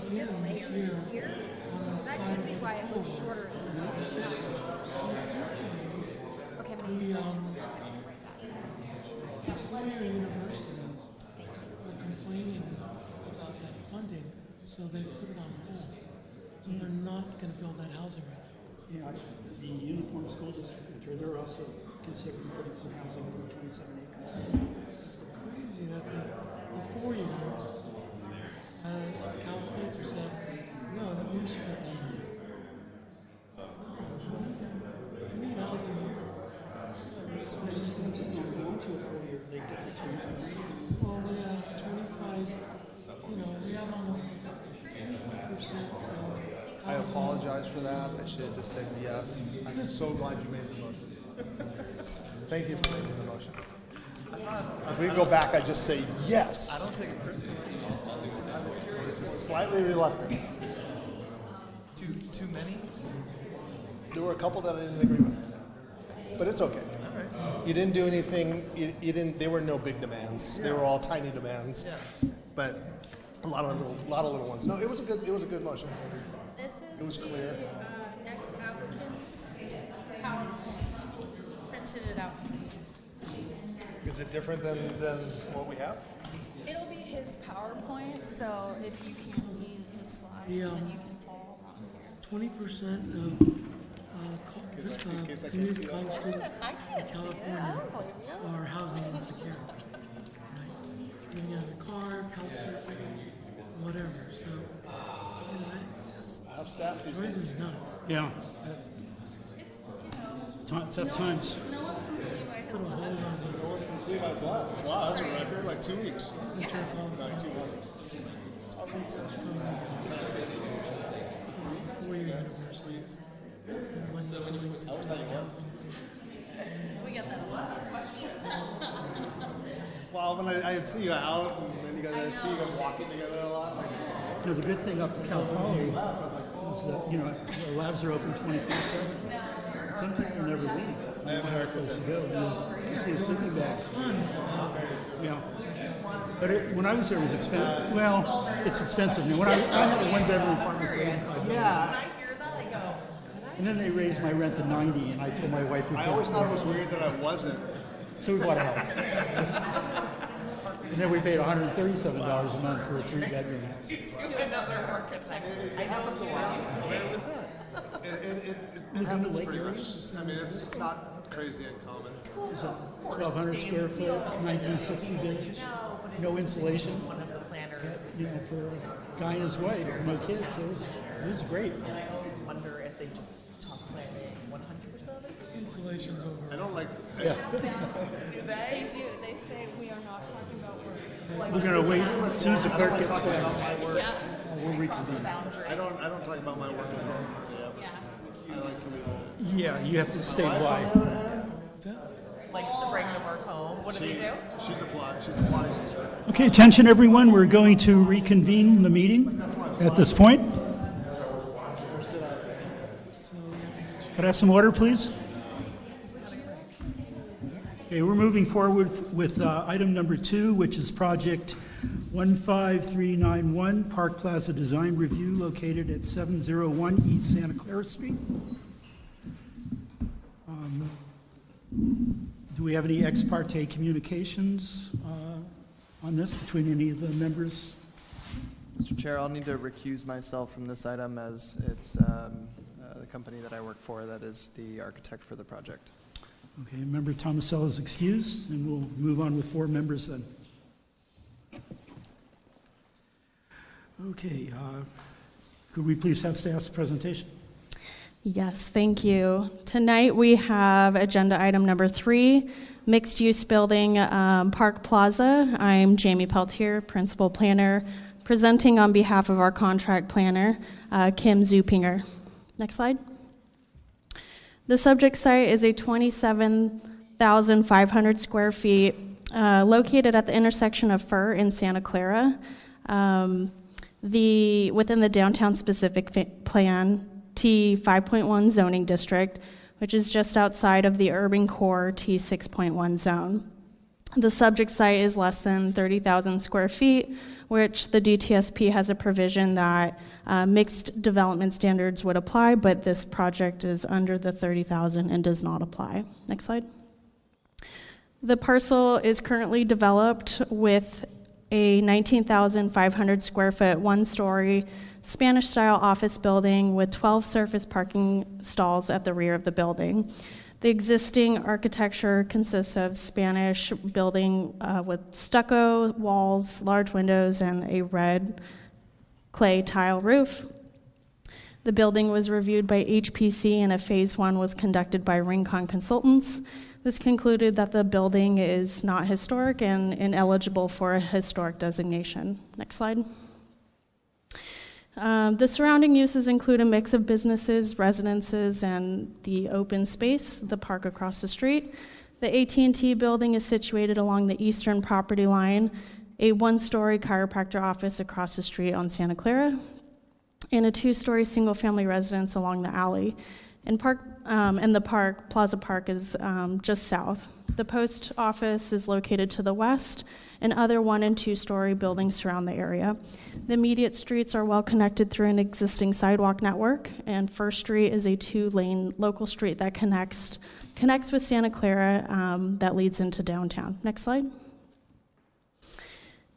begin this year on the That side could of be the why it was schools. shorter. Okay, but The, um, the four-year universities are complaining about that funding, so they put it on hold. So they're not gonna build that housing right now. Yeah, I- the Uniform School District, they're also considering putting some housing over 27 acres. It's crazy that the, the four years, uh, Cal States are saying, no, that we should get that money. We need housing here. Well, we have twenty-five, you know, we have almost twenty-five percent of I apologize for that. I should have just said yes. I'm so glad you made the motion. Thank you for making the motion. If we go back, I just say yes. I don't take it personally. I was curious. Just slightly reluctant. Too, too many? There were a couple that I didn't agree with, but it's okay. You didn't do anything. You, you didn't. There were no big demands. They were all tiny demands. Yeah. But a lot of little, lot of little ones. No, it was a good. It was a good motion. This is It was clear. uh, next applicant's PowerPoint. Printed it out. Is it different than than what we have? It'll be his PowerPoint, so if you can't see his slides, The, then um, you can follow along here. Twenty percent of, uh, co- uh, community college students in California are housing insecure. Right? Living out of the car, couch surfing, whatever, so, you know, it's just, How's staff these days? me nuts. Yeah. Ti- Tough times. Put a hold on the No one since Levi's left. Wow, that's a record. Like two weeks. Like two months. protest from four-year universities and when it's going to housing. We get that a lot. Well, when I, I see you out, and then you guys, I see you guys walking together a lot. Like, You know, the good thing up at Cal Poly is that, you know, the labs are open 24/7. Some people never leave. I haven't heard Place to go. You know, You see a sleeping bag. Yeah. But it, when I was there, it was expensive. Well, it's expensive now. When I, I had a one-bedroom apartment for 85 yeah. And then they raised my rent to 90, and I told my wife. we I couldn't always thought it was weird that I wasn't. So we bought a house. And then we paid $137 a month for a three-bedroom house. To another architect. I know it's a while. Where was that? It, it, it, it Live happens pretty area? much. I mean, it's, it's not crazy uncommon. It's a 1,200 square foot, 1960 building, no insulation. One of the planners. You know, for a guy and his wife, no kids, it was, it was great. And I always wonder if they just talk planning one hundred percent of the Insulation's over. I don't like. Yeah. Do they? They do, they say we are not talking about work. We're gonna wait, as soon as the clerk gets Talking about back, my work. Yeah, we'll reconvene. boundary. I don't. I don't talk about my work at home. Yeah. Yeah. I like to leave it. Yeah, you have to stay why. Likes to bring the work home. What do they do? She's applied. She's applied. Okay, attention everyone, we're going to reconvene the meeting at this point. Could I have some order, please? Okay, we're moving forward with uh, item number two, which is project 15391, Park Plaza Design Review located at 701 East Santa Clara Street. Um, Do we have any ex parte communications uh, on this between any of the members? Mr. Chair, I'll need to recuse myself from this item as it's um, uh, the company that I work for that is the architect for the project. Okay, member Tomasello is excused, and we'll move on with four members then. Okay, uh, could we please have staff's presentation? Yes, thank you. Tonight we have agenda item number three, mixed use building, um, Park Plaza. I'm Jamie Peltier, principal planner, presenting on behalf of our contract planner, uh, Kim Zupinger. Next slide. The subject site is a 27,500 square feet uh, located at the intersection of Fir and Santa Clara. Um, the within the downtown specific fa- plan T 5.1 zoning district, which is just outside of the urban core T 6.1 zone. The subject site is less than 30,000 square feet, which the DTSP has a provision that uh, mixed development standards would apply, but this project is under the 30,000 and does not apply. Next slide. The parcel is currently developed with a 19,500 square foot, one story Spanish style office building with 12 surface parking stalls at the rear of the building. The existing architecture consists of Spanish building uh, with stucco walls, large windows, and a red clay tile roof. The building was reviewed by HPC and a phase one was conducted by Rincon Consultants. This concluded that the building is not historic and ineligible for a historic designation. Next slide. Um, the surrounding uses include a mix of businesses, residences, and the open space, the park across the street. The AT&T building is situated along the eastern property line, a one-story chiropractor office across the street on Santa Clara, and a two-story single-family residence along the alley. And park um, and the park, Plaza Park, is um, just south. The post office is located to the west, and other one and two story buildings surround the area. The immediate streets are well connected through an existing sidewalk network, and First Street is a two lane local street that connects, connects with Santa Clara um, that leads into downtown. Next slide.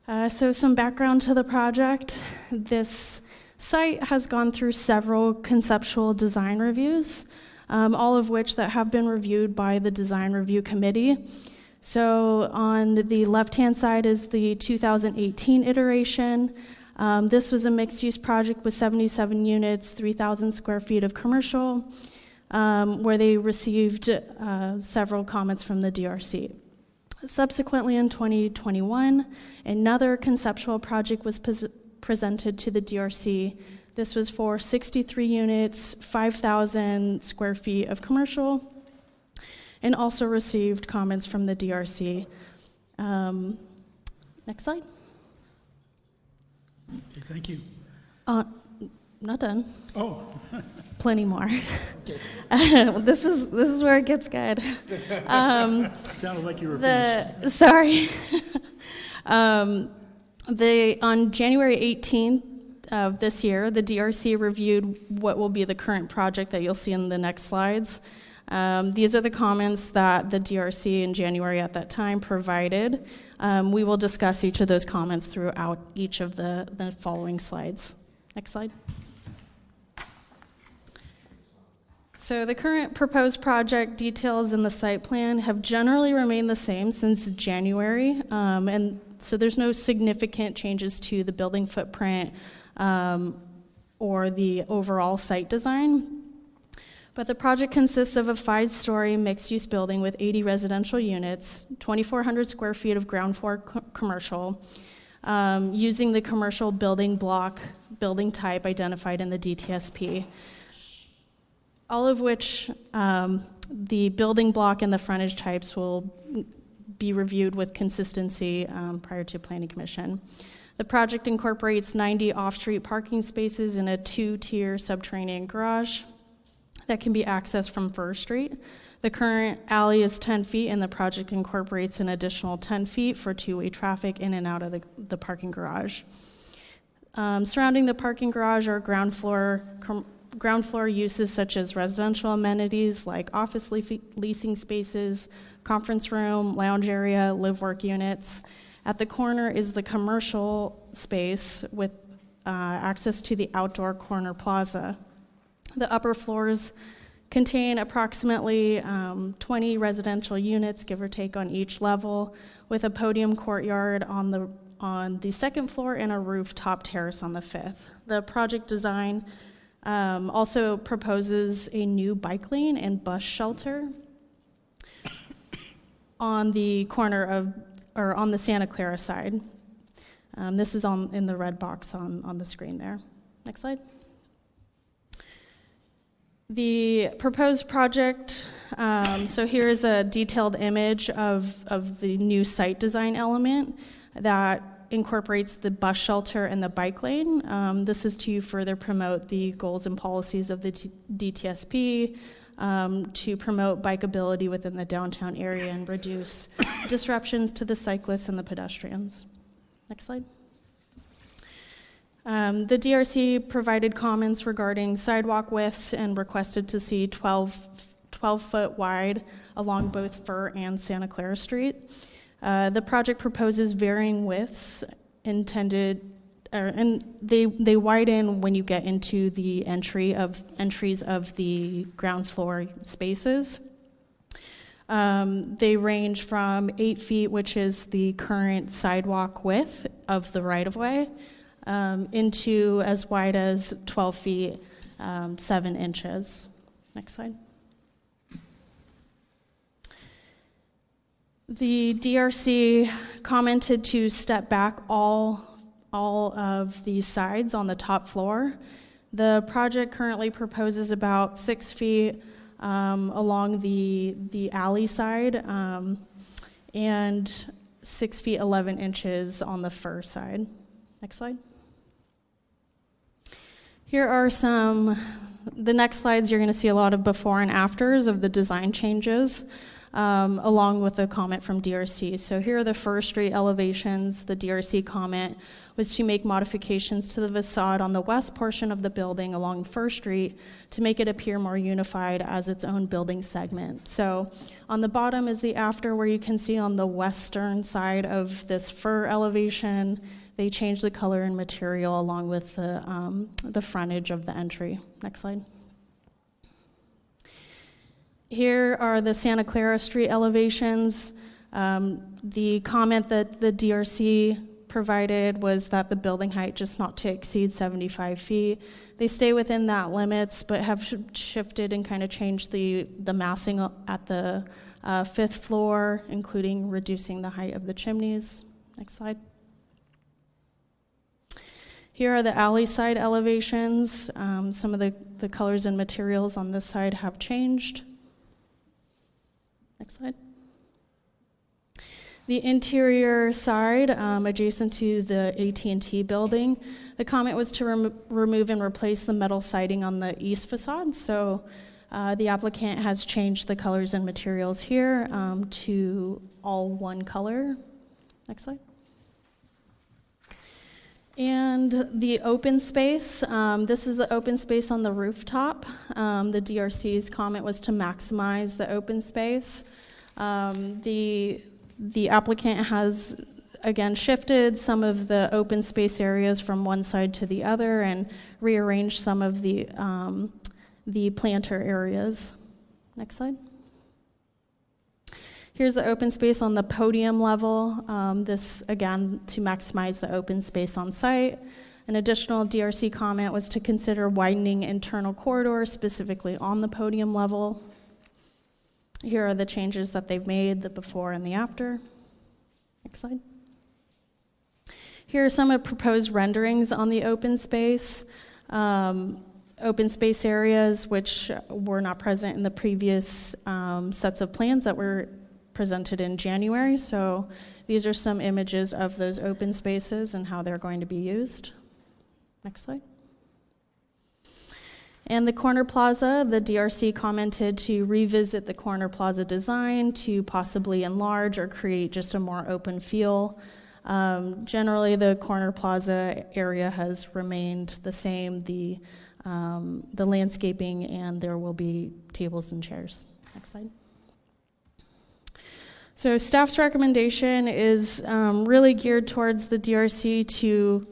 Uh, so, some background to the project. This site has gone through several conceptual design reviews, um, all of which that have been reviewed by the design review committee. So on the left-hand side is the 2018 iteration. Um, this was a mixed-use project with 77 units, 3,000 square feet of commercial, um, where they received uh, several comments from the DRC. Subsequently, in 2021, another conceptual project was presented to the DRC. This was for 63 units, 5,000 square feet of commercial, and also received comments from the DRC. Um, next slide. Okay, thank you. Uh, not done. Oh. *laughs* *laughs* Plenty more. *laughs* this is this is where it gets good. Um, Sounded like you were the finished. sorry. um, the on January 18th of this year, the DRC reviewed what will be the current project that you'll see in the next slides. Um, these are the comments that the DRC in January at that time provided. Um, we will discuss each of those comments throughout each of the, the following slides. Next slide. So the current proposed project details in the site plan have generally remained the same since January, um, and so there's no significant changes to the building footprint um, or the overall site design. But the project consists of a five story mixed use building with 80 residential units, 2,400 square feet of ground floor co- commercial, um, using the commercial building block building type identified in the DTSP. All of which um, the building block and the frontage types will be reviewed with consistency um, prior to Planning Commission. The project incorporates 90 off street parking spaces in a two tier subterranean garage that can be accessed from First Street. The current alley is 10 feet, and the project incorporates an additional 10 feet for two way traffic in and out of the, the parking garage. Um, surrounding the parking garage are ground floor, com- ground floor uses such as residential amenities like office le- leasing spaces, conference room, lounge area, live work units. At the corner is the commercial space with uh, access to the outdoor corner plaza. The upper floors contain approximately um, 20 residential units, give or take, on each level, with a podium courtyard on the on the second floor and a rooftop terrace on the fifth. The project design um, also proposes a new bike lane and bus shelter on the corner of, or on the Santa Clara side. Um, this is on in the red box on, on the screen there. Next slide. The proposed project, um, so here's a detailed image of, of the new site design element that incorporates the bus shelter and the bike lane. Um, this is to further promote the goals and policies of the DTSP, um, to promote bikeability within the downtown area and reduce *coughs* disruptions to the cyclists and the pedestrians. Next slide. Um, the DRC provided comments regarding sidewalk widths and requested to see 12, 12 foot wide along both Fir and Santa Clara Street. Uh, the project proposes varying widths intended, and they they widen when you get into the entry of entries of the ground floor spaces. Um, they range from eight feet, which is the current sidewalk width of the right of way, um, into as wide as 12 feet, um, 7 inches. Next slide. The DRC commented to step back all, all of the sides on the top floor. The project currently proposes about six feet um, along the, the alley side um, and six feet 11 inches on the Fir side. Next slide. Here are some, the next slides, you're going to see a lot of before and afters of the design changes, um, along with a comment from DRC. So here are the First Street elevations. The DRC comment was to make modifications to the facade on the west portion of the building along First Street to make it appear more unified as its own building segment. So on the bottom is the after, where you can see on the western side of this fir elevation, they changed the color and material along with the, um, the frontage of the entry. Next slide. Here are the Santa Clara Street elevations. Um, the comment that the DRC provided was that the building height just not to exceed 75 feet. They stay within that limits, but have sh- shifted and kind of changed the, the massing at the uh, fifth floor, including reducing the height of the chimneys. Next slide. Here are the alley side elevations. Um, some of the, the colors and materials on this side have changed. Next slide. The interior side, um, adjacent to the AT&T building, the comment was to rem- remove and replace the metal siding on the east facade. So uh, the applicant has changed the colors and materials here um, to all one color. Next slide. And the open space, um, this is the open space on the rooftop. Um, the DRC's comment was to maximize the open space. Um, the, the applicant has again shifted some of the open space areas from one side to the other and rearranged some of the, um, the planter areas. Next slide. Here's the open space on the podium level. Um, this, again, to maximize the open space on site. An additional DRC comment was to consider widening internal corridors, specifically on the podium level. Here are the changes that they've made, the before and the after. Next slide. Here are some of proposed renderings on the open space. Um, open space areas which were not present in the previous um, sets of plans that were presented in January. So these are some images of those open spaces and how they're going to be used. Next slide. And the corner plaza, the DRC commented to revisit the corner plaza design to possibly enlarge or create just a more open feel. Um, generally, the corner plaza area has remained the same, the, um, the landscaping, and there will be tables and chairs. Next slide. So, staff's recommendation is um, really geared towards the DRC to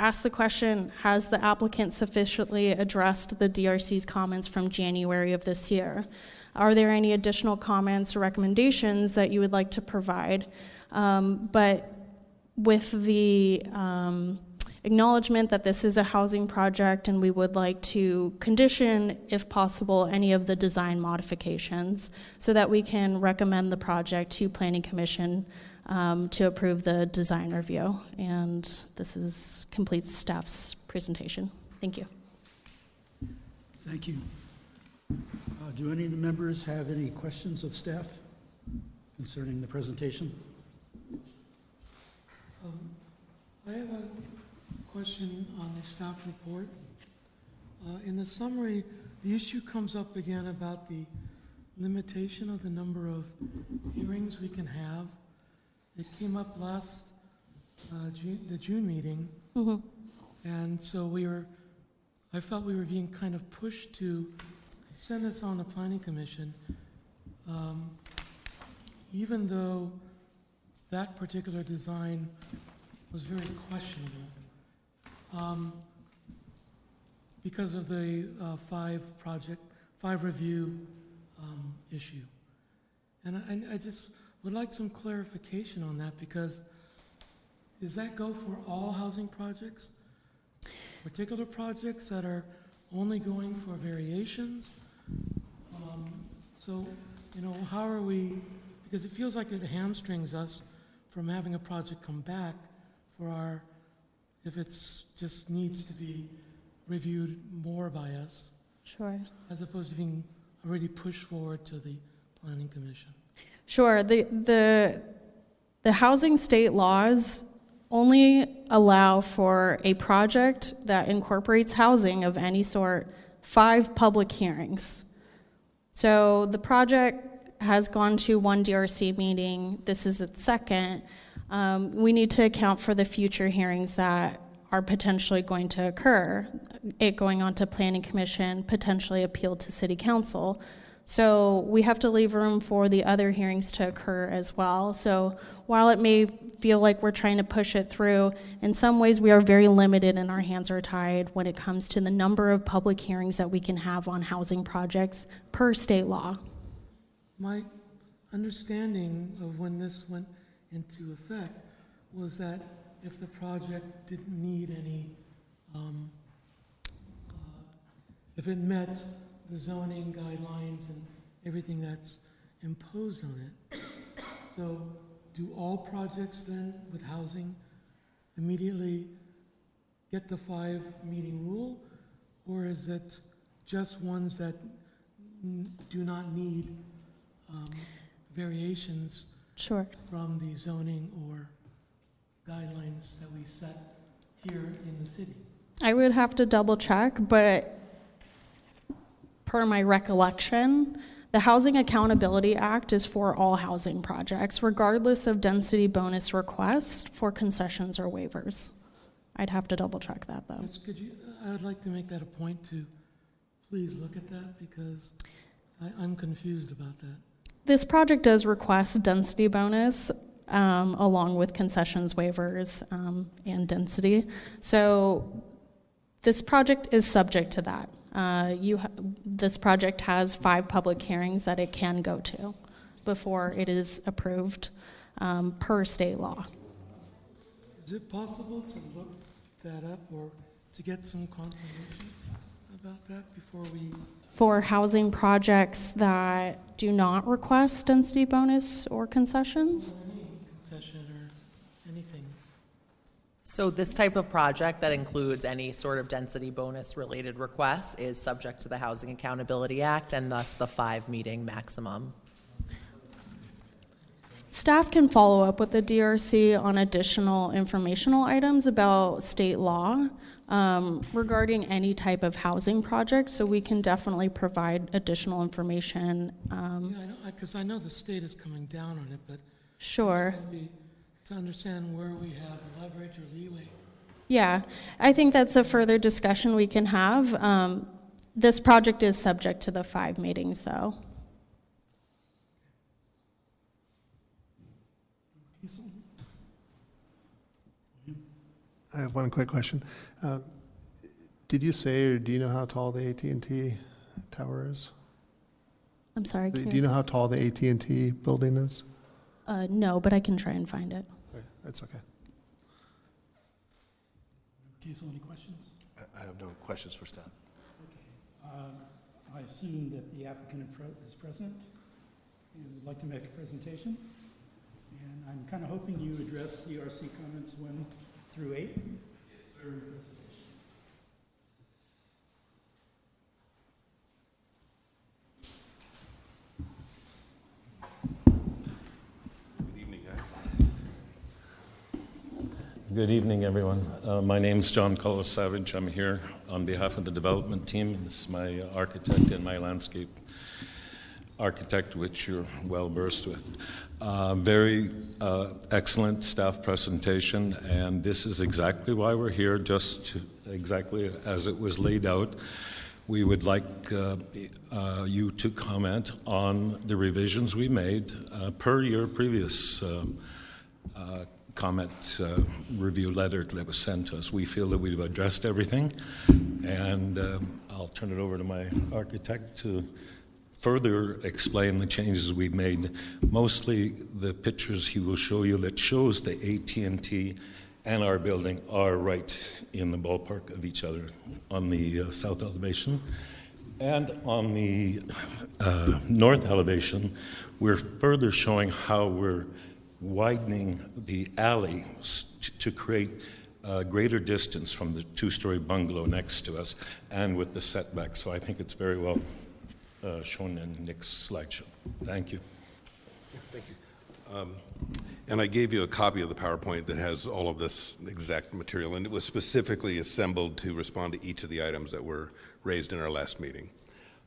ask the question Has the applicant sufficiently addressed the DRC's comments from January of this year? Are there any additional comments or recommendations that you would like to provide? Um, but with the um, acknowledgement that this is a housing project and we would like to condition, if possible, any of the design modifications so that we can recommend the project to Planning Commission um, to approve the design review. And this is completes staff's presentation. Thank you. Thank you. Uh, Do any of the members have any questions of staff concerning the presentation? Um, I have a question on the staff report. Uh, In the summary, the issue comes up again about the limitation of the number of hearings we can have. It came up last, uh, June, the June meeting. Mhm. And so we were, I felt we were being kind of pushed to send this on the planning commission. Um, Even though that particular design was very questionable. Um, because of the uh, five project, five review um, issue. And I, I just would like some clarification on that because does that go for all housing projects? Particular projects that are only going for variations? Um, So, you know, how are we, because it feels like it hamstrings us from having a project come back for our, if it's, just needs to be reviewed more by us, Sure. as opposed to being already pushed forward to the planning commission. Sure. The, the, the housing state laws only allow for a project that incorporates housing of any sort, five public hearings. So the project has gone to one DRC meeting. This is its second. Um, we need to account for the future hearings that are potentially going to occur. It going on to Planning Commission, potentially appealed to City Council. So we have to leave room for the other hearings to occur as well. So while it may feel like we're trying to push it through, in some ways we are very limited and our hands are tied when it comes to the number of public hearings that we can have on housing projects per state law. My understanding of when this went into effect was that if the project didn't need any, um, uh, if it met the zoning guidelines and everything that's imposed on it. So do all projects then with housing immediately get the five meeting rule? Or is it just ones that do not need um, variations Sure. from the zoning or guidelines that we set here in the city? I would have to double check, but per my recollection, the Housing Accountability Act is for all housing projects, regardless of density bonus requests for concessions or waivers. I'd have to double check that though. Could you, I would like to make that a point to please look at that because I, I'm confused about that. This project does request density bonus um, along with concessions waivers um, and density. So this project is subject to that. Uh, you, ha- this project has five public hearings that it can go to before it is approved um, per state law. Is it possible to look that up or to get some confirmation about that before we? For housing projects that do not request density bonus or concessions? Any concession or anything? So this type of project that includes any sort of density bonus related requests is subject to the Housing Accountability Act and thus the five meeting maximum. Staff can follow up with the DRC on additional informational items about state law um, regarding any type of housing project, so we can definitely provide additional information. Um, Yeah, I know, because I know the state is coming down on it, but. Sure. it's gonna be To understand where we have leverage or leeway. Yeah, I think that's a further discussion we can have. Um, this project is subject to the five meetings, though. I have one quick question. Uh, Did you say, or do you know how tall the AT&T tower is? I'm sorry. Do do you know how tall the AT&T building is? Uh, no, but I can try and find it. That's okay. Council, any questions? I have no questions for staff. Um, I assume that the applicant are pre- is present and would like to make a presentation. And I'm kind of hoping you address the RC comments one through eight. Yes, the presentation. Good evening, guys. Good evening, everyone. Uh, my name is John Carlos Savage. I'm here on behalf of the development team. This is my architect and my landscape architect, which you're well versed with. Uh, very uh, excellent staff presentation, and this is exactly why we're here, just to, exactly as it was laid out. We would like uh, uh, you to comment on the revisions we made uh, per your previous um, uh, comment uh, review letter that was sent to us. We feel that we've addressed everything, and um, I'll turn it over to my architect to further explain the changes we've made. Mostly the pictures he will show you that shows the AT&T and our building are right in the ballpark of each other on the uh, south elevation. And on the uh, north elevation, we're further showing how we're widening the alley to create uh, greater distance from the two-story bungalow next to us and with the setback. So I think it's very well uh, shown in Nick's slideshow. Thank you. Thank you. Um, And I gave you a copy of the PowerPoint that has all of this exact material, and it was specifically assembled to respond to each of the items that were raised in our last meeting.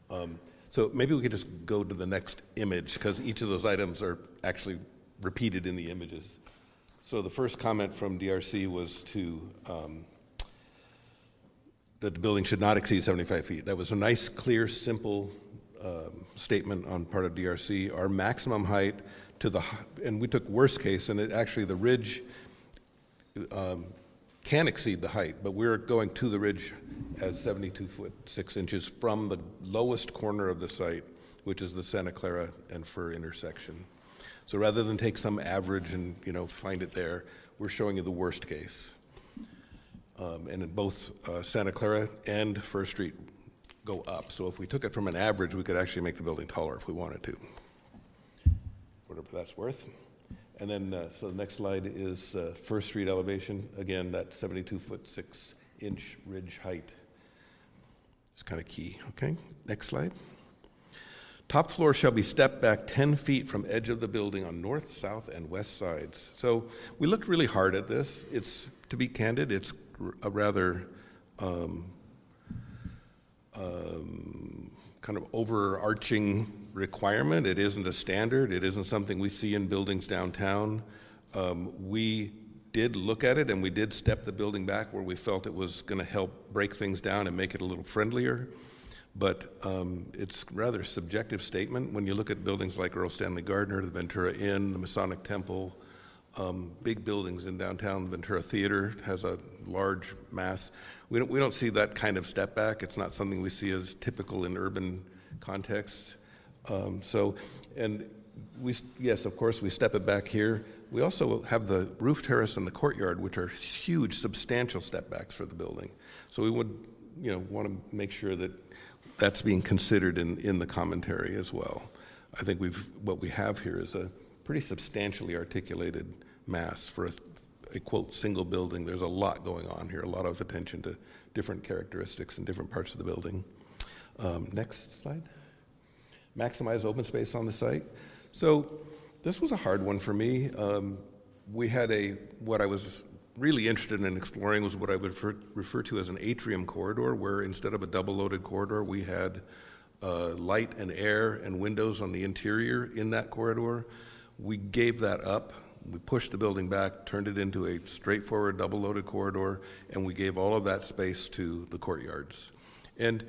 Um, So maybe we could just go to the next image, because each of those items are actually repeated in the images. So the first comment from DRC was to, um, that the building should not exceed 75 feet. That was a nice, clear, simple um, statement on part of DRC. Our maximum height to the, and we took worst case, and it actually, the ridge um, can exceed the height, but we're going to the ridge as 72 foot 6 inches from the lowest corner of the site, which is the Santa Clara and Fir intersection. So rather than take some average and, you know, find it there, we're showing you the worst case. Um, and in both uh, Santa Clara and Fir Street go up. So if we took it from an average, we could actually make the building taller if we wanted to, whatever that's worth. And then, uh, so the next slide is uh, Fir Street elevation. Again, that 72 foot 6 inch ridge height. It's kind of key. Okay, next slide. Top floor shall be stepped back 10 feet from edge of the building on north, south, and west sides. So we looked really hard at this. It's, to be candid, it's a rather um, um, kind of overarching requirement. It isn't a standard. It isn't something we see in buildings downtown. Um, we did look at it and we did step the building back where we felt it was going to help break things down and make it a little friendlier. But um, it's rather a subjective statement when you look at buildings like Erle Stanley Gardner, the Ventura Inn, the Masonic Temple, um, big buildings in downtown. The Ventura Theater has a large mass. We don't, we don't see that kind of step back. It's not something we see as typical in urban contexts. Um, so, and we, yes, of course, we step it back here. We also have the roof terrace and the courtyard, which are huge, substantial step backs for the building. So we would, you know, want to make sure that that's being considered in, in the commentary as well. I think we've, what we have here is a pretty substantially articulated mass for a, a quote, single building. There's a lot going on here, a lot of attention to different characteristics in different parts of the building. Um, next slide. Maximize open space on the site. So this was a hard one for me. Um, we had a, what I was really interested in exploring was what I would refer, refer to as an atrium corridor, where instead of a double loaded corridor, we had uh, light and air and windows on the interior in that corridor. We gave that up. We pushed the building back, turned it into a straightforward double loaded corridor, and we gave all of that space to the courtyards. And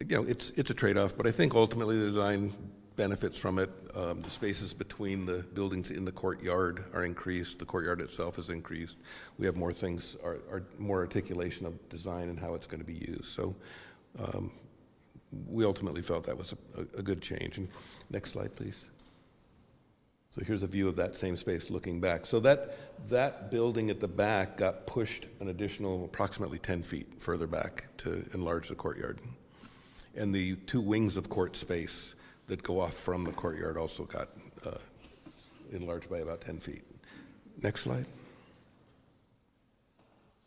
you know, it's it's a trade-off, but I think ultimately the design benefits from it. Um, The spaces between the buildings in the courtyard are increased, the courtyard itself is increased. We have more things, are, are more articulation of design and how it's going to be used. So um, we ultimately felt that was a, a good change. And next slide, please. So here's a view of that same space looking back. So that, that building at the back got pushed an additional approximately 10 feet further back to enlarge the courtyard. And the two wings of court space that go off from the courtyard also got uh, enlarged by about 10 feet. Next slide.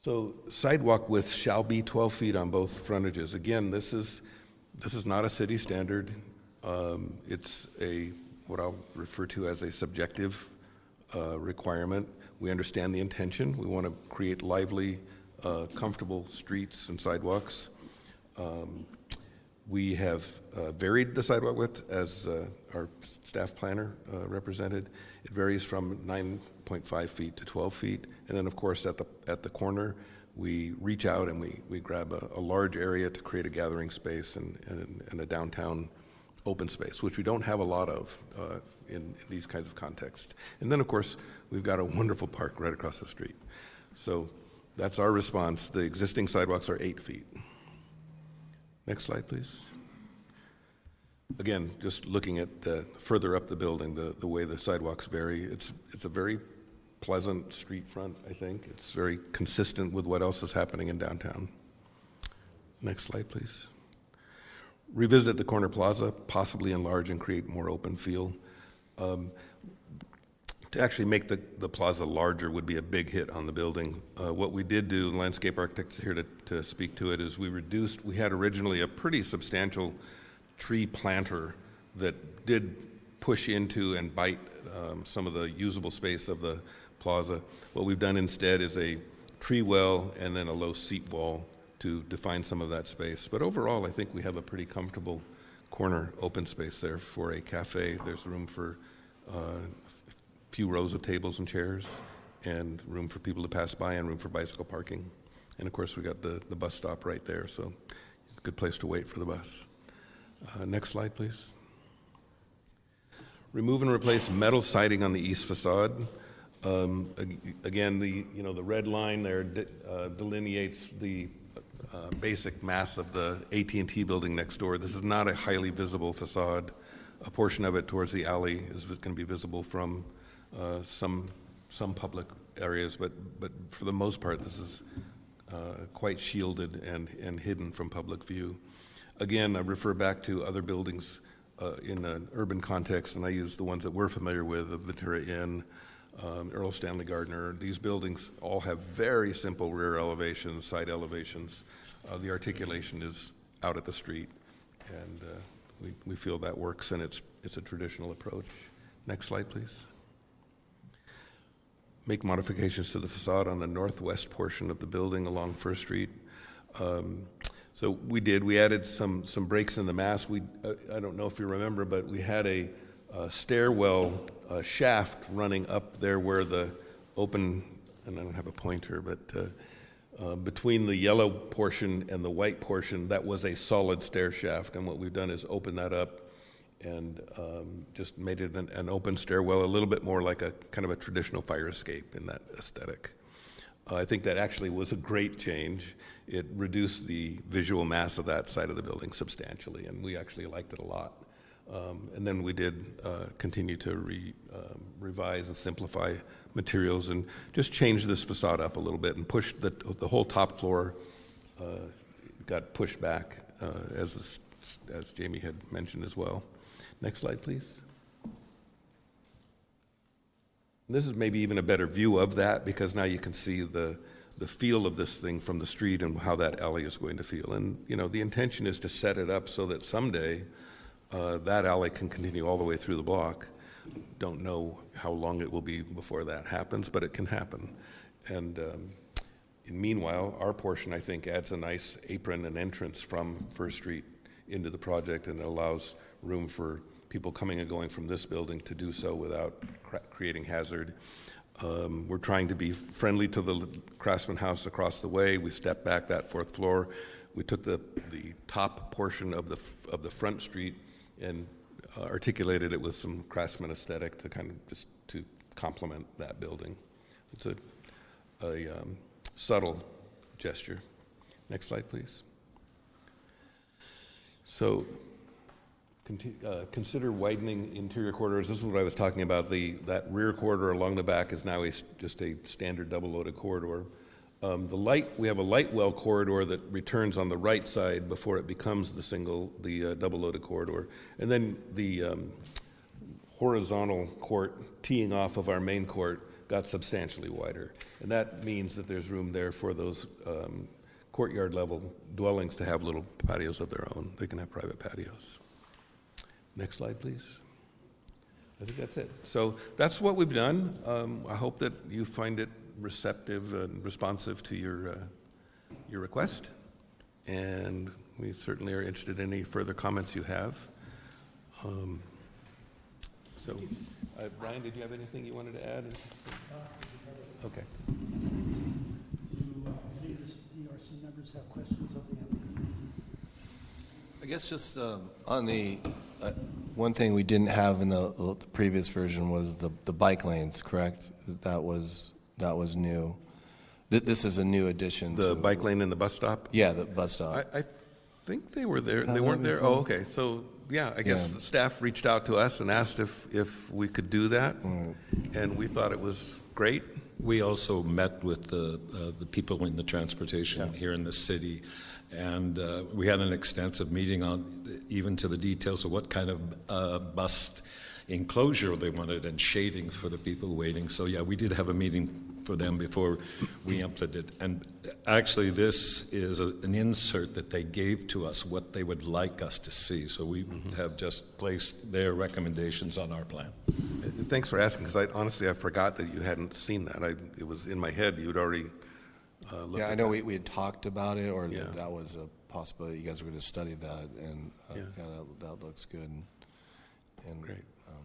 So sidewalk width shall be 12 feet on both frontages. Again, this is, this is not a city standard. Um, It's a, what I'll refer to as a subjective uh, requirement. We understand the intention. We want to create lively, uh, comfortable streets and sidewalks. Um, We have uh, varied the sidewalk width, as uh, our staff planner uh, represented. It varies from 9.5 feet to 12 feet. And then, of course, at the, at the corner, we reach out and we, we grab a, a large area to create a gathering space and, and, and a downtown open space, which we don't have a lot of uh, in, in these kinds of contexts. And then, of course, we've got a wonderful park right across the street. So that's our response. The existing sidewalks are eight feet. Next slide, please. Again, just looking at the, further up the building, the, the way the sidewalks vary, it's, it's a very pleasant street front, I think. It's very consistent with what else is happening in downtown. Next slide, please. Revisit the corner plaza, possibly enlarge and create more open feel. Um, to actually make the, the plaza larger would be a big hit on the building. Uh, what we did do, landscape architects here to, to speak to it, is we reduced, we had originally a pretty substantial tree planter that did push into and bite um, some of the usable space of the plaza. What we've done instead is a tree well and then a low seat wall to define some of that space. But overall, I think we have a pretty comfortable corner open space there for a cafe. There's room for uh, few rows of tables and chairs and room for people to pass by and room for bicycle parking. And of course, we got the, the bus stop right there, so good place to wait for the bus. Uh, next slide, please. Remove and replace metal siding on the east facade. Um, again, the you know the red line there de- uh, delineates the uh, basic mass of the AT&T building next door. This is not a highly visible facade. A portion of it towards the alley is going to be visible from uh, some some public areas, but but for the most part, this is uh, quite shielded and and hidden from public view. Again, I refer back to other buildings uh, in an urban context, and I use the ones that we're familiar with, the Ventura Inn, um, Erle Stanley Gardner. These buildings all have very simple rear elevations, side elevations. Uh, the articulation is out at the street, and uh, we, we feel that works, and it's, it's a traditional approach. Next slide, please. Make modifications to the facade on the northwest portion of the building along Fir Street. Um, so we did. We added some some breaks in the mass. We uh, I don't know if you remember, but we had a, uh stairwell uh, shaft running up there where the open and I don't have a pointer, but uh, uh, between the yellow portion and the white portion, that was a solid stair shaft. And what we've done is open that up and um, just made it an, an open stairwell, a little bit more like a kind of a traditional fire escape in that aesthetic. Uh, I think that actually was a great change. It reduced the visual mass of that side of the building substantially, and we actually liked it a lot. Um, and then we did uh, continue to re, um, revise and simplify materials and just change this facade up a little bit and push the, the whole top floor uh, got pushed back, uh, as, this, as Jamie had mentioned as well. Next slide, please. This is maybe even a better view of that because now you can see the, the feel of this thing from the street and how that alley is going to feel. And, you know, the intention is to set it up so that someday uh, that alley can continue all the way through the block. Don't know how long it will be before that happens, but it can happen. And um, meanwhile, our portion, I think, adds a nice apron and entrance from Fir Street into the project and it allows room for people coming and going from this building to do so without creating hazard. Um, we're trying to be friendly to the Craftsman House across the way. We stepped back that fourth floor. We took the, the top portion of the, of the front street and uh, articulated it with some craftsman aesthetic to kind of just to complement that building. It's a, a um, subtle gesture. Next slide, please. So, uh, consider widening interior corridors. This is what I was talking about. The that rear corridor along the back is now a, just a standard double-loaded corridor. Um, the light we have a light well corridor that returns on the right side before it becomes the single the uh, double-loaded corridor, and then the um, horizontal court teeing off of our main court got substantially wider. And that means that there's room there for those um, courtyard level dwellings to have little patios of their own. They can have private patios. Next slide, please. I think that's it. So that's what we've done. Um, I hope that you find it receptive and responsive to your, uh, your request. And we certainly are interested in any further comments you have. Um, so, uh, Brian, did you have anything you wanted to add? Okay. Do uh, any of the DRC members have questions of the applicant? I guess just um, on the, uh, one thing we didn't have in the the previous version was the, the bike lanes, correct? That was, that was new. Th- This is a new addition The to- bike lane and the bus stop? Yeah, the bus stop. I, I think they were there. Have They weren't there? Oh, okay. So, yeah, I guess Yeah. the staff reached out to us and asked if, if we could do that. And we thought it was great. We also met with the, uh, the people in the transportation here in the city, and uh, we had an extensive meeting on even to the details of what kind of uh, bus enclosure they wanted and shading for the people waiting. So yeah, we did have a meeting for them before we implemented. And actually, this is a, an insert that they gave to us what they would like us to see. So we have just placed their recommendations on our plan. Thanks for asking, because I honestly, I forgot that you hadn't seen that. I, it was in my head, you'd already uh, looked Yeah, at I know that. we, we had talked about it, or Yeah. that that was a possibility, you guys were going to study that, and, uh, Yeah. yeah, that, that looks good. And, Great. um,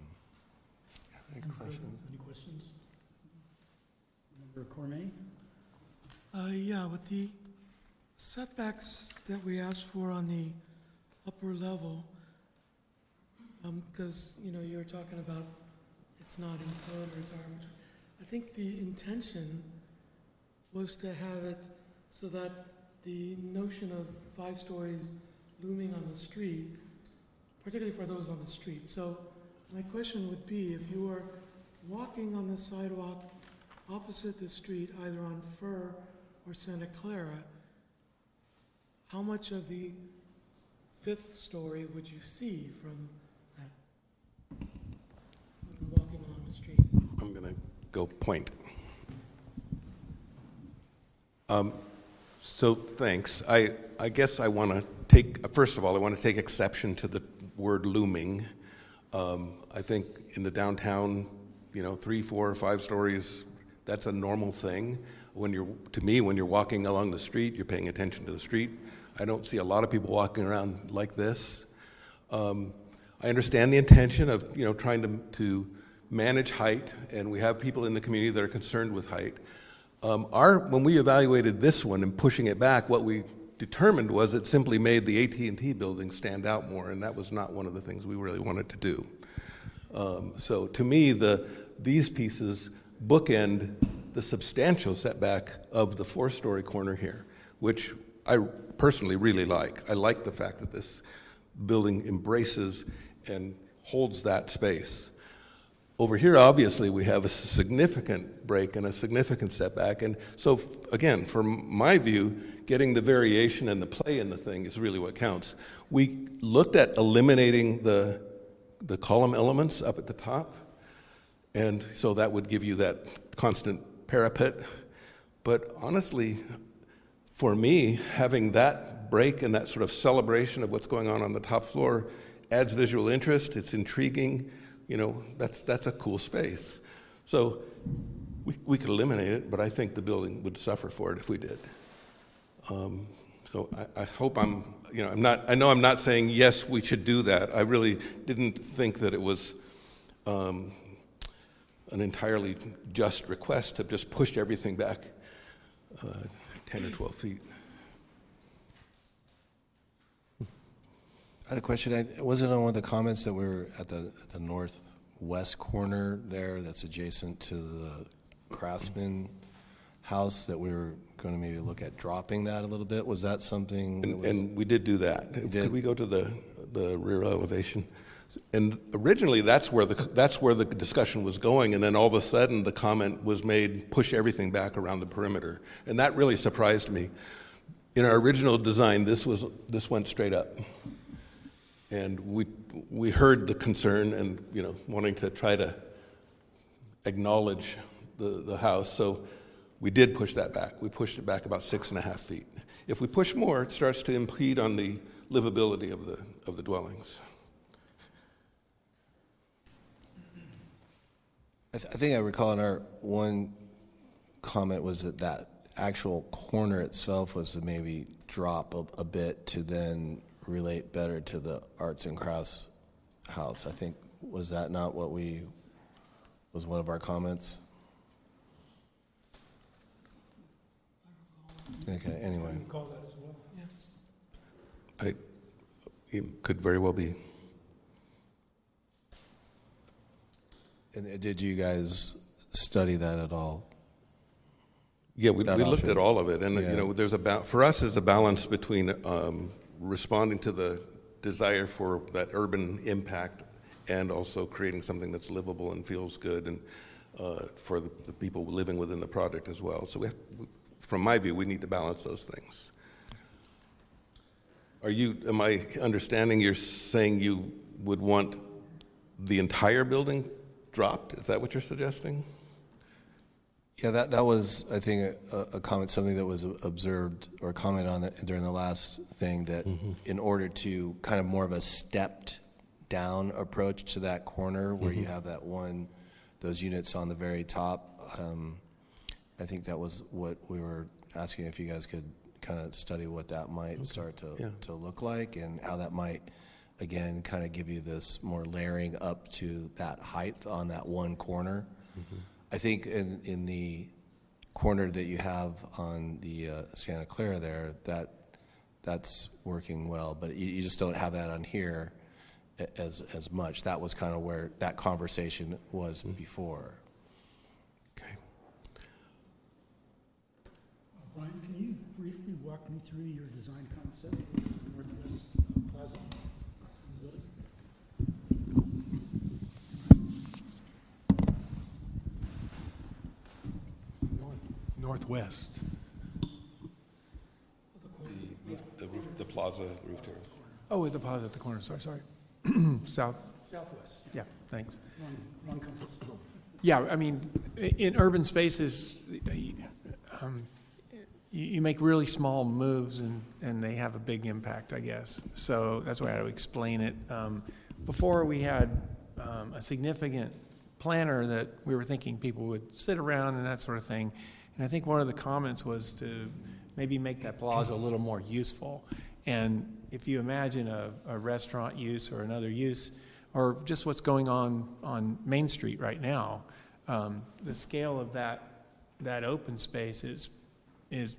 Any Any questions? Any questions? Member Cormier? Uh, yeah, with the setbacks that we asked for on the upper level, because, you know, you were talking about it's not in code or it's arbitrary. I think the intention was to have it so that the notion of five stories looming on the street, particularly for those on the street. So my question would be, if you were walking on the sidewalk opposite the street, either on Fir or Santa Clara, how much of the fifth story would you see from that? Walking along the street. I'm going to go point. Um, so thanks. I, I guess I want to take, first of all, I want to take exception to the word looming. Um, I think in the downtown, you know, three, four, five stories, that's a normal thing. When you're, to me, when you're walking along the street, you're paying attention to the street. I don't see a lot of people walking around like this. Um, I understand the intention of you know trying to, to manage height, and we have people in the community that are concerned with height. Um, our, when we evaluated this one and pushing it back, what we determined was it simply made the AT&T building stand out more, and that was not one of the things we really wanted to do. Um, so to me, the, these pieces bookend the substantial setback of the four-story corner here, which I personally really like. I like the fact that this building embraces and holds that space. Over here, obviously, we have a significant break and a significant setback. And so, again, from my view, getting the variation and the play in the thing is really what counts. We looked at eliminating the, the column elements up at the top, and so that would give you that constant parapet. But honestly, for me, having that break and that sort of celebration of what's going on on the top floor adds visual interest. It's intriguing. You know, that's, that's a cool space. So we, we could eliminate it, but I think the building would suffer for it if we did. Um, so I, I hope I'm, you know, I'm not, I know I'm not saying, yes, we should do that. I really didn't think that it was um, an entirely just request to just push everything back uh, 10 or 12 feet. I had a question. I, was it on one of the comments that we were at the, at the northwest corner there that's adjacent to the Craftsman house that we were going to maybe look at dropping that a little bit? Was that something? that And, was- and we did do that. did? Could we go to the, the rear elevation? And originally, that's where the, that's where the discussion was going, and then all of a sudden, the comment was made, push everything back around the perimeter. And that really surprised me. In our original design, this was, this went straight up. And we, we heard the concern and, you know, wanting to try to acknowledge the, the house. So we did push that back. We pushed it back about six and a half feet. If we push more, it starts to impede on the livability of the, of the dwellings. I, th- I think I recall in our one comment was that that actual corner itself was to maybe drop a, a bit to then relate better to the arts and crafts house. I think was that not what we was one of our comments? Okay. Anyway. Call that as well. I, it could very well be. And uh, did you guys study that at all? Yeah, we, we looked at all of it, and Yeah. you know, there's a ba- for us there's a balance between um, responding to the desire for that urban impact and also creating something that's livable and feels good, and uh, for the, the people living within the project as well. So, we have, from my view, we need to balance those things. Are you? Am I understanding you're saying you would want the entire building dropped? Is that what you're suggesting? Yeah, that, that was, I think, a, a comment, something that was observed or commented on during the last thing that in order to kind of more of a stepped down approach to that corner where you Mhm. have that one, those units on the very top, um, I think that was what we were asking if you guys could kind of study what that might start to, Yeah. to look like and how that might, again, kind of give you this more layering up to that height on that one corner. I think in, in the corner that you have on the uh, Santa Clara there, that that's working well, but you, you just don't have that on here as as much. That was kind of where that conversation was before. Okay. Brian, can you briefly walk me through your design concept for the Northwest Plaza? Northwest. The, roof, the, roof, the plaza roof terrace. Oh, at the plaza at the corner, sorry, sorry. *clears throat* South. Southwest. Yeah, thanks. Wrong, wrong compass. Yeah, I mean, in urban spaces, um, you, you make really small moves and, and they have a big impact, I guess. So that's why I would explain it. Um, before we had um, a significant planner that we were thinking people would sit around and that sort of thing. And I think one of the comments was to maybe make that plaza a little more useful. And if you imagine a, a restaurant use or another use, or just what's going on on Main Street right now, um, the scale of that that open space is is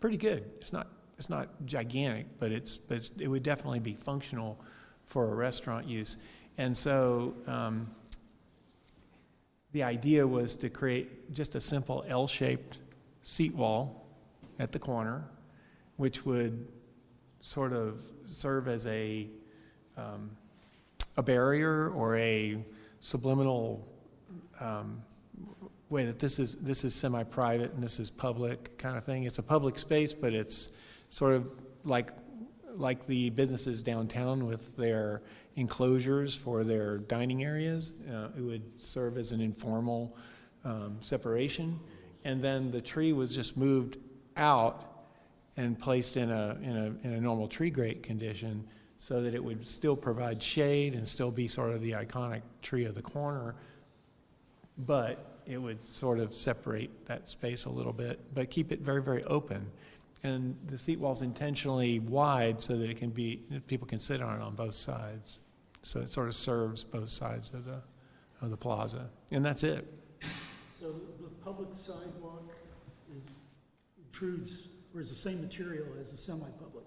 pretty good. It's not it's not gigantic, but it's but it's, it would definitely be functional for a restaurant use. And so um, the idea was to create just a simple L-shaped seat wall at the corner, which would sort of serve as a um, a barrier or a subliminal um, way that this is this is semi-private and this is public kind of thing. It's a public space, but it's sort of like like the businesses downtown with their enclosures for their dining areas. Uh, it would serve as an informal um, separation, and then the tree was just moved out and placed in a in a in a normal tree grate condition so that it would still provide shade and still be sort of the iconic tree of the corner, but it would sort of separate that space a little bit, but keep it very, very open. And the seat wall's intentionally wide so that it can be, people can sit on it on both sides. So it sort of serves both sides of the, of the plaza. And that's it. So the public sidewalk is, intrudes, or is the same material as the semi-public?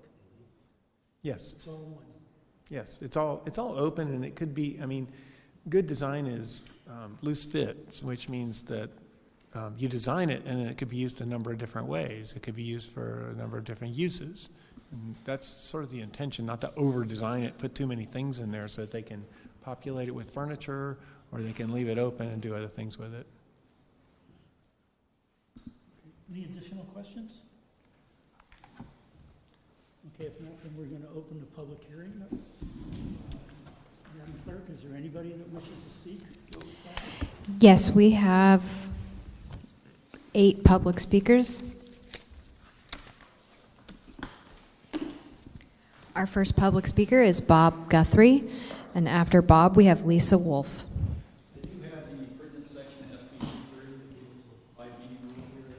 Yes. It's all one. Yes, it's all, it's all open and it could be, I mean, good design is um, loose fit, which means that um, you design it and then it could be used a number of different ways. It could be used for a number of different uses. And that's sort of the intention, not to over-design it, put too many things in there so that they can populate it with furniture or they can leave it open and do other things with it. Any additional questions? Okay, if not, then we're going to open the public hearing. Madam Clerk, is there anybody that wishes to speak? Yes, we have eight public speakers. Our first public speaker is Bob Guthrie, and after Bob, we have Lisa Wolf. Did you have the pertinent section of SB 230 that gives a five meeting rule here?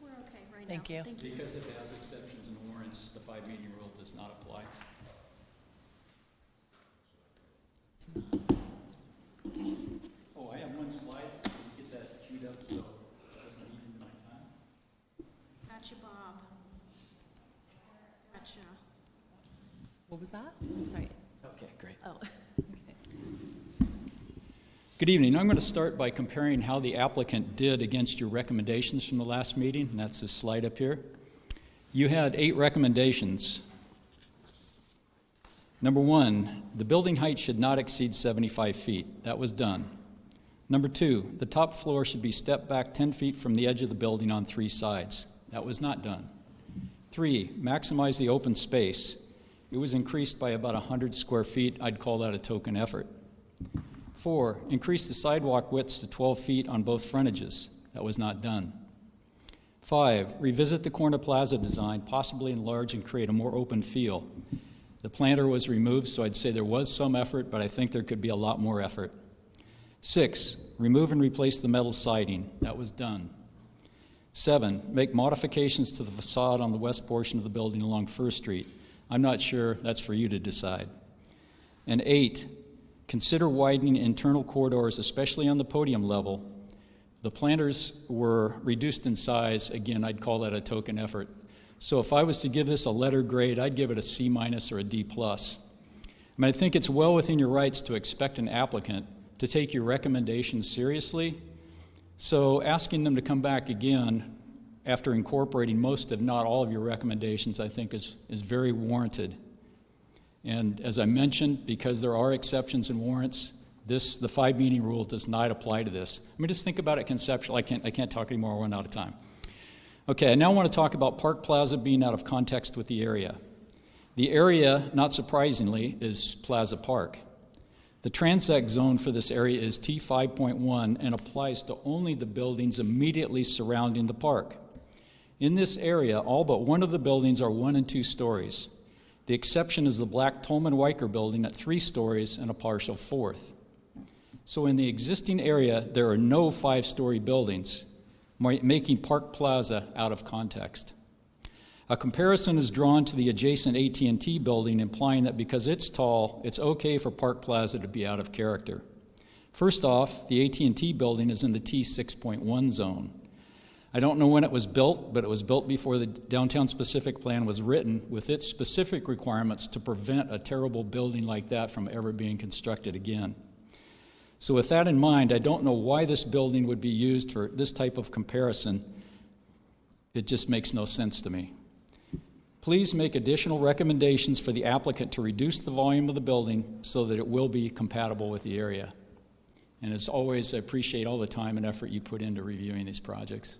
We're okay right now. Thank you. Because it has exceptions and warrants, the five meeting rule does not apply. Oh, I have one slide. Did you get that queued up so it doesn't eat into my time? Gotcha, Bob. Gotcha. What was that? Sorry. Okay, great. Oh. Good evening. I'm going to start by comparing how the applicant did against your recommendations from the last meeting, that's this slide up here. You had eight recommendations. Number one, the building height should not exceed 75 feet. That was done. Number two, the top floor should be stepped back 10 feet from the edge of the building on three sides. That was not done. Three, maximize the open space. It was increased by about 100 square feet. I'd call that a token effort. Four, increase the sidewalk widths to 12 feet on both frontages. That was not done. Five, revisit the corner plaza design, possibly enlarge and create a more open feel. The planter was removed, so I'd say there was some effort, but I think there could be a lot more effort. Six, remove and replace the metal siding. That was done. Seven, make modifications to the facade on the west portion of the building along Fir Street. I'm not sure, that's for you to decide. And eight, consider widening internal corridors, especially on the podium level. The planters were reduced in size. Again, I'd call that a token effort. So if I was to give this a letter grade, I'd give it a C minus or a D plus. I mean, I think it's well within your rights to expect an applicant to take your recommendations seriously. So asking them to come back again after incorporating most, if not all, of your recommendations, I think is, is very warranted. And as I mentioned, because there are exceptions and warrants, this the five meeting rule does not apply to this. I mean, just think about it conceptually. I can't I can't talk anymore. We're running out of time. Okay, I now want to talk about Park Plaza being out of context with the area. The area, not surprisingly, is Plaza Park. The transect zone for this area is T5.1 and applies to only the buildings immediately surrounding the park. In this area, all but one of the buildings are one and two stories. The exception is the black Tolman Weicker building at three stories and a partial fourth. So, in the existing area, there are no five story buildings, making Park Plaza out of context. A comparison is drawn to the adjacent AT&T building implying that because it's tall, it's okay for Park Plaza to be out of character. First off, the AT&T building is in the T6.1 zone. I don't know when it was built, but it was built before the downtown specific plan was written with its specific requirements to prevent a terrible building like that from ever being constructed again. So, with that in mind, I don't know why this building would be used for this type of comparison. It just makes no sense to me. Please make additional recommendations for the applicant to reduce the volume of the building so that it will be compatible with the area. And as always, I appreciate all the time and effort you put into reviewing these projects.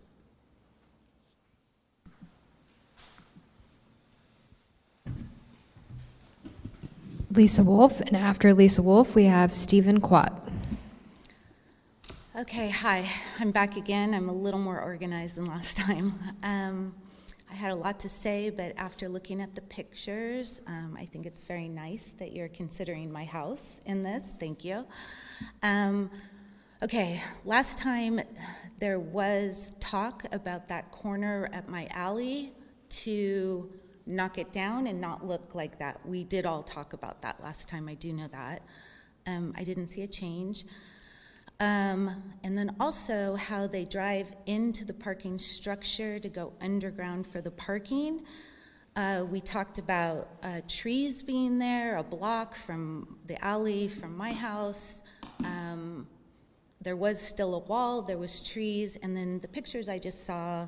Lisa Wolf, and after Lisa Wolf, we have Stephen Quat. Okay, hi. I'm back again. I'm a little more organized than last time. *laughs* Um, I had a lot to say, but after looking at the pictures, um, I think it's very nice that you're considering my house in this. Thank you. Um, okay, last time there was talk about that corner at my alley to knock it down and not look like that. We did all talk about that last time, I do know that. Um, I didn't see a change. Um, and then also how they drive into the parking structure to go underground for the parking. Uh, we talked about uh, trees being there, a block from the alley from my house. Um, there was still a wall, there was trees, and then the pictures I just saw,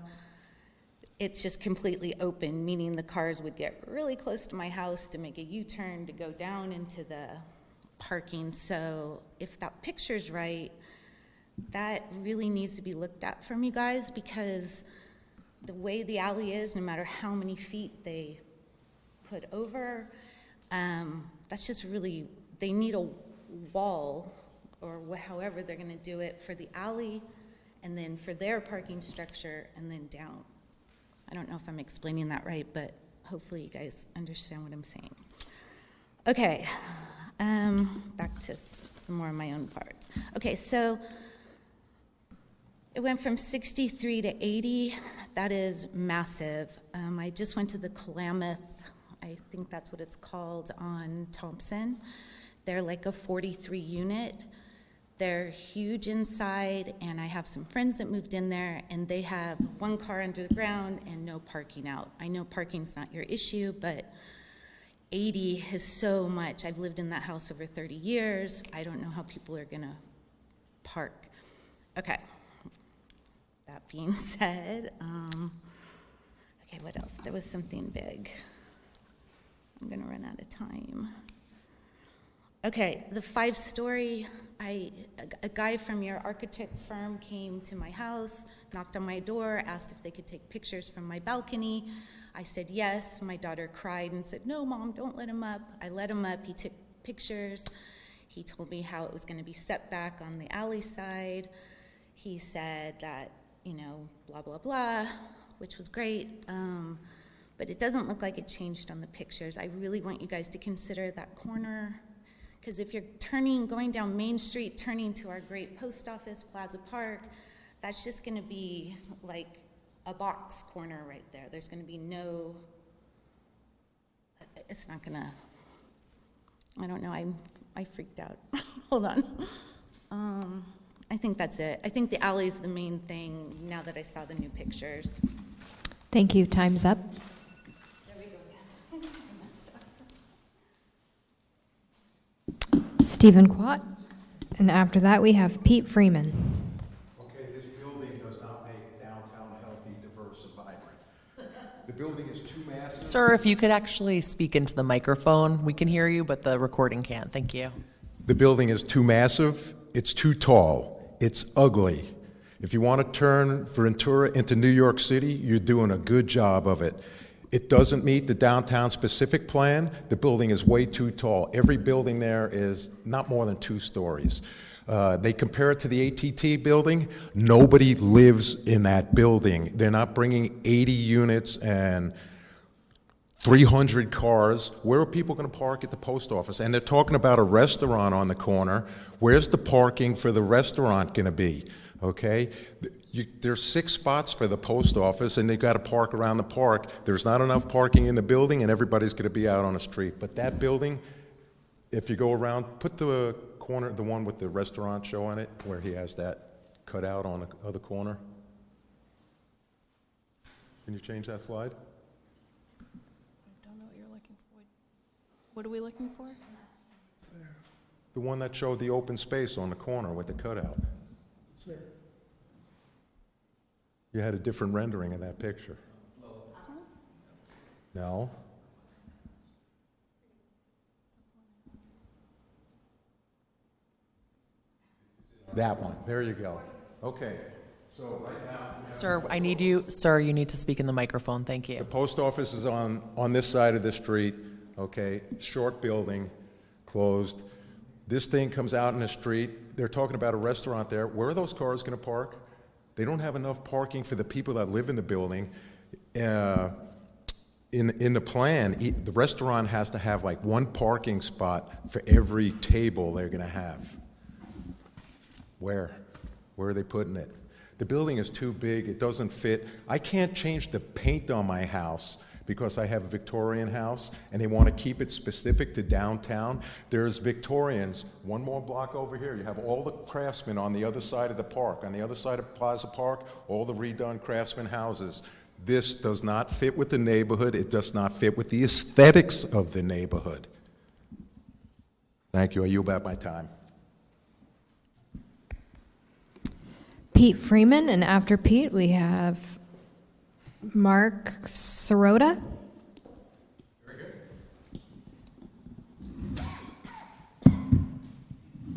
it's just completely open, meaning the cars would get really close to my house to make a U-turn to go down into the parking. So if that picture's right, that really needs to be looked at from you guys because the way the alley is, no matter how many feet they put over, um, that's just really, they need a wall or wh- however they're gonna do it for the alley and then for their parking structure and then down. I don't know if I'm explaining that right, but hopefully you guys understand what I'm saying. Okay, um, back to some more of my own parts. Okay, so it went from 63 to 80. That is massive. Um, I just went to the Klamath, I think that's what it's called, on Thompson. They're like a 43 unit. They're huge inside, and I have some friends that moved in there, and they have one car under the ground and no parking out. I know parking's not your issue, but 80 is so much. I've lived in that house over 30 years. I don't know how people are going to park. Okay. That being *laughs* said, um, okay, what else? There was something big. I'm going to run out of time. Okay, the five story, a guy from your architect firm came to my house, knocked on my door, asked if they could take pictures from my balcony. I said yes. My daughter cried and said, No, mom, don't let him up. I let him up. He took pictures. He told me how it was going to be set back on the alley side. He said that, you know, blah, blah, blah, which was great. Um, but it doesn't look like it changed on the pictures. I really want you guys to consider that corner because if you're turning, going down Main Street, turning to our great post office, Plaza Park, that's just going to be like a box corner right there. There's going to be no, it's not going to, I don't know, I'm, I freaked out. *laughs* Hold on. Um, I think that's it. I think the alley is the main thing now that I saw the new pictures. Thank you. Time's up. Stephen Quat. And after that, we have Pete Freeman. Okay, this building does not make downtown healthy, diverse, and vibrant. The building is too massive. Sir, if you could actually speak into the microphone, we can hear you, but the recording can't. Thank you. The building is too massive, it's too tall, it's ugly. If you want to turn Ventura into New York City, you're doing a good job of it. It doesn't meet the downtown specific plan. The building is way too tall. Every building there is not more than two stories. Uh, they compare it to the AT&T building. Nobody lives in that building. They're not bringing 80 units and 300 cars. Where are people going to park at the post office? And they're talking about a restaurant on the corner. Where's the parking for the restaurant going to be? Okay? You, there's six spots for the post office, and they've got to park around the park. There's not enough parking in the building, and everybody's going to be out on the street. But that building, if you go around, put the corner, the one with the restaurant show on it, where he has that cut out on the other corner. Can you change that slide? I don't know what you're looking for. What are we looking for? The one that showed the open space on the corner with the cutout. You had a different rendering of that picture. No? That one. There you go. Okay. So right now. Sir, I need you, sir, you need to speak in the microphone. Thank you. The post office is on, on this side of the street, okay? Short building, closed. This thing comes out in the street. They're talking about a restaurant there. Where are those cars going to park? They don't have enough parking for the people that live in the building. Uh, in, in the plan, the restaurant has to have like one parking spot for every table they're going to have. Where? Where are they putting it? The building is too big, it doesn't fit. I can't change the paint on my house because I have a Victorian house and they want to keep it specific to downtown. There's Victorians, one more block over here. You have all the craftsmen on the other side of the park, on the other side of Plaza Park, all the redone craftsman houses. This does not fit with the neighborhood. It does not fit with the aesthetics of the neighborhood. Thank you. I yield back my time. Pete Freeman, and after Pete, we have Mark Sirota.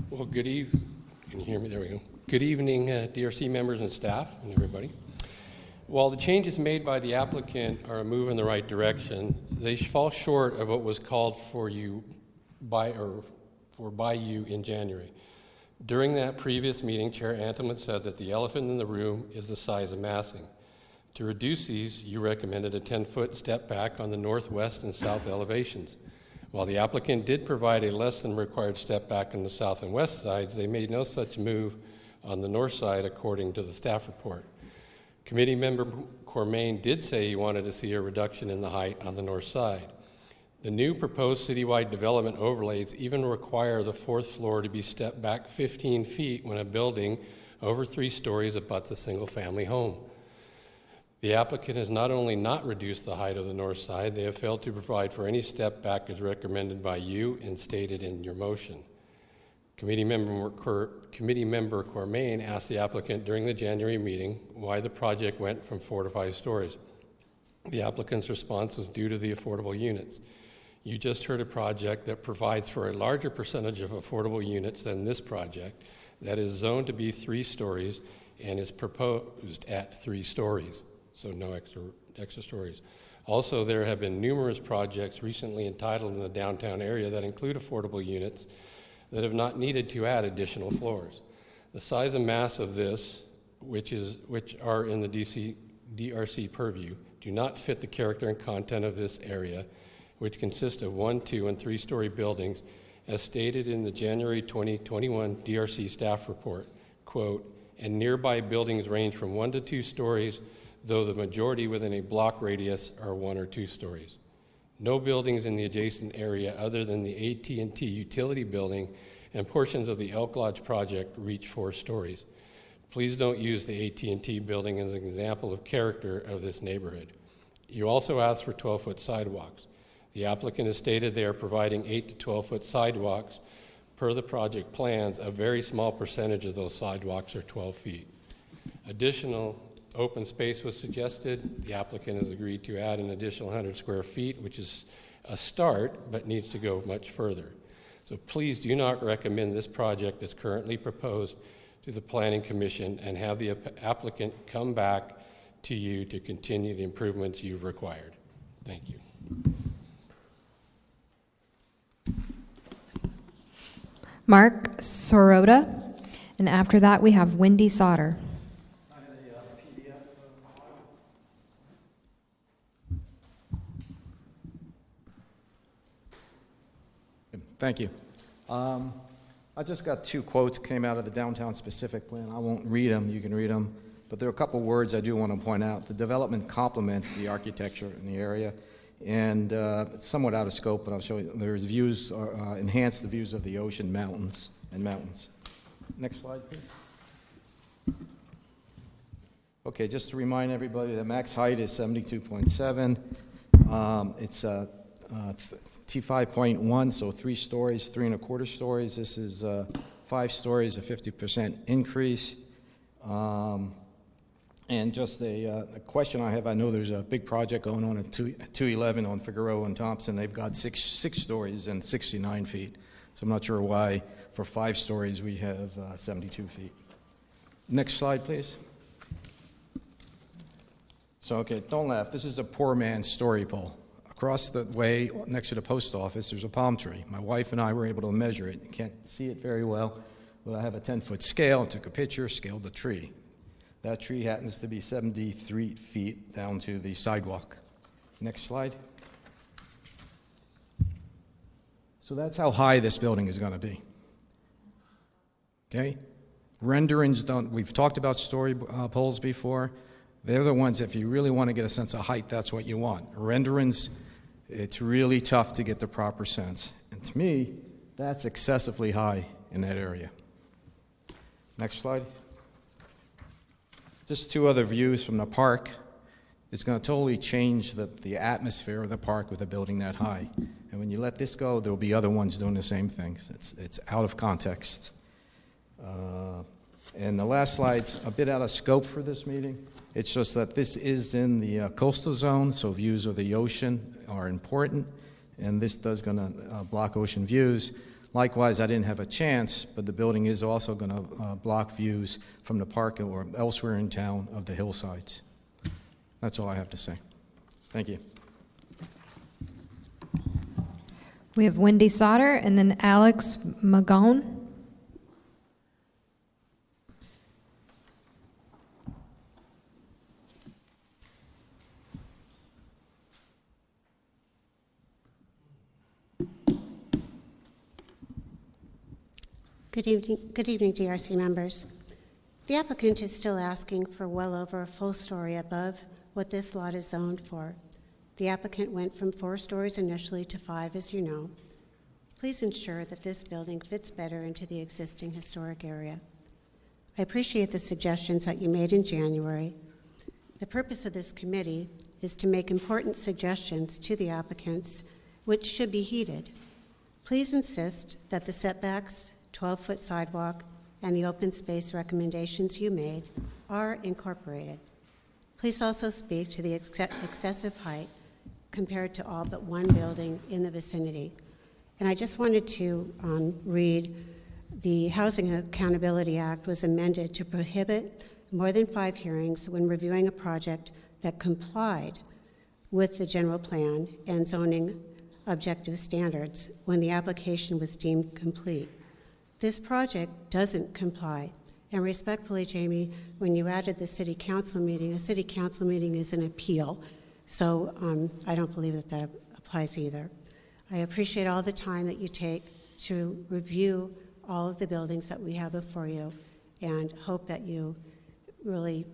Well, good evening. Can you hear me? There we go. Good evening, uh, DRC members and staff and everybody. While the changes made by the applicant are a move in the right direction, they fall short of what was called for you by or for by you in January. During that previous meeting, Chair Antelman said that the elephant in the room is the size of massing. To reduce these, you recommended a 10 foot step back on the northwest and south elevations. While the applicant did provide a less than required step back on the south and west sides, they made no such move on the north side, according to the staff report. Committee member Cormain did say he wanted to see a reduction in the height on the north side. The new proposed citywide development overlays even require the fourth floor to be stepped back 15 feet when a building over three stories abuts a single family home. The applicant has not only not reduced the height of the north side, they have failed to provide for any step back as recommended by you and stated in your motion. Committee member, Cor- Committee member Cormain asked the applicant during the January meeting why the project went from four to five stories. The applicant's response was due to the affordable units. You just heard a project that provides for a larger percentage of affordable units than this project that is zoned to be three stories and is proposed at three stories so no extra, extra stories. Also, there have been numerous projects recently entitled in the downtown area that include affordable units that have not needed to add additional floors. The size and mass of this, which, is, which are in the DC, DRC purview, do not fit the character and content of this area, which consists of one, two, and three story buildings, as stated in the January 2021 DRC staff report. Quote, and nearby buildings range from one to two stories though the majority within a block radius are one or two stories. No buildings in the adjacent area other than the AT&T utility building and portions of the Elk Lodge project reach four stories. Please don't use the AT&T building as an example of character of this neighborhood. You also asked for 12-foot sidewalks. The applicant has stated they are providing 8 to 12-foot sidewalks. Per the project plans, a very small percentage of those sidewalks are 12 feet. Additional Open space was suggested. The applicant has agreed to add an additional 100 square feet, which is a start, but needs to go much further. So please do not recommend this project as currently proposed to the Planning Commission and have the applicant come back to you to continue the improvements you've required. Thank you. Mark Sorota. And after that, we have Wendy Sauter. Thank you. Um, I just got two quotes came out of the downtown specific plan. I won't read them. You can read them. But there are a couple words I do want to point out. The development complements the architecture in the area, and uh, it's somewhat out of scope, but I'll show you. There's views, uh, uh enhance the views of the ocean, mountains, and mountains. Next slide, please. Okay, just to remind everybody, the max height is 72.7. Um, it's uh, uh, T5.1, so three stories, three and a quarter stories. This is uh, five stories, a 50% increase. Um, and just a, uh, a, question I have I know there's a big project going on at 2, 211 on Figueroa and Thompson. They've got six, six stories and 69 feet. So I'm not sure why for five stories we have uh, 72 feet. Next slide, please. So, okay, don't laugh. This is a poor man's story pole. Across the way, next to the post office, there's a palm tree. My wife and I were able to measure it. You can't see it very well, but I have a 10 foot scale. Took a picture, scaled the tree. That tree happens to be 73 feet down to the sidewalk. Next slide. So that's how high this building is going to be. Okay? Renderings don't, we've talked about story uh, poles before. They're the ones, if you really want to get a sense of height, that's what you want. Renderings it's really tough to get the proper sense. And to me, that's excessively high in that area. Next slide. Just two other views from the park. It's going to totally change the, the atmosphere of the park with a building that high. And when you let this go, there will be other ones doing the same things. It's, it's out of context. Uh, and the last slide's a bit out of scope for this meeting. It's just that this is in the uh, coastal zone, so views of the ocean are important, and this does going to uh, block ocean views. Likewise, I didn't have a chance, but the building is also going to uh, block views from the park or elsewhere in town of the hillsides. That's all I have to say. Thank you. We have Wendy Sauter and then Alex Magone. Good evening, good evening, DRC members. The applicant is still asking for well over a full story above what this lot is zoned for. The applicant went from four stories initially to five, as you know. Please ensure that this building fits better into the existing historic area. I appreciate the suggestions that you made in January. The purpose of this committee is to make important suggestions to the applicants, which should be heeded. Please insist that the setbacks, 12 foot sidewalk, and the open space recommendations you made are incorporated. Please also speak to the ex- excessive height compared to all but one building in the vicinity. And I just wanted to um, read the Housing Accountability Act was amended to prohibit more than five hearings when reviewing a project that complied with the general plan and zoning objective standards when the application was deemed complete. This project doesn't comply. And respectfully, Jamie, when you added the city council meeting, a city council meeting is an appeal. So um, I don't believe that that applies either. I appreciate all the time that you take to review all of the buildings that we have before you and hope that you really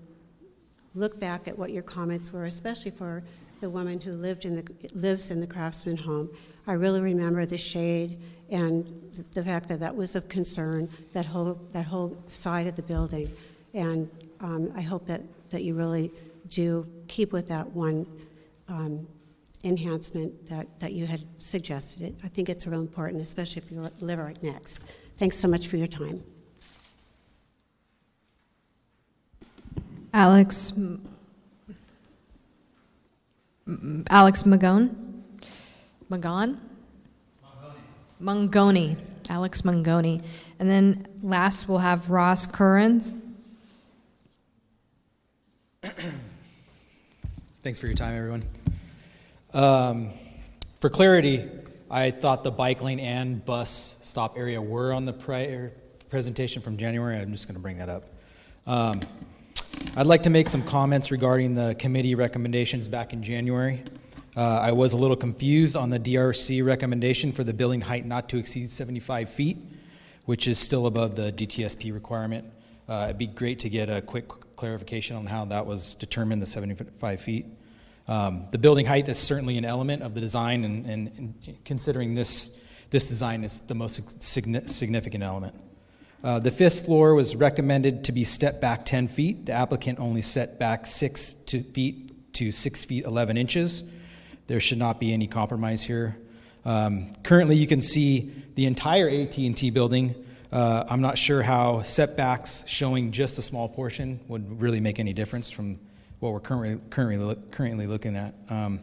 look back at what your comments were, especially for the woman who lived in the, lives in the craftsman home. I really remember the shade and the fact that that was of concern, that whole, that whole side of the building. And um, I hope that, that you really do keep with that one um, enhancement that, that you had suggested. It. I think it's real important, especially if you live right next. Thanks so much for your time. Alex. Alex Magone? Magone? Mangoni. Alex Mangoni. And then last we'll have Ross Currens. *clears throat* Thanks for your time, everyone. Um, for clarity, I thought the bike lane and bus stop area were on the prior presentation from January. I'm just going to bring that up. Um, I'd like to make some comments regarding the committee recommendations back in January. Uh, I was a little confused on the DRC recommendation for the building height not to exceed 75 feet, which is still above the DTSP requirement. Uh, it'd be great to get a quick clarification on how that was determined, the 75 feet. Um, the building height is certainly an element of the design, and, and, and considering this, this design is the most significant element. Uh, the fifth floor was recommended to be stepped back 10 feet. The applicant only set back 6 to feet to 6 feet 11 inches. There should not be any compromise here. Um, currently, you can see the entire AT&T building. Uh, I'm not sure how setbacks showing just a small portion would really make any difference from what we're currently currently currently looking at. Um,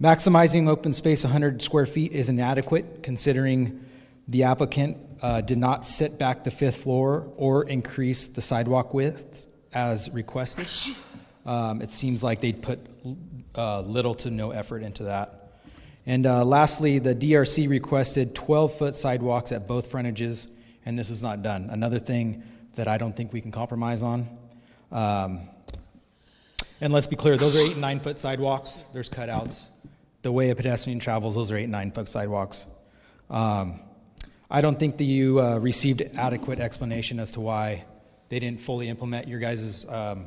maximizing open space 100 square feet is inadequate, considering the applicant uh, did not set back the fifth floor or increase the sidewalk width as requested. *laughs* Um, it seems like they'd put uh, little to no effort into that. And uh, lastly, the DRC requested 12 foot sidewalks at both frontages, and this was not done. Another thing that I don't think we can compromise on. Um, and let's be clear, those are eight and nine foot sidewalks. There's cutouts. The way a pedestrian travels, those are eight and nine foot sidewalks. Um, I don't think that you uh, received adequate explanation as to why they didn't fully implement your guys' um,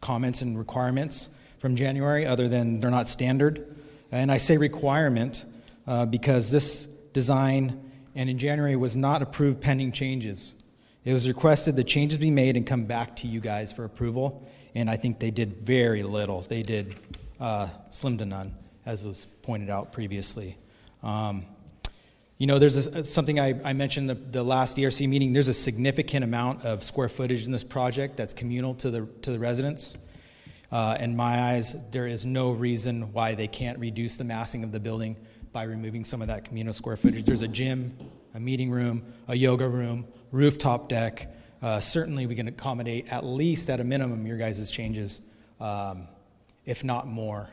comments and requirements from January, other than they're not standard. And I say requirement uh, because this design and in January was not approved pending changes. It was requested that changes be made and come back to you guys for approval. and I think they did very little. They did uh, slim to none, as was pointed out previously. Um, you know, there's a, something I, I mentioned the, the last DRC meeting. There's a significant amount of square footage in this project that's communal to the to the residents. Uh, in my eyes, there is no reason why they can't reduce the massing of the building by removing some of that communal square footage. There's a gym, a meeting room, a yoga room, rooftop deck. Uh, certainly, we can accommodate at least at a minimum your guys' changes, um, if not more.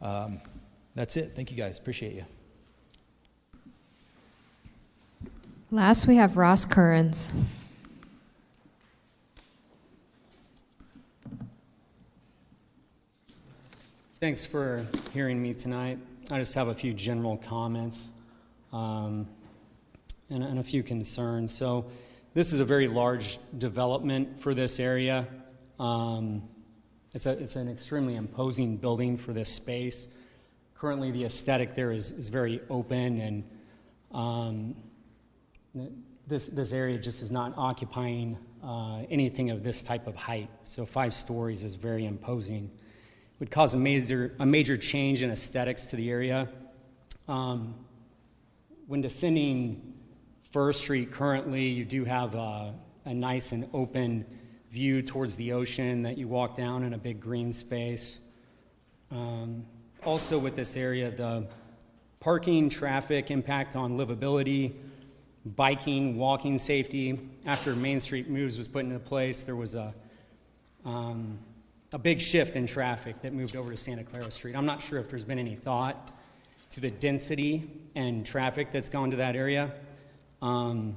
Um, that's it. Thank you guys. Appreciate you. Last, we have Ross Currens. Thanks for hearing me tonight. I just have a few general comments um, and, and a few concerns. So, this is a very large development for this area. Um, it's, a, it's an extremely imposing building for this space. Currently, the aesthetic there is, is very open, and um, this, this area just is not occupying uh, anything of this type of height. So, five stories is very imposing would cause a major, a major change in aesthetics to the area. Um, when descending First Street currently, you do have a, a, nice and open view towards the ocean that you walk down in a big green space. Um, also, with this area, the parking, traffic impact on livability, biking, walking safety. After Main Street moves was put into place, there was a um, a big shift in traffic that moved over to Santa Clara Street. I'm not sure if there's been any thought to the density and traffic that's gone to that area. Um,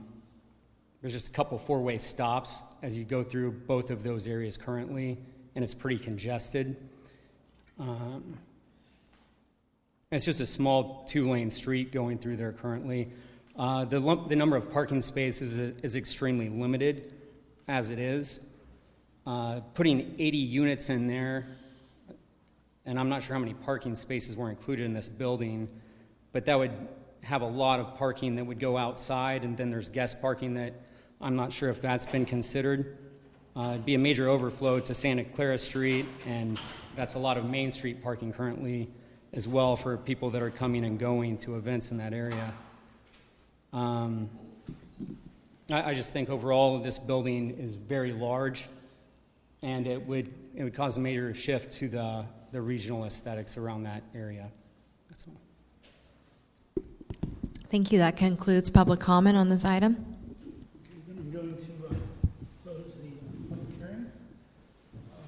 there's just a couple four way stops as you go through both of those areas currently, and it's pretty congested. Um, it's just a small two lane street going through there currently. Uh, the, the number of parking spaces is, is extremely limited as it is. Uh, putting 80 units in there, and I'm not sure how many parking spaces were included in this building, but that would have a lot of parking that would go outside, and then there's guest parking that I'm not sure if that's been considered. Uh, it'd be a major overflow to Santa Clara Street, and that's a lot of Main Street parking currently as well for people that are coming and going to events in that area. Um, I, I just think overall this building is very large and it would, it would cause a major shift to the, the regional aesthetics around that area. That's all. Thank you. That concludes public comment on this item. Then I'm going to uh, close the public hearing. Uh,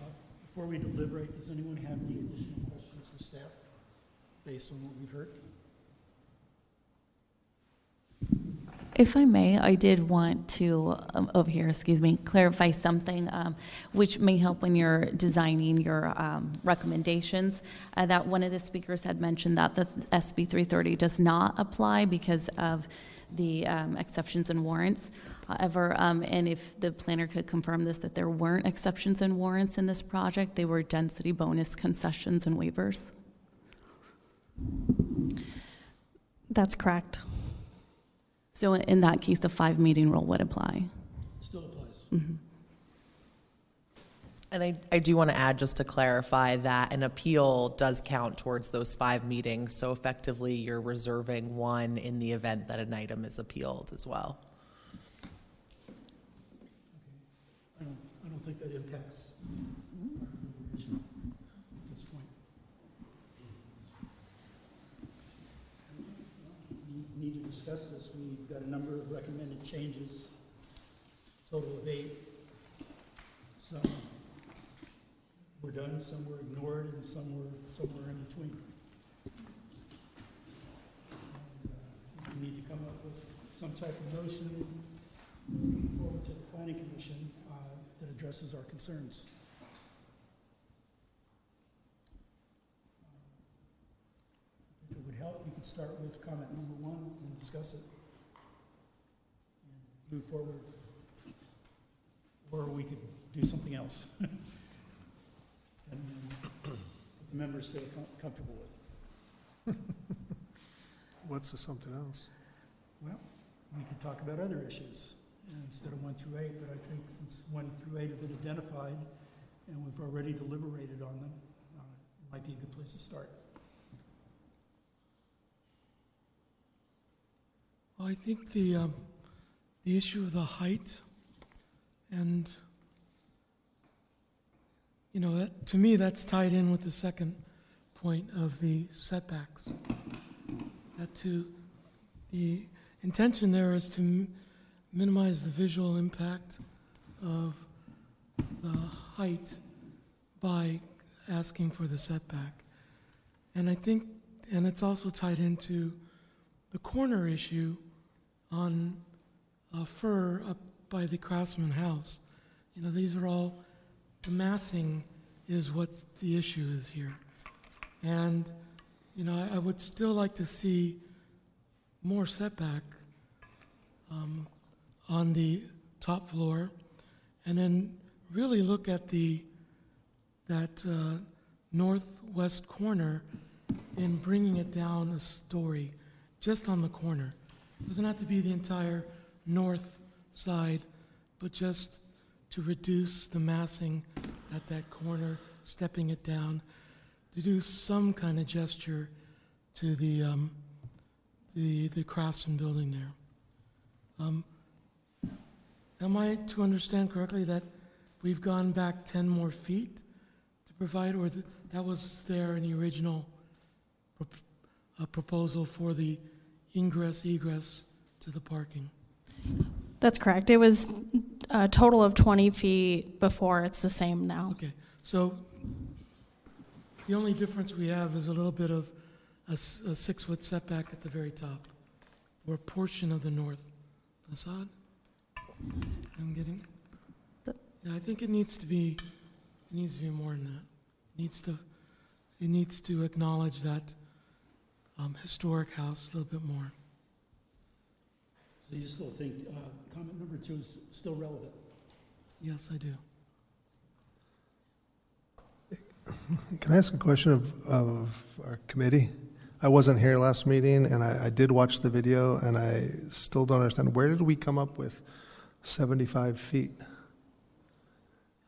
Before we deliberate, does anyone have any additional questions for staff based on what we've heard? If I may, I did want to, um, over here, excuse me, clarify something um, which may help when you're designing your um, recommendations. Uh, that one of the speakers had mentioned that the SB 330 does not apply because of the um, exceptions and warrants. However, um, and if the planner could confirm this, that there weren't exceptions and warrants in this project, they were density bonus concessions and waivers. That's correct. So in that case, the five meeting rule would apply. It Still applies. Mm-hmm. And I, I do want to add, just to clarify, that an appeal does count towards those five meetings. So effectively, you're reserving one in the event that an item is appealed as well. I don't, I don't think that impacts at this point. We need to discuss this. We've got a number of recommended changes, total of eight. Some were done, some were ignored, and some were somewhere in between. And, uh, We need to come up with some type of motion forward to the planning commission uh, that addresses our concerns. If it would help, we could start with comment number one and discuss it. And Move forward. Or we could do something else. *laughs* And um, the members feel com- comfortable with. *laughs* What's the something else? Well, we could talk about other issues instead of one through eight, but I think since one through eight have been identified, and we've already deliberated on them. Uh, It might be a good place to start. Well, I think the, um, the issue of the height and, you know, that, to me, that's tied in with the second point of the setbacks. That to, the intention there is to m- minimize the visual impact of the height by asking for the setback. And I think, and it's also tied into the corner issue on uh, Fir up by the Craftsman House. You know, these are all, the massing is what the issue is here. And, you know, I, I would still like to see more setback um, on the top floor, and then really look at the that uh, northwest corner in bringing it down a story, just on the corner. It doesn't have to be the entire north side, but just to reduce the massing at that corner, stepping it down, to do some kind of gesture to the um, the the craftsman building there. Um, am I to understand correctly that we've gone back 10 more feet to provide, or th- that was there in the original prop- uh, proposal for the ingress egress to the parking? That's correct. It was a total of 20 feet before. It's the same now. Okay, so the only difference we have is a little bit of a, s- a six-foot setback at the very top, or a portion of the north facade. I'm getting, yeah, I think it needs to be, it needs to be more than that. It needs to, it needs to acknowledge that um, historic house a little bit more. So you still think uh, comment number two is still relevant? Yes, I do. Can I ask a question of, of our committee? I wasn't here last meeting, and I, I did watch the video, and I still don't understand. Where did we come up with 75 feet?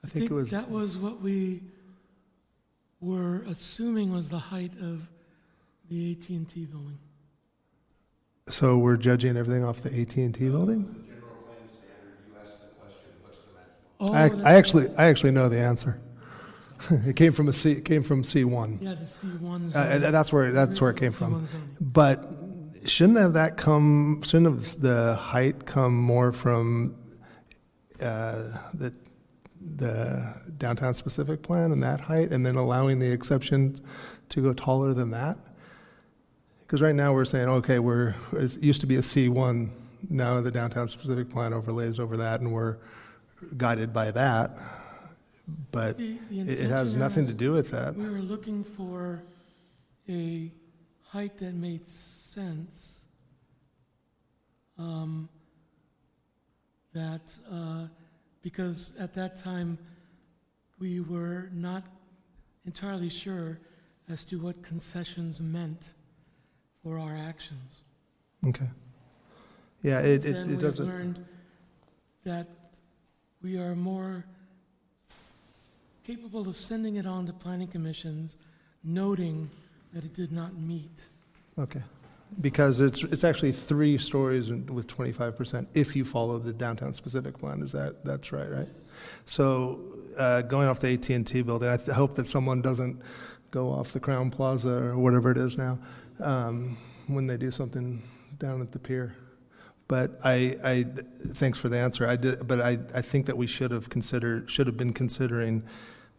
I think it was, that was what we were assuming was the height of the AT&T building. So we're judging everything off the AT&T building? Oh, I, that's I actually, I actually know the answer. *laughs* it came from a C, it came from C1. Yeah, the C1 Uh, that's where that's where it came C1 from. But shouldn't have that come? Shouldn't have the height come more from uh, the the downtown specific plan and that height, and then allowing the exception to go taller than that? Because right now we're saying, okay, we're it used to be a C1. Now the downtown specific plan overlays over that, and we're guided by that. But The- the it, it has intention nothing is to do with that. We were looking for a height that made sense. Um, that, uh, because at that time, we were not entirely sure as to what concessions meant for our actions. Okay. Yeah, it, it, it doesn't. learned that we are more capable of sending it on to planning commissions, noting that it did not meet. Okay. Because it's, it's actually three stories with 25% if you follow the downtown specific plan. Is that, that's right, right? So uh, going off the AT&T building, I th- hope that someone doesn't go off the Crowne Plaza or whatever it is now um, when they do something down at the pier. But I, I, thanks for the answer. I did, but I, I think that we should have considered, should have been considering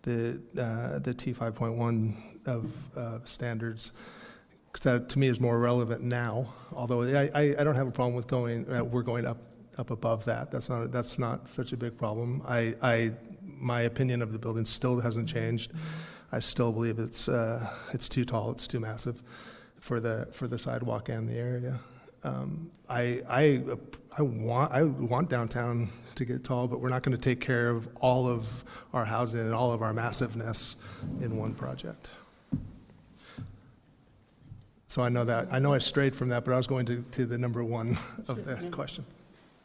the, uh, the T 5.1 of uh, standards. 'Cause that to me is more relevant now, although I, I, I don't have a problem with going, uh, we're going up, up above that. That's not, that's not such a big problem. I, I, my opinion of the building still hasn't changed. I still believe it's, uh, it's too tall, it's too massive for the, for the sidewalk and the area. Um, I, I, I want, I want downtown to get tall, but we're not going to take care of all of our housing and all of our massiveness in one project. So I know that, I know I strayed from that, but I was going to, to the number one of the question.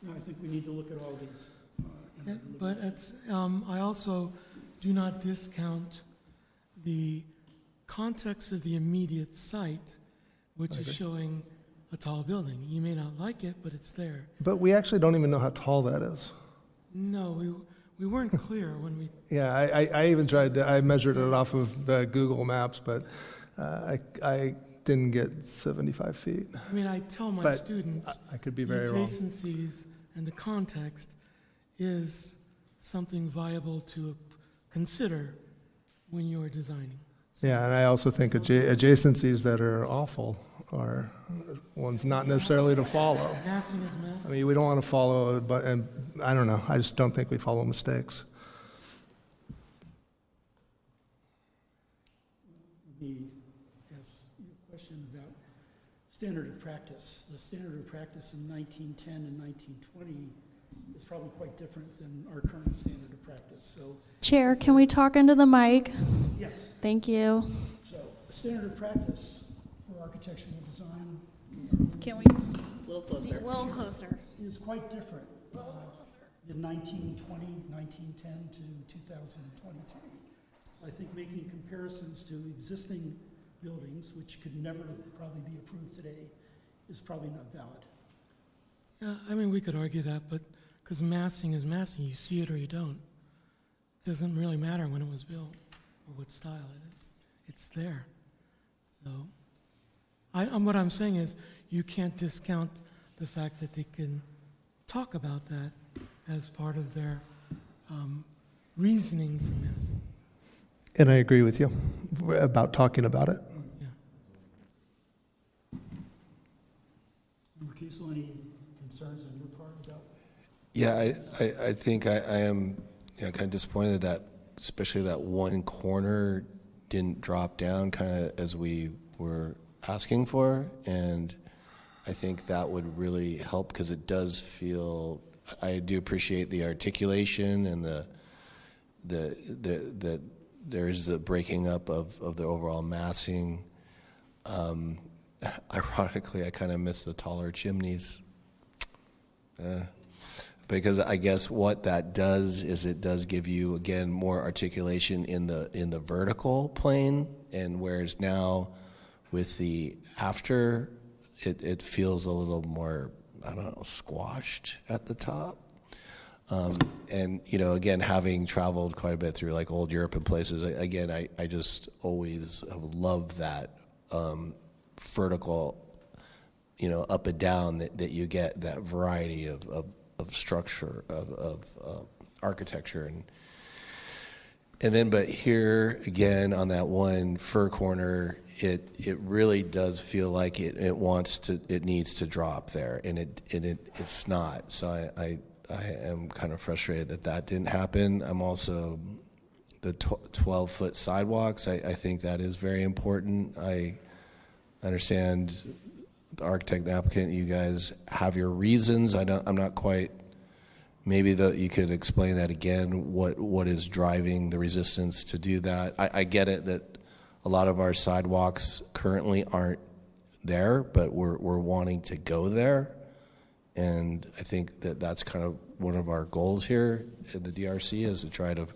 No, I think we need to look at all these. uh, and Yeah, But it's, um, I also do not discount the context of the immediate site, which is showing a tall building. You may not like it, but it's there. But we actually don't even know how tall that is. No, we, we weren't clear when we, *laughs* Yeah, I, I, I even tried to, I measured it off of the Google Maps, but uh, I, I didn't get 75 feet. I mean, I tell my But students. I- I could be the very wrong. adjacencies and the context is something viable to consider when you're designing. Yeah, and I also think adja- adjacencies that are awful are ones not necessarily to follow. Massing is mass. I mean, we don't want to follow, but and I don't know. I just don't think we follow mistakes. The, yes, your question about standard of practice. The standard of practice in 1910 and 1920 is probably quite different than our current standard of practice. So, Chair, can we talk into the mic? Yes. Thank you. so standard of practice for architectural design Can we? A little closer. A little closer. is quite different A little uh, in 1920, 1910 to 2023. So I think making comparisons to existing buildings, which could never probably be approved today, is probably not valid. Yeah, I mean, we could argue that, but because massing is massing, you see it or you don't. It doesn't really matter when it was built or what style it is. It's there. So, I, um, what I'm saying is, you can't discount the fact that they can talk about that as part of their um, reasoning for massing. And I agree with you about talking about it. Yeah. Member Kiesel, any concerns on your part about? Yeah, I, I, I think I, I am you know, kind of disappointed that, especially that one corner didn't drop down kind of as we were asking for. And I think that would really help because it does feel, I do appreciate the articulation and the, the, the, the there's the breaking up of, of the overall massing. Um, *laughs* ironically, I kind of miss the taller chimneys. Uh, because I guess what that does is it does give you again more articulation in the in the vertical plane, and whereas now with the after, it, it feels a little more I don't know squashed at the top. Um, and you know, again, having traveled quite a bit through like old Europe and places, again, I, I just always have loved that um, vertical, you know, up and down that, that you get that variety of, of, of structure of, of uh, architecture and and then but here again on that one Fir corner it it really does feel like it, it wants to it needs to drop there and it and it it's not. So I, I I am kind of frustrated that that didn't happen. I'm also the tw- 12 foot sidewalks. I, I think that is very important. I understand the architect the applicant you guys have your reasons. I don't I'm not quite maybe the, you could explain that again what what is driving the resistance to do that. I, I get it that a lot of our sidewalks currently aren't there but we're we're wanting to go there and I think that that's kind of one of our goals here at the DRC is to try to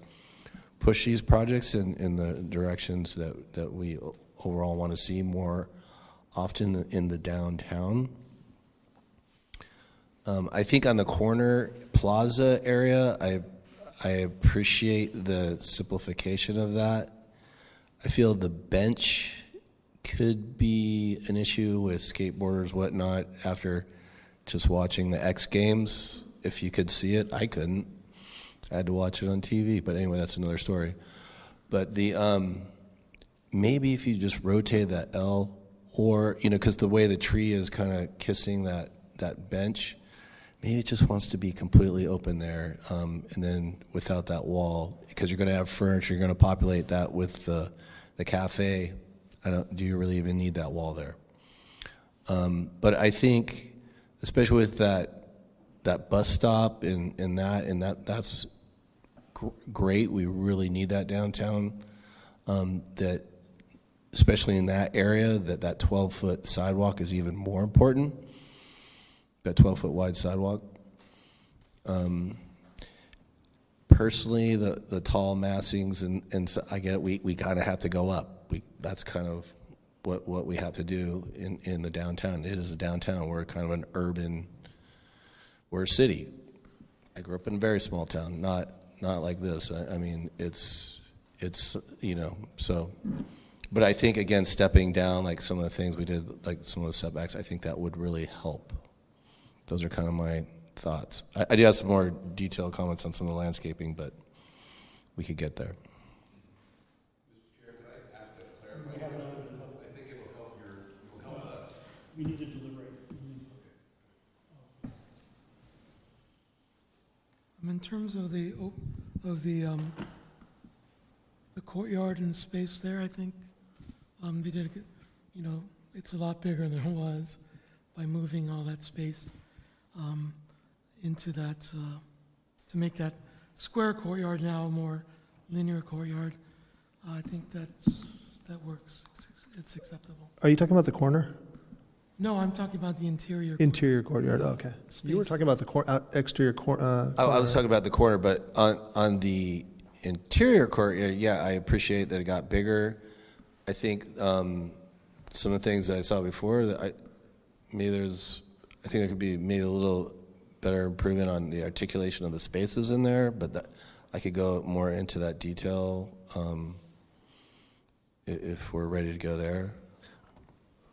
push these projects in, in the directions that, that we overall want to see more often in the downtown. Um, I think on the corner plaza area, I, I appreciate the simplification of that. I feel the bench could be an issue with skateboarders, whatnot, after just watching the X Games. If you could see it, I couldn't. I had to watch it on TV, but anyway, that's another story. But the um, maybe if you just rotate that L, or you know, because the way the tree is kind of kissing that that bench, maybe it just wants to be completely open there, um, and then without that wall, because you're going to have furniture, you're going to populate that with the the cafe. I don't. Do you really even need that wall there? Um, but I think, especially with that that bus stop and, and that and that that's gr- great. We really need that downtown. Um, that especially in that area, that that 12 foot sidewalk is even more important. That 12 foot wide sidewalk. Um, personally, the, the tall massings, and, and so I get it, we, we kind of have to go up. We, that's kind of what, what we have to do in, in the downtown. It is a downtown. We're kind of an urban, we're a city. I grew up in a very small town, not, not like this. I, I mean, it's, it's, you know, so, but I think, again, stepping down, like some of the things we did, like some of the setbacks, I think that would really help. Those are kind of my thoughts. I, I do have some more detailed comments on some of the landscaping, but we could get there. We need to In terms of the, of the, um, the courtyard and space there, I think, um, we did, you know, it's a lot bigger than it was by moving all that space, um, into that, uh, to make that square courtyard now a more linear courtyard. I think that's, that works. It's- It's acceptable. Are you talking about the corner? No, I'm talking about the interior. Interior courtyard, okay. You were talking about the cor- out- exterior cor- uh. I, I was talking about the corner, but on, on the interior courtyard, yeah, I appreciate that it got bigger. I think um, some of the things that I saw before, that I, maybe there's, I think there could be maybe a little better improvement on the articulation of the spaces in there, but that, I could go more into that detail um, if we're ready to go there.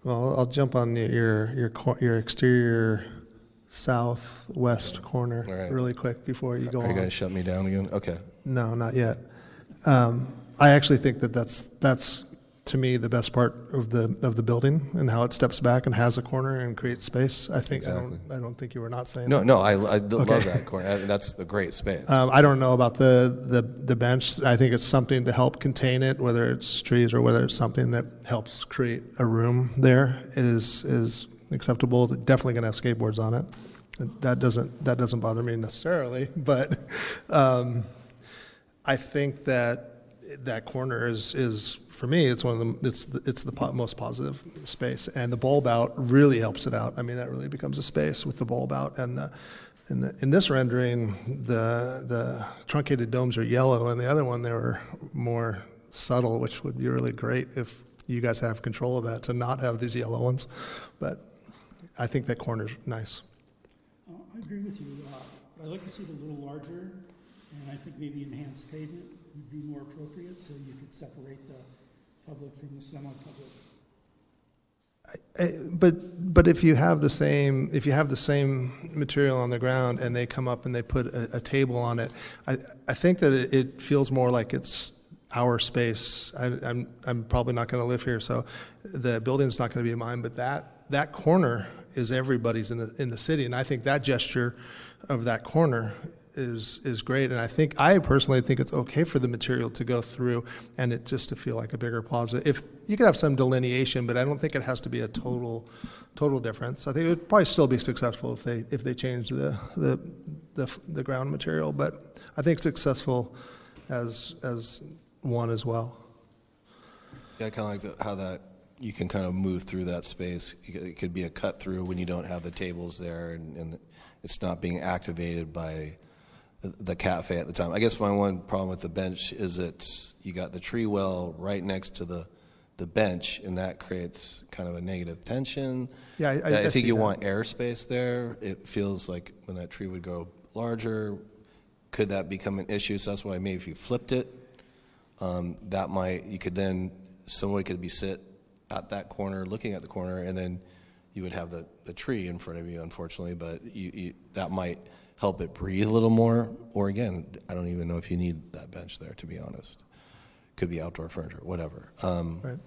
Well, I'll jump on your, your, your exterior southwest corner All right. really quick before you go Are you going to shut me down again? Okay. No, not yet. Um, I actually think that that's, that's, to me, the best part of the, of the building and how it steps back and has a corner and creates space. I think, I don't, I don't think you were not saying No, that. no, I, I love that corner. That's a great space. Um, I don't know about the, the, the bench. I think it's something to help contain it, whether it's trees or whether it's something that helps create a room there is, is acceptable. Definitely going to have skateboards on it. That doesn't, that doesn't bother me necessarily, *laughs* but, um, I think that that corner is, is, for me, it's one of the, it's, the- it's the po- most positive space. And the bulb out really helps it out. I mean, that really becomes a space with the bulb out. And the, in, the, in this rendering, the, the truncated domes are yellow, and the other one, they were more subtle, which would be really great if you guys have control of that, to not have these yellow ones. But I think that corner's nice. Uh, I agree with you. uh, but I'd like to see it a little larger, and I think maybe enhanced pavement would be more appropriate, so you could separate the public from the semi-public. Uh, But, but if you have the same, if you have the same material on the ground and they come up and they put a, a table on it, I, I think that it, it feels more like it's our space. I, I'm, I'm probably not going to live here, so the building's not going to be mine, but that, that corner is everybody's in the, in the city. And I think that gesture of that corner is, is great. And I think, I personally think it's okay for the material to go through and it just to feel like a bigger plaza. If, you could have some delineation, but I don't think it has to be a total, total difference. I think it would probably still be successful if they, if they change the, the, the, the ground material, but I think successful as, as one as well. Yeah, I kind of like the, how that you can kind of move through that space. It could be a cut through when you don't have the tables there, and, and it's not being activated by the, cafe at the time. I guess my one problem with the bench is it's you got the tree well right next to the the bench, and that creates kind of a negative tension. Yeah, I- I- I think you that. want airspace there. It feels like when that tree would grow larger, could that become an issue? So that's why maybe if you flipped it, um, that might you could then somebody could be sit at that corner looking at the corner and then you would have the, the tree in front of you unfortunately but you, you that might help it breathe a little more or again i don't even know if you need that bench there to be honest could be outdoor furniture whatever um, Right.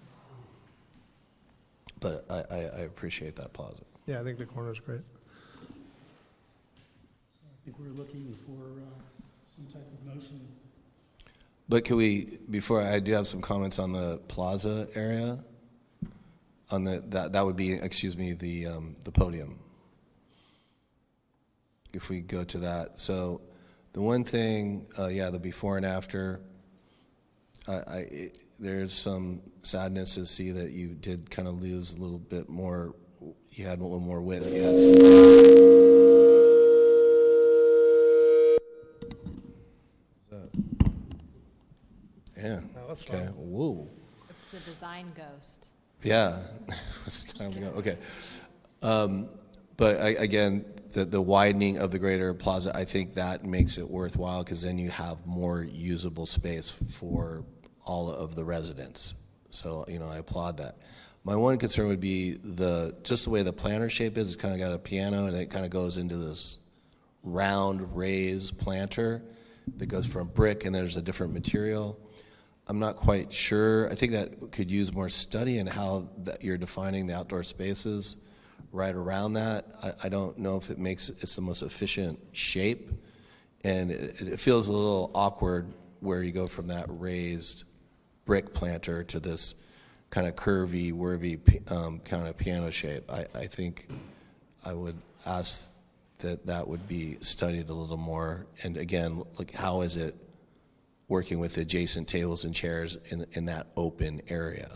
but I, I, I appreciate that plaza Yeah, I think the corner's great. I think we're looking for uh, some type of motion. But can we, before, I do have some comments on the plaza area. On the, that, that would be, excuse me, the, um, the podium if we go to that. So the one thing, uh, yeah, the before and after. I, I it, there's some sadness to see that you did kind of lose a little bit more. You had a little more width. yes. Yeah. That's okay. Fine. Whoa. It's the design ghost. Yeah. *laughs* Okay. Um, but I, again, the the widening of the greater plaza, I think that makes it worthwhile because then you have more usable space for all of the residents. So you know, I applaud that. My one concern would be the just the way the planter shape is. It's kind of got a piano, and it kind of goes into this round raised planter that goes from brick, and there's a different material. I'm not quite sure. I think that could use more study in how that you're defining the outdoor spaces right around that. I, I don't know if it makes it's the most efficient shape, and it, it feels a little awkward where you go from that raised brick planter to this kind of curvy, wurvy um, kind of piano shape. I, I think I would ask that that would be studied a little more. And again, like how is it working with adjacent tables and chairs in, in that open area?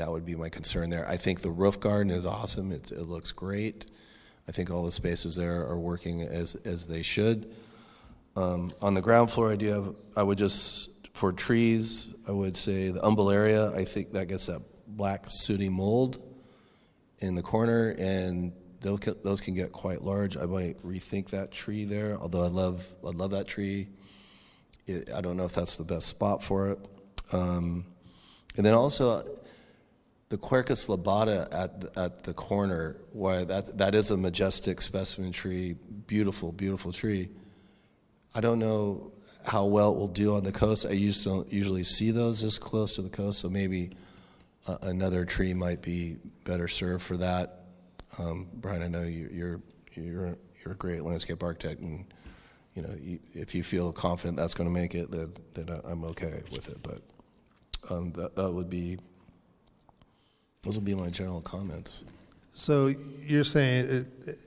That would be my concern there. I think the roof garden is awesome. It, it looks great. I think all the spaces there are working as, as they should. Um, on the ground floor, I do have, I would just, for trees, I would say the umbel area, I think that gets that black sooty mold in the corner, and those can get quite large. I might rethink that tree there, although I love, I love that tree. It, I don't know if that's the best spot for it. Um, and then also, the Quercus lobata at at the corner, why that that is a majestic specimen tree, beautiful, beautiful tree. I don't know how well it will do on the coast. I used to usually see those this close to the coast, so maybe uh, another tree might be better served for that. Um, Brian, I know you, you're you're you're a great landscape architect, and you know you, if you feel confident that's going to make it, then, then I'm okay with it. But um, that that would be those would be my general comments. So you're saying, it,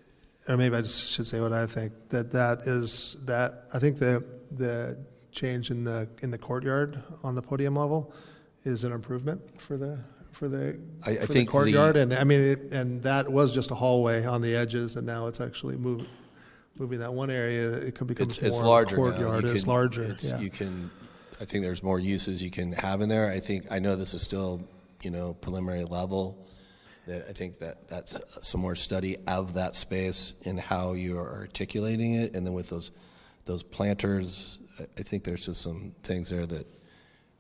or maybe I just should say what I think that that is that I think the the change in the in the courtyard on the podium level is an improvement for the for the, I, I for think the courtyard, the, and I mean, it, and that was just a hallway on the edges, and now it's actually moving moving that one area. It could become it's, more it's larger courtyard. It's can, larger. It's, yeah. You can. I think there's more uses you can have in there. I think I know this is still you know preliminary level. That I think that that's some more study of that space and how you are articulating it, and then with those those planters, I think there's just some things there that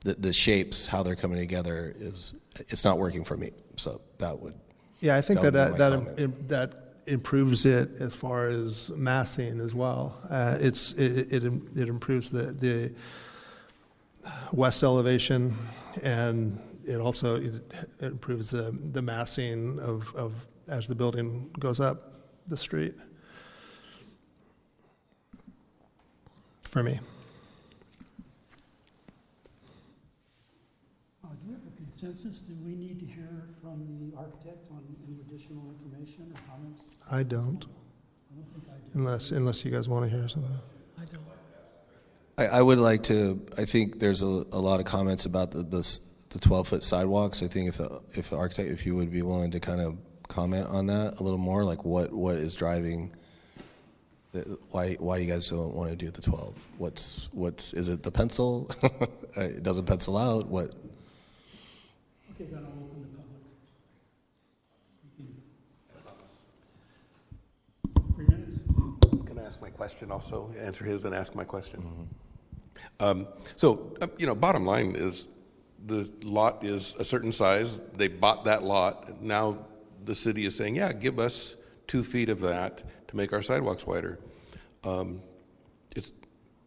the, the shapes, how they're coming together, is it's not working for me. So that would. Yeah, I think that that that that, im- that improves it as far as massing as well. Uh, it's it, it it improves the the west elevation, and it also it, it improves the the massing of of as the building goes up the street. For me. Uh, Do we have a consensus? Do we need to hear from the architect on any additional information or comments? I don't. I don't think I do. Unless unless you guys want to hear something. I don't. I, I would like to. I think there's a, a lot of comments about the the, s- the 12 foot sidewalks. I think if the if the architect, if you would be willing to kind of comment on that a little more, like what what is driving. The, why why you guys don't want to do the 12? What's what's is it the pencil? *laughs* it doesn't pencil out. What? Okay, then I'll open the public. Three minutes? Can I ask my question also? Answer his and ask my question. Um, so, uh, you know, bottom line is the lot is a certain size. They bought that lot. Now the city is saying, yeah, give us two feet of that to make our sidewalks wider. Um, it's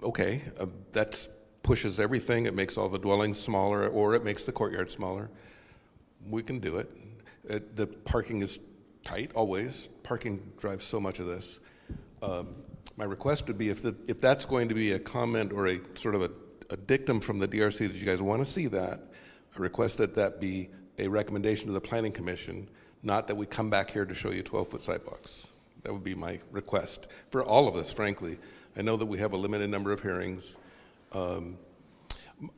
okay. Uh, that pushes everything. It makes all the dwellings smaller, or it makes the courtyard smaller. We can do it. Uh, the parking is tight always. Parking drives so much of this. Um, my request would be if, the, if that's going to be a comment or a sort of a, a dictum from the DRC that you guys want to see that, I request that that be a recommendation to the Planning Commission, not that we come back here to show you 12 foot sidewalks. That would be my request for all of us, frankly. I know that we have a limited number of hearings. Um,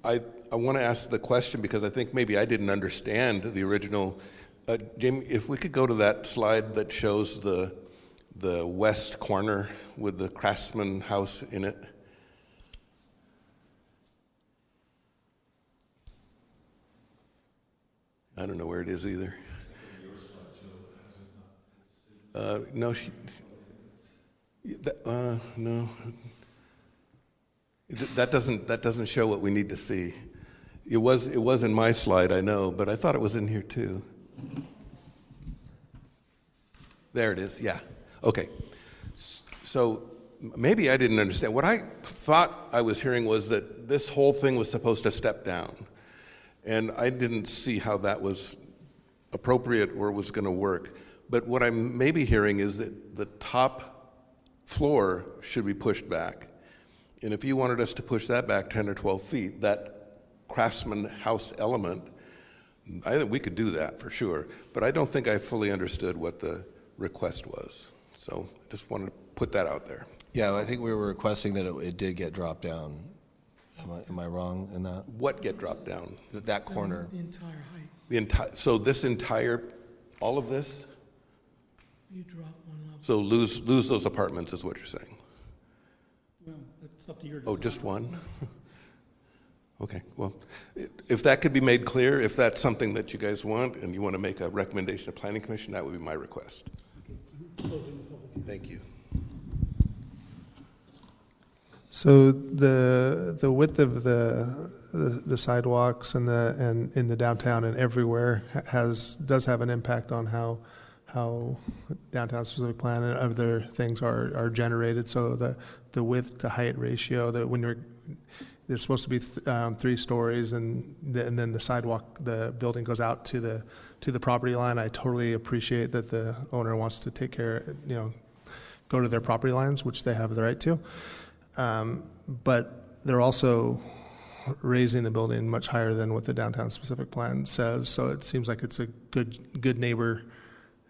I, I want to ask the question because I think maybe I didn't understand the original. Uh, Jamie, if we could go to that slide that shows the, the west corner with the Craftsman house in it. I don't know where it is either. Uh, no, she, that, uh, no. That doesn't, that doesn't show what we need to see. It was, it was in my slide, I know, but I thought it was in here too. There it is, yeah. Okay. So maybe I didn't understand. What I thought I was hearing was that this whole thing was supposed to step down. And I didn't see how that was appropriate or was going to work. But what I'm maybe hearing is that the top floor should be pushed back. And if you wanted us to push that back 10 or 12 feet, that craftsman house element, I think we could do that for sure. But I don't think I fully understood what the request was. So I just wanted to put that out there. Yeah, I think we were requesting that it, it did get dropped down. Am I, am I wrong in that? What get dropped down? That, that corner. The entire height. The entire, so this entire, all of this? You drop one level. So lose, lose those apartments is what you're saying? Well, it's up to your Oh, just one? *laughs* Okay, well, if that could be made clear, if that's something that you guys want and you want to make a recommendation to Planning Commission, that would be my request. Closing the public. Thank you. So the the width of the the, the sidewalks and the and in the downtown and everywhere has does have an impact on how how downtown specific plan and other things are are generated. So the the width to height ratio that when you're there's supposed to be th- um, three stories and and then the sidewalk the building goes out to the to the property line. I totally appreciate that the owner wants to take care you know go to their property lines, which they have the right to. Um, but they're also raising the building much higher than what the downtown specific plan says. So it seems like it's a good good neighbor,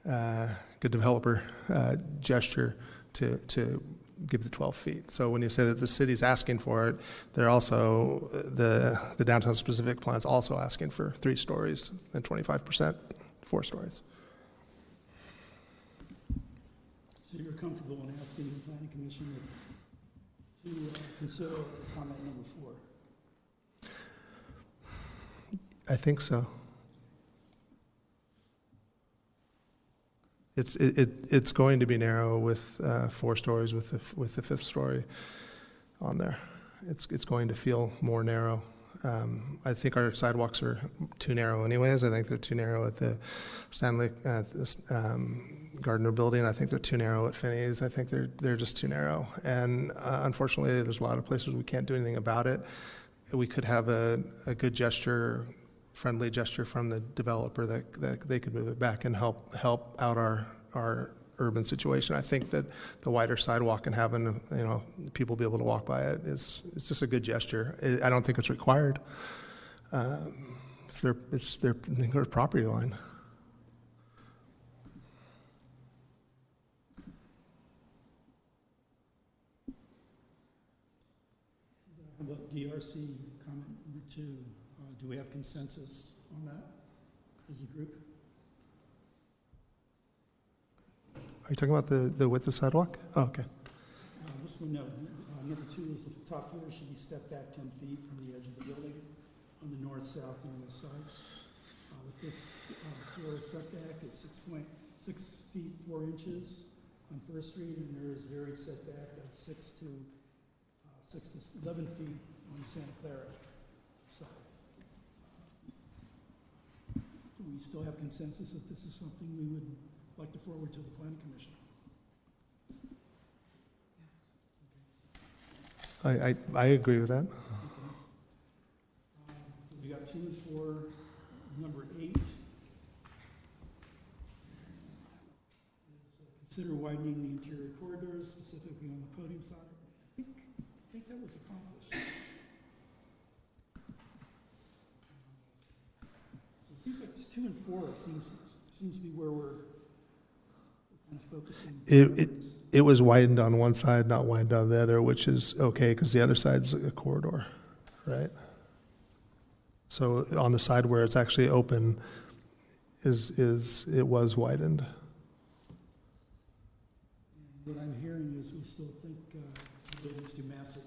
uh, good developer uh, gesture to to give the 12 feet. So when you say that the city's asking for it, they're also the the downtown specific plan's also asking for three stories and 25 percent four stories. So you're comfortable in asking the planning commission to uh, consider comment number four? I think so. It's it, it it's going to be narrow with uh, four stories with the with the fifth story on there. It's it's going to feel more narrow. Um, I think our sidewalks are too narrow, anyways. I think they're too narrow at the Stanley um, Gardner Building. I think they're too narrow at Finney's. I think they're they're just too narrow. And uh, unfortunately, there's a lot of places we can't do anything about it. We could have a, a good gesture friendly gesture from the developer that, that they could move it back and help help out our our urban situation. I think that the wider sidewalk and having you know people be able to walk by it is it's just a good gesture. I don't think it's required. Um, it's their it's their, their property line. How about DRC comment number two? Uh, Do we have consensus on that as a group? Are you talking about the, the width of sidewalk? Oh, okay. Uh, This one, no. Uh, Number two is the top floor should be stepped back 10 feet from the edge of the building on the north, south, and the sides. Uh, The fifth uh, floor setback is 6.6 feet 4 inches on First Street, and there is very setback of 6 to, uh, 6 to 11 feet on Santa Clara side. Do we still have consensus that this is something we would like to forward to the planning commission? I, I, I agree with that. We got two is for number eight. Is, uh, Consider widening the interior corridors, specifically on the podium side. I think, I think that was accomplished. Seems like it's two and four seems, seems to be where we're kind of focusing. It, it, it was widened on one side, not widened on the other, which is okay because the other side's a corridor, right? So on the side where it's actually open, is is it was widened. What I'm hearing is we still think uh, the building's too massive.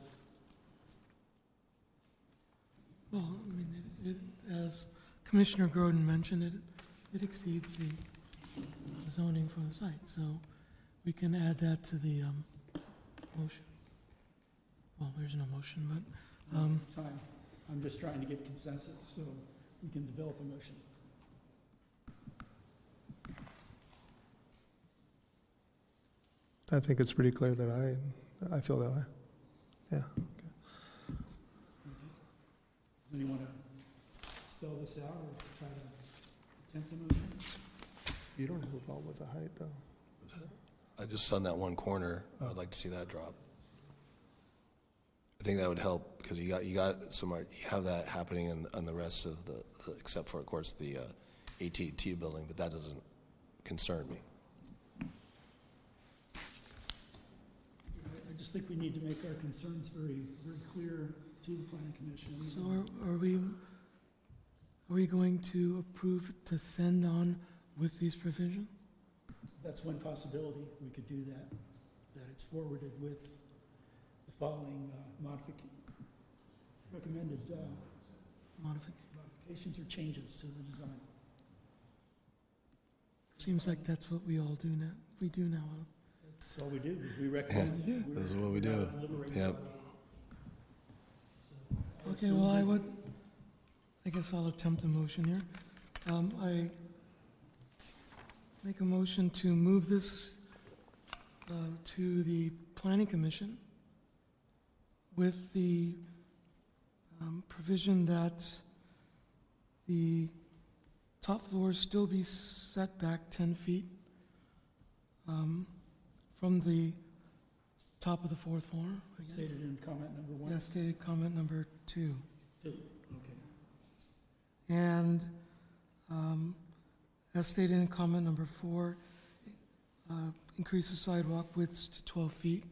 Well, I mean, it, it, as Commissioner Gordon mentioned it, it exceeds the zoning for the site, so we can add that to the um, motion. Well, there's no motion, but, um, Time. I'm just trying to get consensus so we can develop a motion. I think it's pretty clear that I, I feel that way. Yeah. Does anyone want to spell this out or try to attempt a motion? You don't have a problem with the height, though. I just on that one corner, I'd like to see that drop. I think that would help because you got, you got some, art- you have that happening in, on the rest of the, the- except for, of course, the uh, AT&T building, but that doesn't concern me. I just think we need to make our concerns very, very clear to the planning commission. so are, are we, are we going to approve to send on with these provisions? That's one possibility, we could do that, that it's forwarded with the following uh, modific, recommended uh, Modification? modifications or changes to the design. Seems like that's what we all do now, we do now. That's all we do, is we recommend. Yeah. we This is what we do. deliberate Yep. So, Okay, well, I would, I guess I'll attempt a motion here. Um, I make a motion to move this uh, to the planning commission with the um, provision that the top floors still be set back 10 feet um, from the top of the fourth floor, I guess. Stated in comment number one. Yeah, stated comment number two. Two. And um, as stated in comment number four, uh, increase the sidewalk widths to 12 feet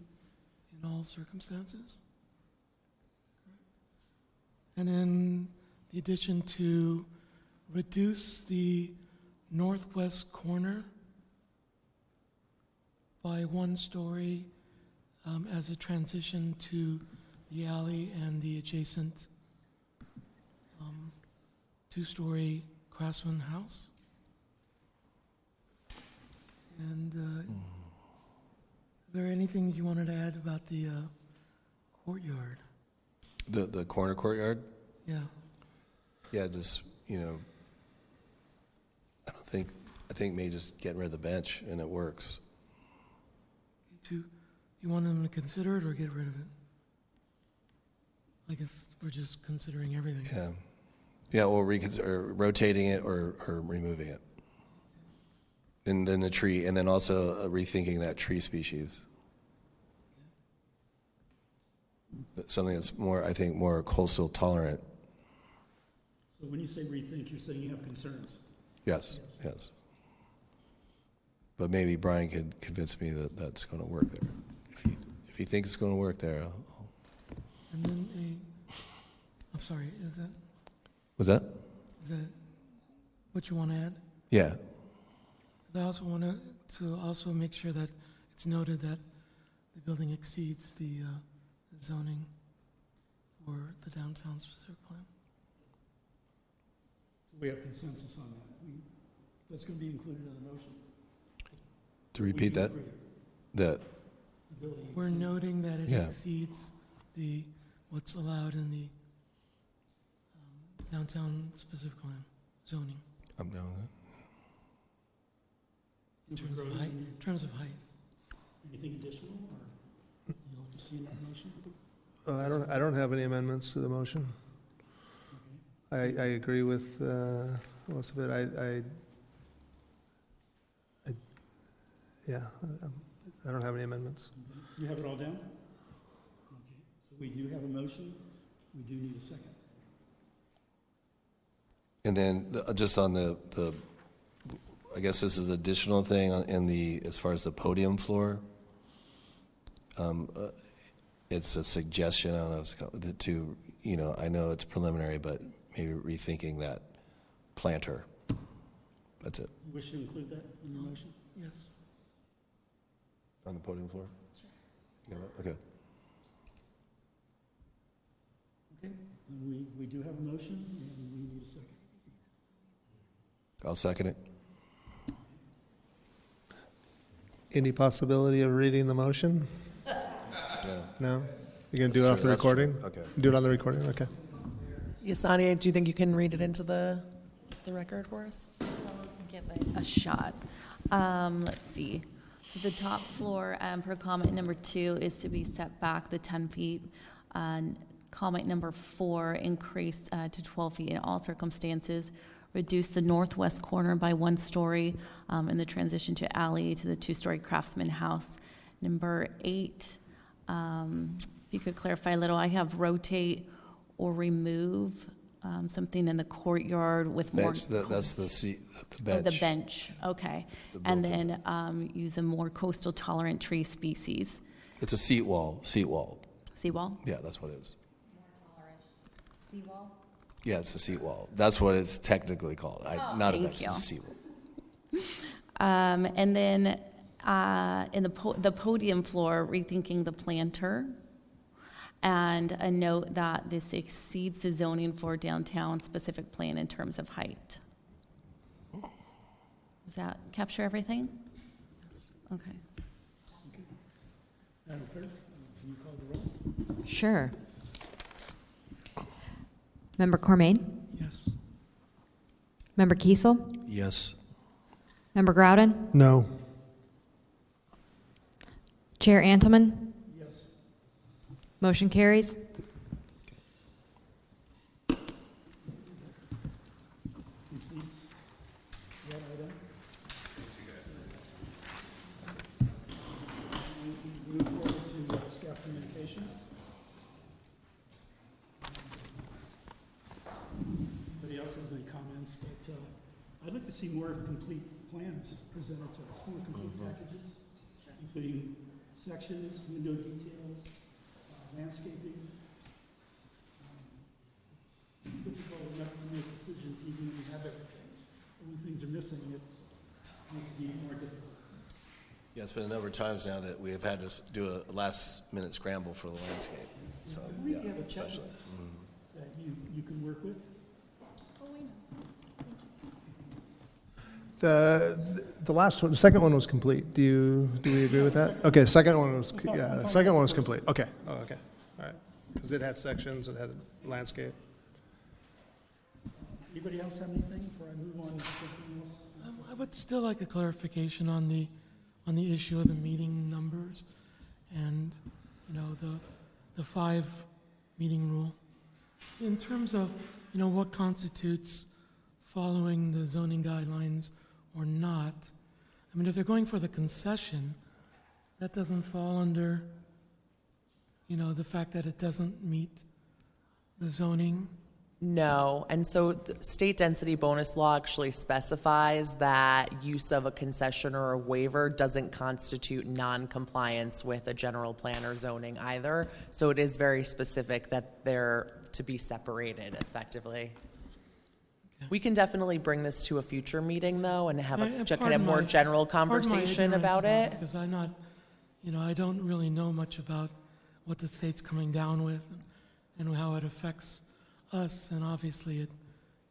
in all circumstances. And then the addition to reduce the northwest corner by one story um, as a transition to the alley and the adjacent two-story craftsman house. And uh, is there anything you wanted to add about the uh, courtyard? The, the corner courtyard? Yeah. Yeah, just, you know, I don't think, I think maybe just getting rid of the bench and it works. To, you want them to consider it or get rid of it? I guess we're just considering everything. Yeah. Yeah, or reconsider, rotating it or, or removing it. And then the tree, and then also uh, rethinking that tree species. But Something that's more, I think, more coastal tolerant. So when you say rethink, you're saying you have concerns? Yes, yes. But maybe Brian could convince me that that's going to work there. If he, if he thinks it's going to work there, I'll- And then a, I'm sorry, is that, was that? is that what you want to add? Yeah. I also want to, to also make sure that it's noted that the building exceeds the uh, zoning for the downtown specific plan. We have consensus on that. We, that's going to be included in the motion. to repeat that? That, The We're noting that it Yeah. exceeds the, what's allowed in the downtown specific plan zoning I'm down with that. in terms of height, in terms of height. Anything additional, or you'll have to see in that motion? Uh, I don't, I don't have any amendments to the motion. I, I agree with uh, most of it. I, I, I- yeah, um, I don't have any amendments. You have it all down? Okay, so we do have a motion, we do need a second. And then the- just on the, the, I guess this is additional thing on- in the, as far as the podium floor. Um, uh, It's a suggestion, I don't know, if it's co- the- to, you know, I know it's preliminary, but maybe rethinking that planter. That's it. You wish to include that in your motion? Yes. On the podium floor? Okay. Okay, and we, we do have a motion, and we need a second. I'll second it. Any possibility of reading the motion? No? You're going to do it off That's the true, that's true. recording? Okay. Do it on the recording? Okay. Yasani, do you think you can read it into the, the record for us? give it a shot. Um, let's see. So the top floor, um, per comment number two, is to be set back the 10 feet. And comment number four, increase uh, to 12 feet in all circumstances. Reduce the northwest corner by one story um, in the transition to alley to the two-story craftsman house. Number eight, um, if you could clarify a little, I have rotate or remove um, something in the courtyard with more. Bench, that- that's the seat, the Oh, the bench. bench, okay. The And then um, use a more coastal tolerant tree species. It's a seat wall, seat wall. Seawall? Yeah, that's what it is. Seawall? Yeah, it's a seat wall. That's what it's technically called. I, not a Thank bench, it's a you. seat wall. Um, and then uh, in the, po- the podium floor, rethinking the planter. And a note that this exceeds the zoning for downtown specific plan in terms of height. Does that capture everything? Okay. Madam Clerk, can you call the roll? Sure. Member Cormain? Yes. Member Kiesel? Yes. Member Groudon? No. Chair Antleman? Yes. Motion carries. Completes that item. We Move forward to uh, staff communication. Anybody else has any comments? But uh, I'd like to see more complete plans presented to us, more complete packages, including sections, window details, uh, landscaping. Um, It's difficult enough to make decisions even when you have everything. When things are missing, it makes it even more difficult. Yeah, it's been a number of times now that we have had to s- do a last-minute scramble for the landscape, so, I believe yeah, you have a especially. checklist Mhm. that you, you can work with. The, the last one, the second one was complete. Do you, do we agree with that? *laughs* Okay, the second one was, yeah, the second one was complete. Okay, oh, okay, all right. Because it had sections, it had landscape. Anybody else have anything before I move on to something else? Um, I would still like a clarification on the, on the issue of the meeting numbers and, you know, the, the five meeting rule. In terms of, you know, what constitutes following the zoning guidelines or not, I mean, if they're going for the concession, that doesn't fall under, you know, the fact that it doesn't meet the zoning. No, and so the state density bonus law actually specifies that use of a concession or a waiver doesn't constitute non-compliance with a general plan or zoning either. So it is very specific that they're to be separated effectively. We can definitely bring this to a future meeting though and have I- a and ge- kind pardon of more my- general pardon my conversation ignorance about it. Because I'm not, you know, I don't really know much about what the state's coming down with and how it affects us, and obviously it,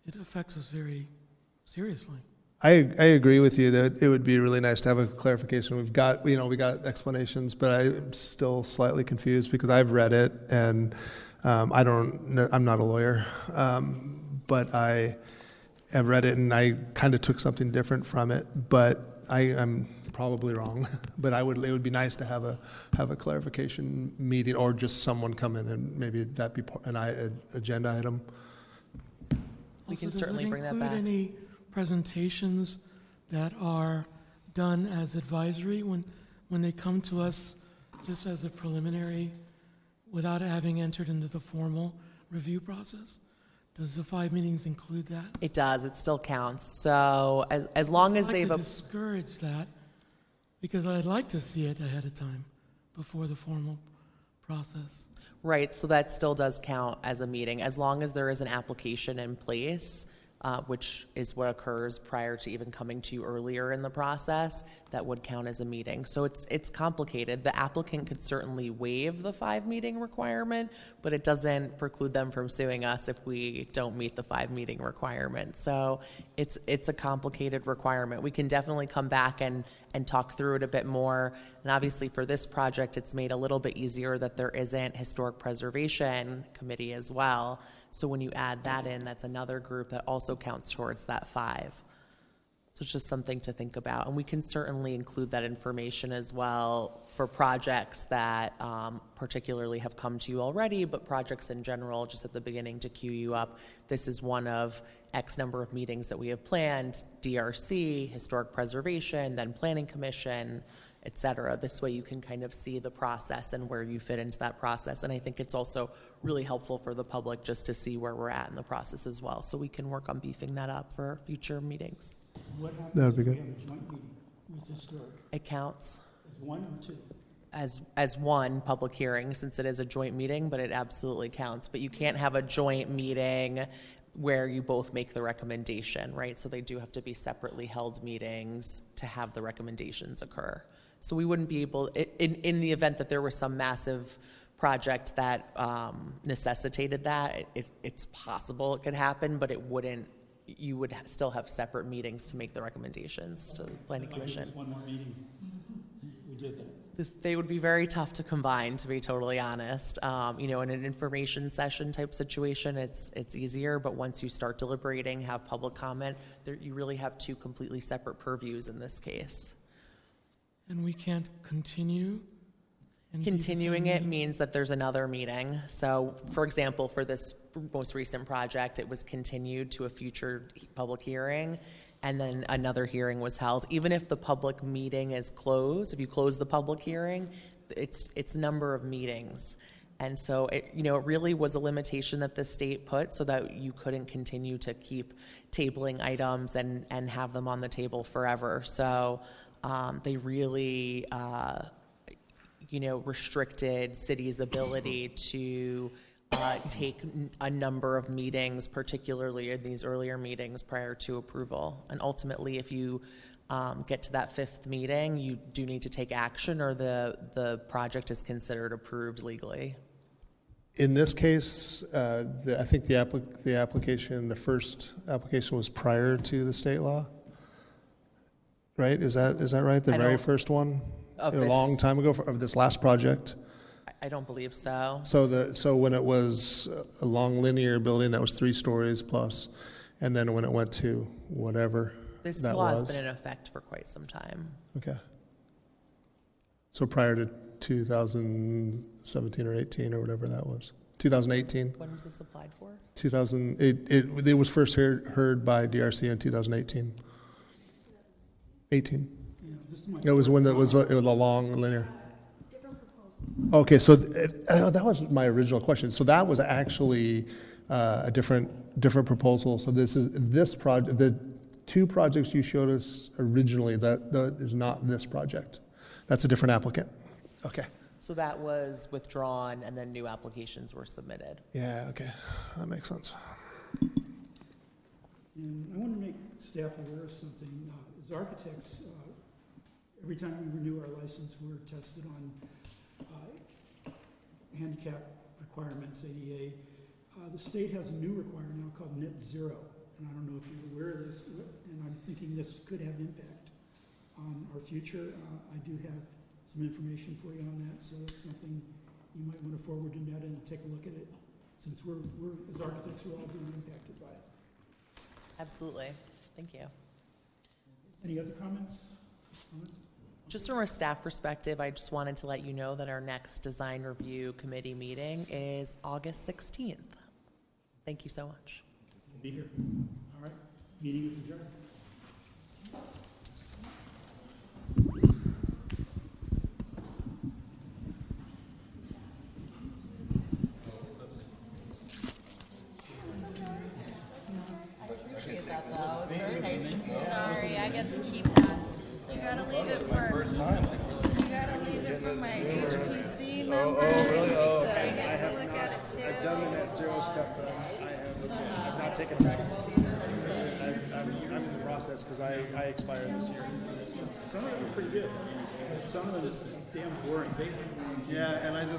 it affects us very seriously. I, I agree with you that it would be really nice to have a clarification. We've got, you know, we got explanations, but I'm still slightly confused because I've read it and um, I don't, know, I'm not a lawyer, um, but I have read it and I kind of took something different from it, but I, I'm probably wrong. *laughs* But I would, it would be nice to have a, have a clarification meeting or just someone come in and maybe that be part- an I, an agenda item. We Also, can does it certainly bring that back. include any presentations that are done as advisory when, when they come to us just as a preliminary without having entered into the formal review process? Does the five meetings include that? It does, it still counts. So as, as long as I'd they've. like ap- to discourage that because I'd like to see it ahead of time before the formal process. Right, so that still does count as a meeting, as long as there is an application in place uh, which is what occurs prior to even coming to you earlier in the process, that would count as a meeting. So it's, it's complicated. The applicant could certainly waive the five meeting requirement, but it doesn't preclude them from suing us if we don't meet the five meeting requirement. So it's, it's a complicated requirement. We can definitely come back and, and talk through it a bit more. And obviously for this project, it's made a little bit easier that there isn't historic preservation committee as well. So when you add that in, that's another group that also counts towards that five. So it's just something to think about. And we can certainly include that information as well for projects that um, particularly have come to you already, but projects in general, just at the beginning to queue you up. This is one of X number of meetings that we have planned DRC, Historic Preservation, then Planning Commission, et cetera. This way you can kind of see the process and where you fit into that process. And I think it's also really helpful for the public just to see where we're at in the process as well. So we can work on beefing that up for future meetings. What happens That would be if we good. have a joint meeting with historic? It counts As one or two? as, as one public hearing since it is a joint meeting, but it absolutely counts. But you can't have a joint meeting where you both make the recommendation, right? So they do have to be separately held meetings to have the recommendations occur. So we wouldn't be able, i- in, in the event that there was some massive project that um, necessitated that, it- it, it's possible it could happen, but it wouldn't, you would ha- still have separate meetings to make the recommendations to the planning might give commission. us one more meeting we did that. This, they would be very tough to combine, to be totally honest. Um, you know, in an information session type situation, it's it's easier. But once you start deliberating, have public comment, there, you really have two completely separate purviews in this case. And we can't continue? And be the same Continuing it means that there's another meeting. So, for example, for this most recent project, it was continued to a future public hearing, and then another hearing was held. Even if the public meeting is closed, if you close the public hearing, it's, it's number of meetings. And so, it, you know, it really was a limitation that the state put so that you couldn't continue to keep tabling items and, and have them on the table forever. So, um, they really, uh, you know, restricted city's ability to uh, take a number of meetings, particularly in these earlier meetings prior to approval. And ultimately, if you um, get to that fifth meeting, you do need to take action or the, the project is considered approved legally. In this case, uh, the- I think the applic- the application, the first application was prior to the state law? Right? Is that, is that right? The I very don't- first one? Of A this- long time ago for- of this last project? I- I don't believe so. So the, so when it was a long linear building that was three stories plus, and then when it went to whatever This that law has was? been in effect for quite some time. Okay. So prior to 2017 or 18 or whatever that was? 2018? When was this applied for? 2000, it, it, it was first heard, heard by DRC in 2018. 18. It was one that was, a- it was a long linear. Okay, so th- uh, that was my original question. So that was actually uh, a different, different proposal. So this is, this project, the two projects you showed us originally, that, that is not this project. That's a different applicant. Okay. So that was withdrawn and then new applications were submitted. Yeah, okay. That makes sense. And I want to make staff aware of something. Uh, As architects, uh, every time we renew our license, we're tested on uh, handicap requirements, ADA. Uh, The state has a new requirement now called net zero, and I don't know if you're aware of this, and I'm thinking this could have impact on our future. Uh, I do have some information for you on that, so that's something you might want to forward to Netta and take a look at it, since we're, we're, as architects, we're all being impacted by it. Absolutely. Thank you. Any other comments? Comments? Just from a staff perspective, I just wanted to let you know that our next design review committee meeting is August 16th. Thank you so much. Be here. All right, meeting is adjourned. Sorry, I get to keep that. You gotta leave it for. First time. You gotta leave it for my HPC oh, oh, members. oh, really? Oh, I okay. get to look at it too. had zero stuff done. I have, I've not taken tracks. I'm, I'm, I'm in the process because I, I expire this year. Some of them are pretty good. Some of them is damn boring. Yeah, and I just